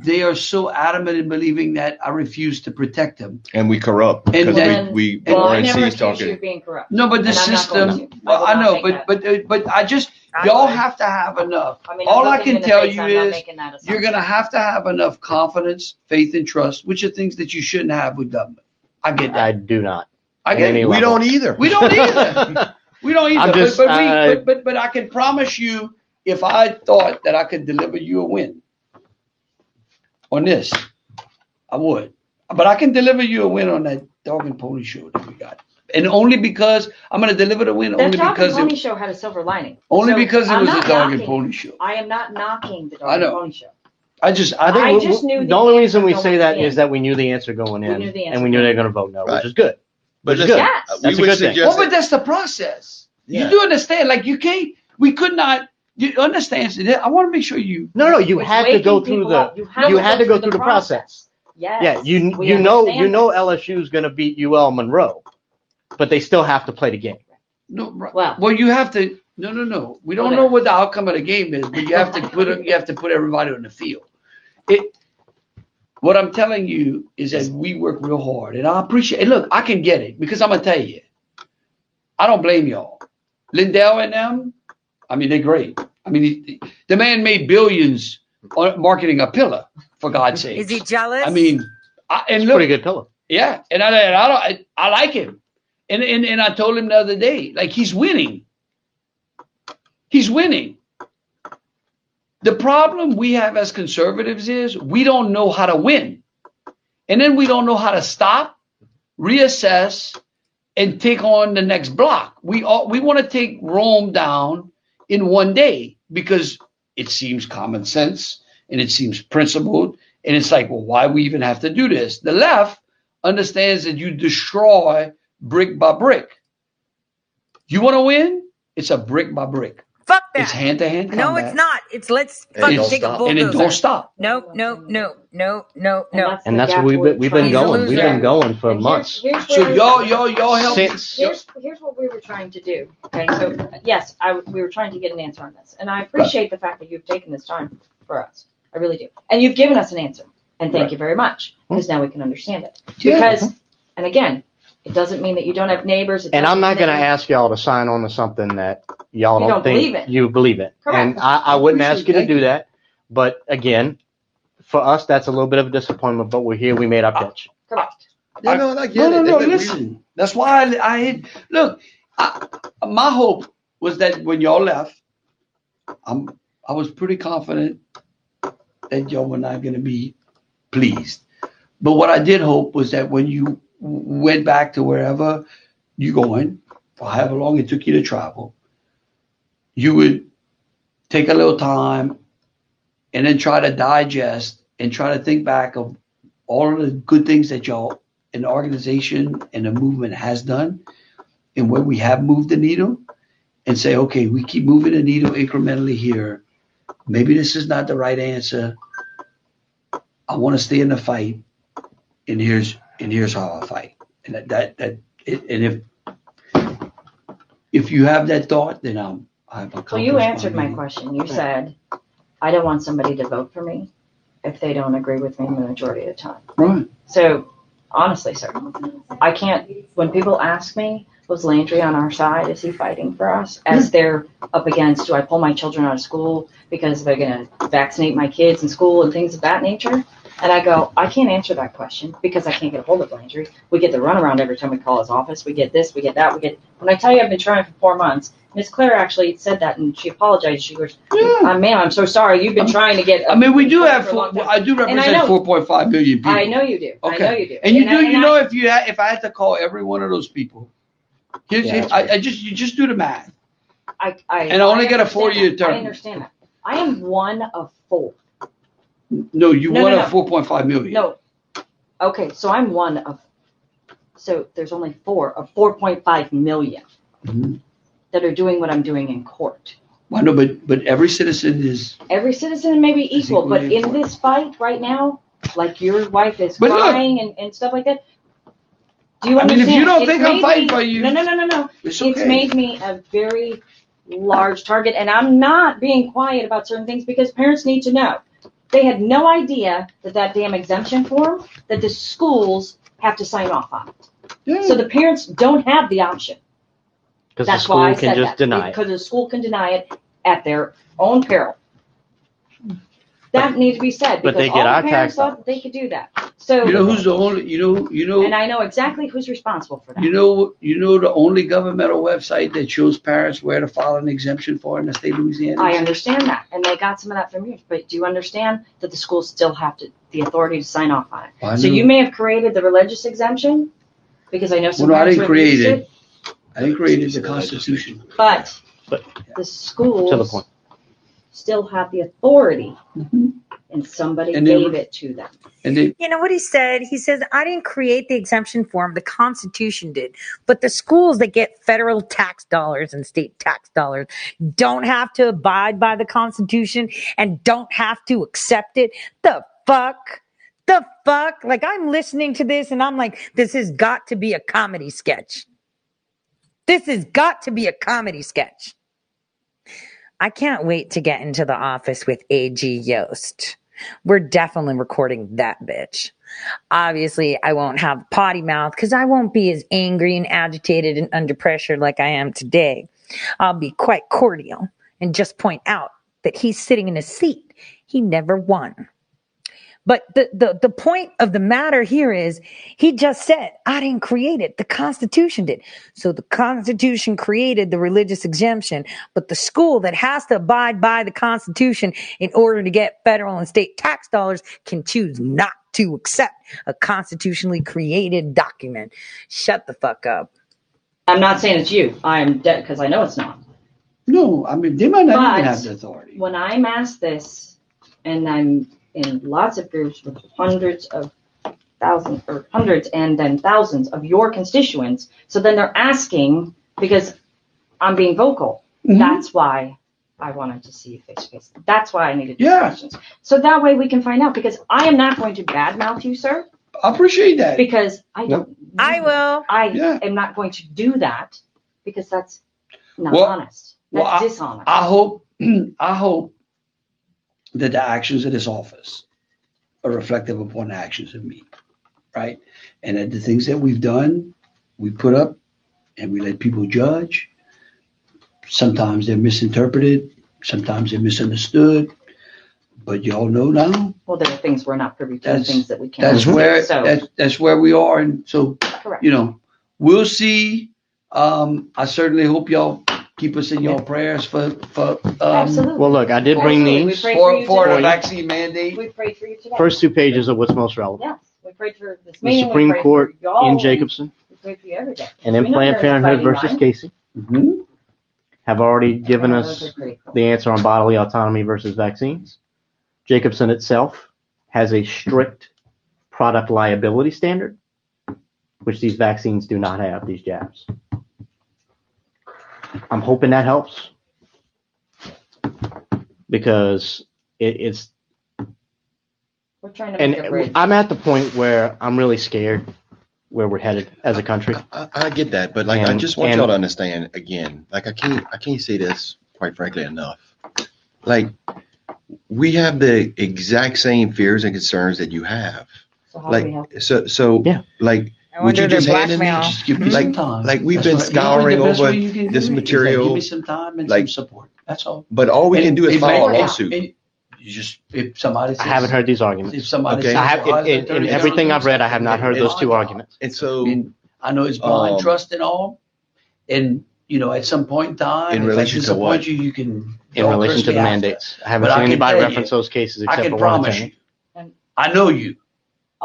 they are so adamant in believing that I refuse to protect them. And we corrupt And because then- we we well, I RNC never is talking. you of being corrupt. No, but the And system. going to. I Well, will I, know, make but but uh, but I just I y'all would. have to have enough. I mean, All I can tell face, you I'm is you're gonna have to have enough confidence, faith, and trust, which are things that you shouldn't have with government. I get that. I do not. I get. We level. don't either. We don't either. we don't either. Just, but, but, we, uh, but, but but I can promise you, if I thought that I could deliver you a win on this, I would. But I can deliver you a win on that dog and pony show that we got, and only because I'm going to deliver the win That only dog and because pony it, show had a silver lining. only So because it I'm was a not dog and knocking- pony show. I am not knocking the dog I and know. pony show. I just I think I we- just we- knew the the only reason we answer say that in. is that we knew the answer going We in, knew the and answer we knew they're going to vote no, Right. which is good. But Which is listen, good. Uh, yes. That's we a would good thing. suggest Well, but that's the process. Yeah. You do understand? Like you can't. We could not. You understand? I want to make sure you. No, no, you It's had to go through the up. You have you to had to go through through the the process. Yes. Yeah, you we you know understand you know. LSU is going to beat UL Monroe, but they still have to play the game. No. Well- well, you have to. No, no, no. We don't Whatever. know what the outcome of the game is, but you have to put you have to put everybody on the field. It. What I'm telling you is that we work real hard, and I appreciate. And look, I can get it because I'm gonna tell you, I don't blame y'all. Lindell and them, I mean, they're great. I mean, he- the man made billions on marketing a pillar. For God's sake, Is he jealous? I mean, I, and It's a look, pretty good pillow. yeah, and I, and I don't, I, I like him, and, and and I told him the other day, like he's winning, he's winning. The problem we have as conservatives is we don't know how to win. And then we don't know how to stop, reassess, and take on the next block. We all, we want to take Rome down in one day because it seems common sense and it seems principled. And it's like, well, why we even have to do this? The left understands that you destroy brick by brick. You want to win? It's a brick by brick. Fuck that. It's hand to hand No, it's not. It's let's And fucking don't take a stop. bulldozer. And it don't stop. No, no, no, no, no, no. And that's what we've been, we've been going. We've been going for months. Here's So y'all, y'all, y'all help. Since- Here's, here's what we were trying to do. Okay, so yes, I, we were trying to get an answer on this, and I appreciate the fact that you've taken this time for us. I really do, and you've given us an answer, and thank Right. you very much because now we can understand it. Yeah. Because, and again, it doesn't mean that you don't have neighbors. It And I'm not mean going to ask y'all to sign on to something that y'all You don't, don't think believe you believe it. Correct. And I, I wouldn't ask you to Appreciate do that. But again, for us, that's a little bit of a disappointment. But we're here. We made our uh, pitch. Correct. Yeah, no, I get no, no, it. no. But we- Listen, that's why I, I had- look. I, my hope was that when y'all left, I'm I was pretty confident that y'all were not going to be pleased. But what I did hope was that when you went back to wherever you're going, for however long it took you to travel, you would take a little time and then try to digest and try to think back of all of the good things that y'all an organization and a movement has done and where we have moved the needle and say, okay, we keep moving the needle incrementally here. Maybe this is not the right answer. I want to stay in the fight, and here's and here's how I fight. And that that, that it, and if if you have that thought, then I'm I've accomplished. Well, you answered my mission. question. You said, I don't want somebody to vote for me if they don't agree with me the majority of the time. Right. So honestly, sir, I can't, when people ask me, was Landry on our side? Is he fighting for us? As they're up against, do I pull my children out of school because they're going to vaccinate my kids in school and things of that nature? And I go, I can't answer that question because I can't get a hold of Landry. We get the runaround every time we call his office. We get this, we get that, we get. When I tell you I've been trying for four months, Miss Claire actually said that and she apologized. She goes, uh, "Ma'am, I'm so sorry. You've been trying to get." I mean, we do have for four, time." I do And represent know- four point five million people. I know you do. I know you do. And you I- do, you I- know, if you had, if I had to call every one of those people, here's, Yeah, I, I just, you just do the math. I, I And I only get a understand four-year that. term. I understand that. I am one of four. No, you No, won no, four point five million. No. Okay, so I'm one of. So there's only four of 4.5 million Mhm. that are doing what I'm doing in court. Well, no, but, but every citizen is, Every citizen may be equal, but equally in this fight right now, like your wife is But look- crying and, and stuff like that. Do you I mean, if understand? you don't It's think I'm made fighting me- for you, No, no, no, no, no. it's It's okay. made me a very large target, and I'm not being quiet about certain things because parents need to know. They had no idea that that damn exemption form that the schools have to sign off on it. So hmm. the parents don't have the option. Because the That's why I school can just that, deny it. Because the school can deny it at their own peril. That needs to be said But they because get all our the parents tax thought they could do that. So you know who's the only, you know, you know. and I know exactly who's responsible for that. You know, you know the only governmental website that shows parents where to file an exemption for in the state of Louisiana. I understand that, and they got some of that from you. But do you understand that the schools still have to the authority to sign off on it? I so know. you may have created the religious exemption because I know some Well, no, I didn't who have used create it. it, I didn't create it, the Constitution. but But the schools to the point. still have the authority, mm-hmm. And somebody And they- gave it to them. And they, You know what he said? He says, I didn't create the exemption form, the Constitution did. But the schools that get federal tax dollars and state tax dollars don't have to abide by the Constitution and don't have to accept it. The fuck? The fuck? Like, I'm listening to this and I'm like, this has got to be a comedy sketch. This has got to be a comedy sketch. I can't wait to get into the office with AG Yost. We're definitely recording that bitch. Obviously, I won't have potty mouth because I won't be as angry and agitated and under pressure like I am today. I'll be quite cordial and just point out that he's sitting in a seat he never won. But the, the, the point of the matter here is he just said, I didn't create it. The Constitution did. So the Constitution created the religious exemption, but the school that has to abide by the Constitution in order to get federal and state tax dollars can choose not to accept a constitutionally created document. Shut the fuck up. I'm not saying it's you. I'm dead because I know it's not. No, I mean, they might not even have the authority. When I'm asked this, and I'm in lots of groups with hundreds of thousands or hundreds and then thousands of your constituents, so then they're asking because I'm being vocal. Mm-hmm. That's why I wanted to see you face to face. That's why I needed these Yeah. questions. So that way we can find out because I am not going to badmouth you, sir. I appreciate that. Because I don't. I will. I am not going to do that because that's not Well- honest. well, That's I- dishonest. I hope, I hope that the actions of this office are reflective upon the actions of me, right? And that the things that we've done, we put up and we let people judge. Sometimes they're misinterpreted, sometimes they're misunderstood. But y'all know now, well, there are things we're not privy to, and things that we can't. that's where, So, that's, that's where we are. And so, correct. you know, we'll see. Um, I certainly hope y'all keep us in your prayers for, for, um, Absolutely. Well, look, I did bring Absolutely. We these. prayed for, for you for the today. vaccine mandate. We prayed for you today. First two pages of what's most relevant. Yes, we prayed for this The meeting. we Supreme prayed Court for y'all. in Jacobson We prayed for you every day. and then We know Planned you're Parenthood fighting versus line. Casey Mm-hmm. have already given Yeah, us those are pretty cool. the answer on bodily autonomy versus vaccines. Jacobson itself has a strict product liability standard, which these vaccines do not have, these jabs. I'm hoping that helps because it, it's, We're trying to make a and bridge. I'm at the point where I'm really scared where we're headed as a country. I, I get that, but like I And- just want and- y'all to understand again. Like I can't I can't say this quite frankly enough. Like we have the exact same fears and concerns that you have. So how do we help? Like so so Yeah. like I would you their just hand it me? Just give me Like- some time. like we've That's been what- you know, scouring the best over way you can this do it is, like, material, Give me some time and like- some support. That's all. But all we And can do is it file might- a lawsuit. and You just if somebody. I haven't heard these arguments. If somebody Okay. says, I have, well, in, in, in everything I've read, I have not heard those two and- arguments. And so And I know it's blind Um, trust and all. And you know, at some point in time, In if I relation to disappoint what? you, you can. In don't relation curse to me the after. mandates. I haven't But I seen can anybody tell you, reference those cases I except can for one promise attorney. you. I know you.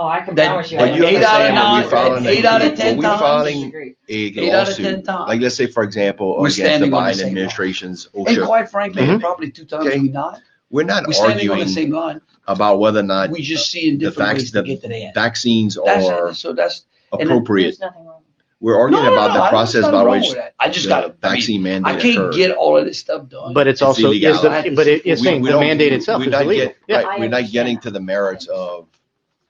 Oh, I can That- promise you. that you eight out of understand. nine- we're filing eight a- out of when ten we're times- filing Disagree. a Eight out of lawsuit, 10 times. like let's say for example We're against the standing on the Biden same line. administration's And quite frankly, Mhm. probably two times Okay. we not. we're not We're standing on arguing the same line. about whether or not We just see in the different facts ways to the get to the end. vaccines That's are it. So that's appropriate. There's nothing wrong. We're arguing No, no, about no, the process there's by which. I just the got to vaccine I mandate can't occurred. get all of this stuff done. But it's It's also, is the, but it, it's We- saying we the don't- mandate itself we're is not illegal. get- Yeah. right, we're not getting to the merits of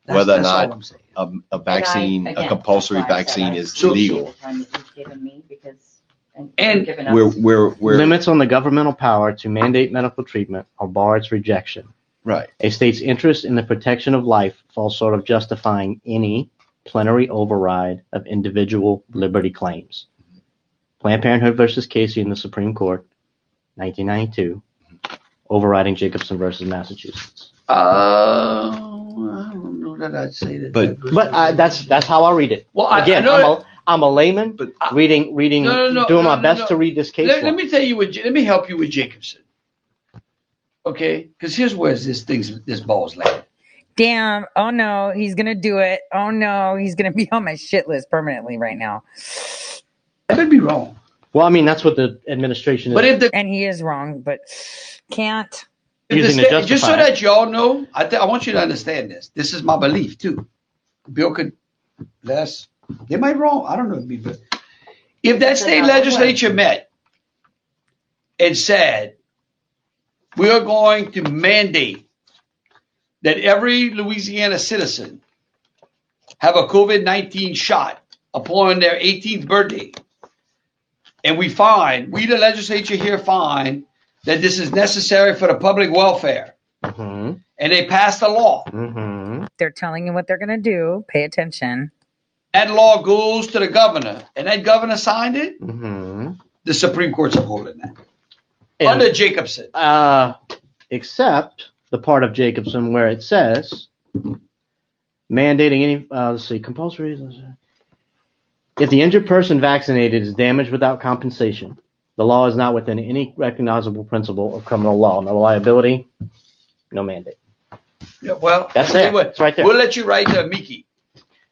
That's- whether or that's all not I'm saying. a, a And I- vaccine, a compulsory that's why I said vaccine is So- legal. the time that you've given me because and, And given us. We're, we're, we're, Limits on the governmental power to mandate medical treatment or bar its rejection. right. A state's interest in the protection of life falls short of justifying any plenary override of individual liberty claims. Planned Parenthood versus Casey in the Supreme Court, 1992, overriding Jacobson versus Massachusetts. Uh, I don't know that I'd say that. But- that- But uh, that's that's how I read it. Well, I- I Again, know I'm, that- a, I'm a layman, But- reading, reading, No, no, no, doing no, my no, best no. to read this case. let, law. let me tell you what. Let me help you with Jacobson. Okay, because here's where this thing's this ball's landing. Damn. Oh no, he's gonna do it. Oh no, he's gonna be on my shit list permanently right now. I could be wrong, well, I mean, that's what the administration is. but if the, And he is wrong, but can't. If the to sta- just so it. that y'all know, I th- I want you to understand this. This is my belief too. Bill could less. They might wrong. I don't know. But if that state legislature met and said, we are going to mandate that every Louisiana citizen have a COVID 19 shot upon their 18th birthday. And we find, we the legislature here find that this is necessary for the public welfare. hmm And they passed a law. hmm They're telling you what they're gonna do. Pay attention. That law goes to the governor, and that governor signed it. hmm The Supreme Court's upholding that. And- Under Jacobson. Uh, except the part of Jacobson where it says mandating any, uh, let's see, compulsory. If the injured person vaccinated is damaged without compensation, the law is not within any recognizable principle of criminal law. No liability, no mandate. Yeah, well, That's I'll it. what, It's right there. We'll let you write the amici,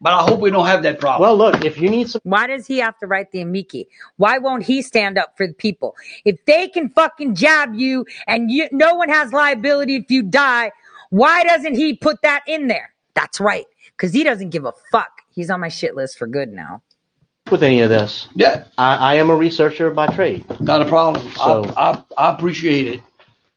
but I hope we don't have that problem. Well, look, if you need some, Why does he have to write the amici? Why won't he stand up for the people? If they can fucking jab you and you, no one has liability if you die, why doesn't he put that in there? That's right, because he doesn't give a fuck. He's on my shit list for good now. With any of this. Yeah. I, I am a researcher by trade. Not a problem. So- I, I, I appreciate it.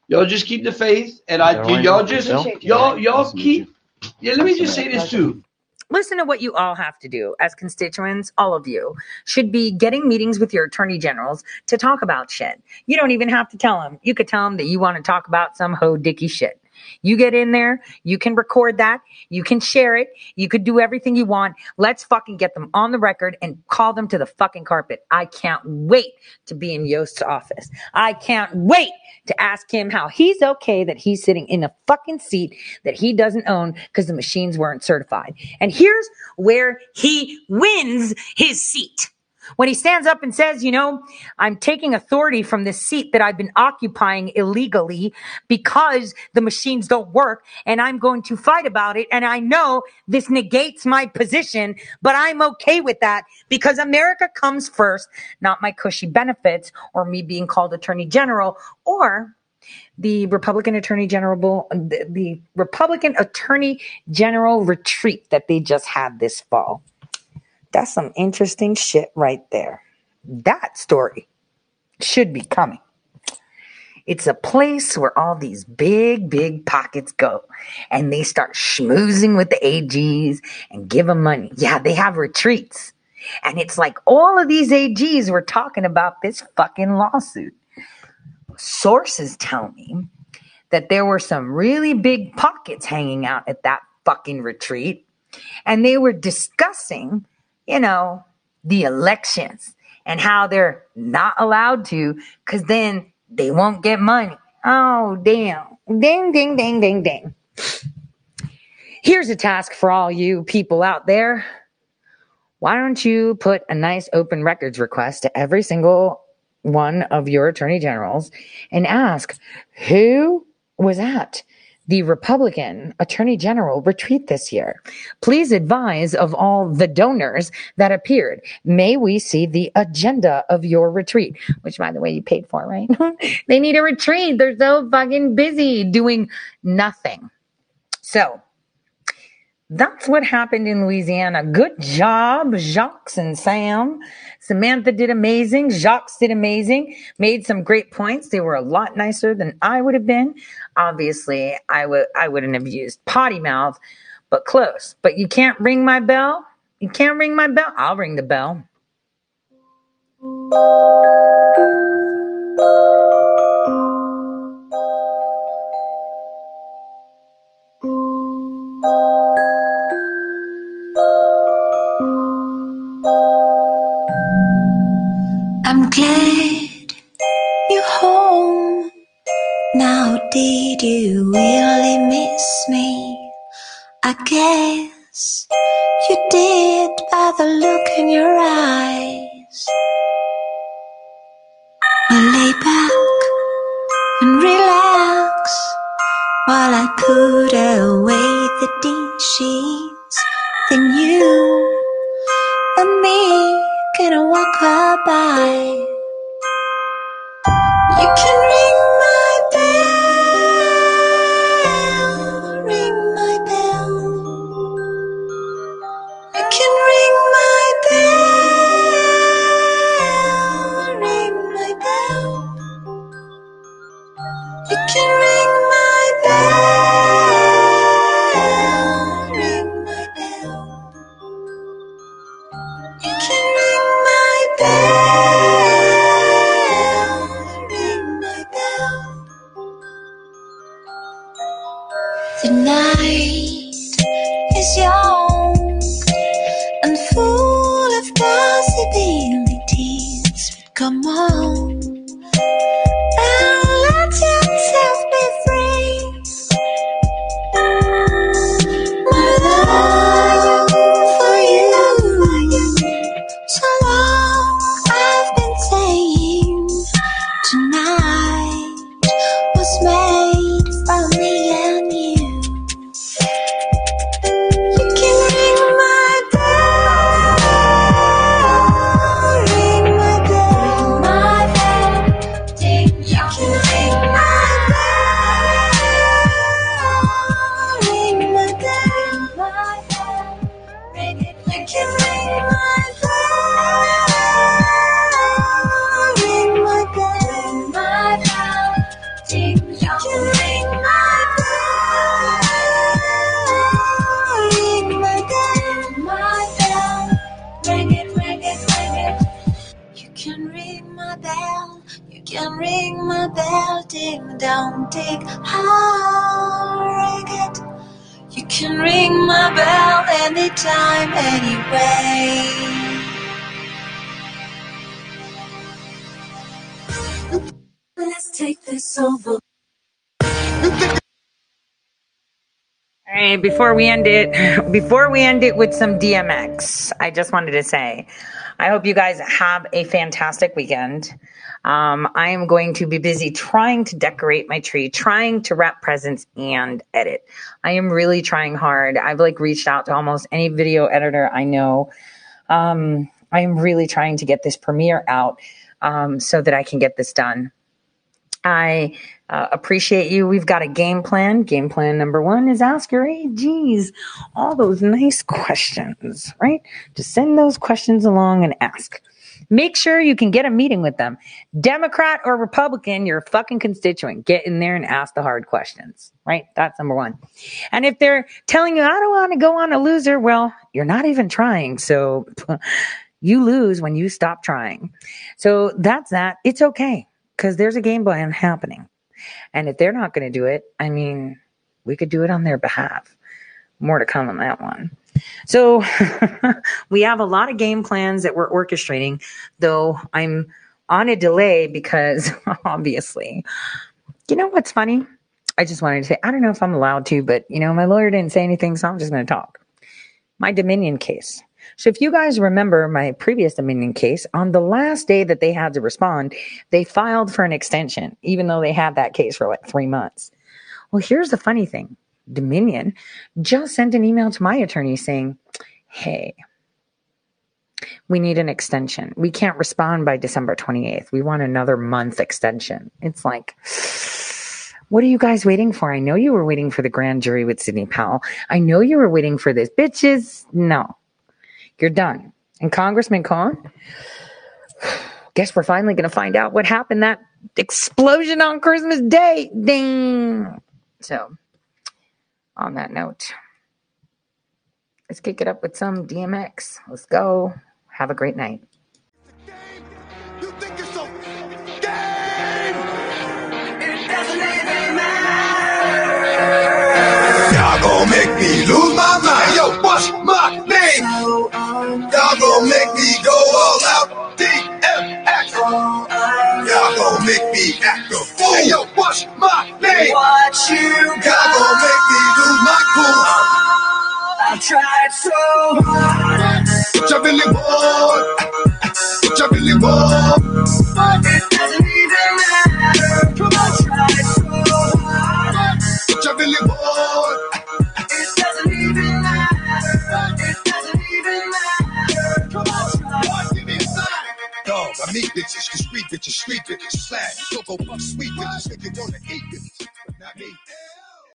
Y'all just keep the faith, and I Everyone- y'all just Bill? y'all y'all keep. Yeah, let me just say this too. Listen to what you all have to do as constituents. All of you should be getting meetings with your attorney generals to talk about shit. You don't even have to tell them. You could tell them that you want to talk about some ho dicky shit. You get in there, you can record that, you can share it, you could do everything you want. Let's fucking get them on the record and call them to the fucking carpet. I can't wait to be in Yost's office. I can't wait to ask him how he's okay that he's sitting in a fucking seat that he doesn't own because the machines weren't certified. And here's where he wins his seat. When he stands up and says, you know, I'm taking authority from this seat that I've been occupying illegally because the machines don't work and I'm going to fight about it. And I know this negates my position, but I'm okay with that because America comes first, not my cushy benefits or me being called attorney general or the Republican Attorney General, the, the Republican Attorney General retreat that they just had this fall. That's some interesting shit right there. That story should be coming. It's a place where all these big, big pockets go and they start schmoozing with the AGs and give them money. Yeah, they have retreats. And it's like all of these AGs were talking about this fucking lawsuit. Sources tell me that there were some really big pockets hanging out at that fucking retreat. And they were discussing, you know, the elections and how they're not allowed to because then they won't get money. Oh, damn. Ding, ding, ding, ding, ding. Here's a task for all you people out there. Why don't you put a nice open records request to every single one of your attorney generals and ask who was at the Republican Attorney General retreat this year. Please advise of all the donors that appeared. May we see the agenda of your retreat, which by the way, you paid for, right? Mm-hmm. they need a retreat. They're so fucking busy doing nothing. So that's what happened in Louisiana. Good job, Jacques and Sam. Samantha did amazing. Jacques did amazing. Made some great points. They were a lot nicer than I would have been. Obviously, I would I wouldn't have used potty mouth, but close. But you can't ring my bell. You can't ring my bell. I'll ring the bell. You really miss me? I guess you did by the look in your eyes. I lay back and relax while I put away the dishes. Then you and me gonna walk by. You can before we end it, before we end it with some DMX, I just wanted to say, I hope you guys have a fantastic weekend. Um, I am going to be busy trying to decorate my tree, trying to wrap presents and edit. I am really trying hard. I've like reached out to almost any video editor I know. Um, I am really trying to get this premiere out um, so that I can get this done. I uh, appreciate you. We've got a game plan. Game plan number one is ask your AGs all those nice questions, right? Just send those questions along and ask. Make sure you can get a meeting with them. Democrat or Republican, you're fucking constituent. Get in there and ask the hard questions, right? That's number one. And if they're telling you, I don't want to go on a loser, well, you're not even trying. So you lose when you stop trying. So that's that. It's okay because there's a game plan happening. And if they're not going to do it, I mean, we could do it on their behalf. More to come on that one. So we have a lot of game plans that we're orchestrating, though I'm on a delay because obviously, you know what's funny? I just wanted to say, I don't know if I'm allowed to, but you know, my lawyer didn't say anything, so I'm just going to talk. My Dominion case. So if you guys remember my previous Dominion case, on the last day that they had to respond, they filed for an extension, even though they had that case for like three months. Well, here's the funny thing. Dominion just sent an email to my attorney saying, Hey, we need an extension. We can't respond by December 28th. We want another month extension. It's like, what are you guys waiting for? I know you were waiting for the grand jury with Sidney Powell. I know you were waiting for this. Bitches, no. You're done. And Congressman Cohen, guess we're finally going to find out what happened that explosion on Christmas Day. Ding. So, on that note, let's kick it up with some DMX. Let's go. Have a great night. Me lose my mind. Yo, what's my name? Y'all gon' make me go all out. DMX. Y'all gon' make me act a fool. Hey, yo, what's my name? What you Y'all gon' make me lose my cool. I tried so hard. What you really want? What you really want? But it doesn't even matter. Come on, try so hard. What you really want? I meet bitches, cause street bitches, street bitches, slash, cocoa puff, sweet bitches, you wanna eat bitches.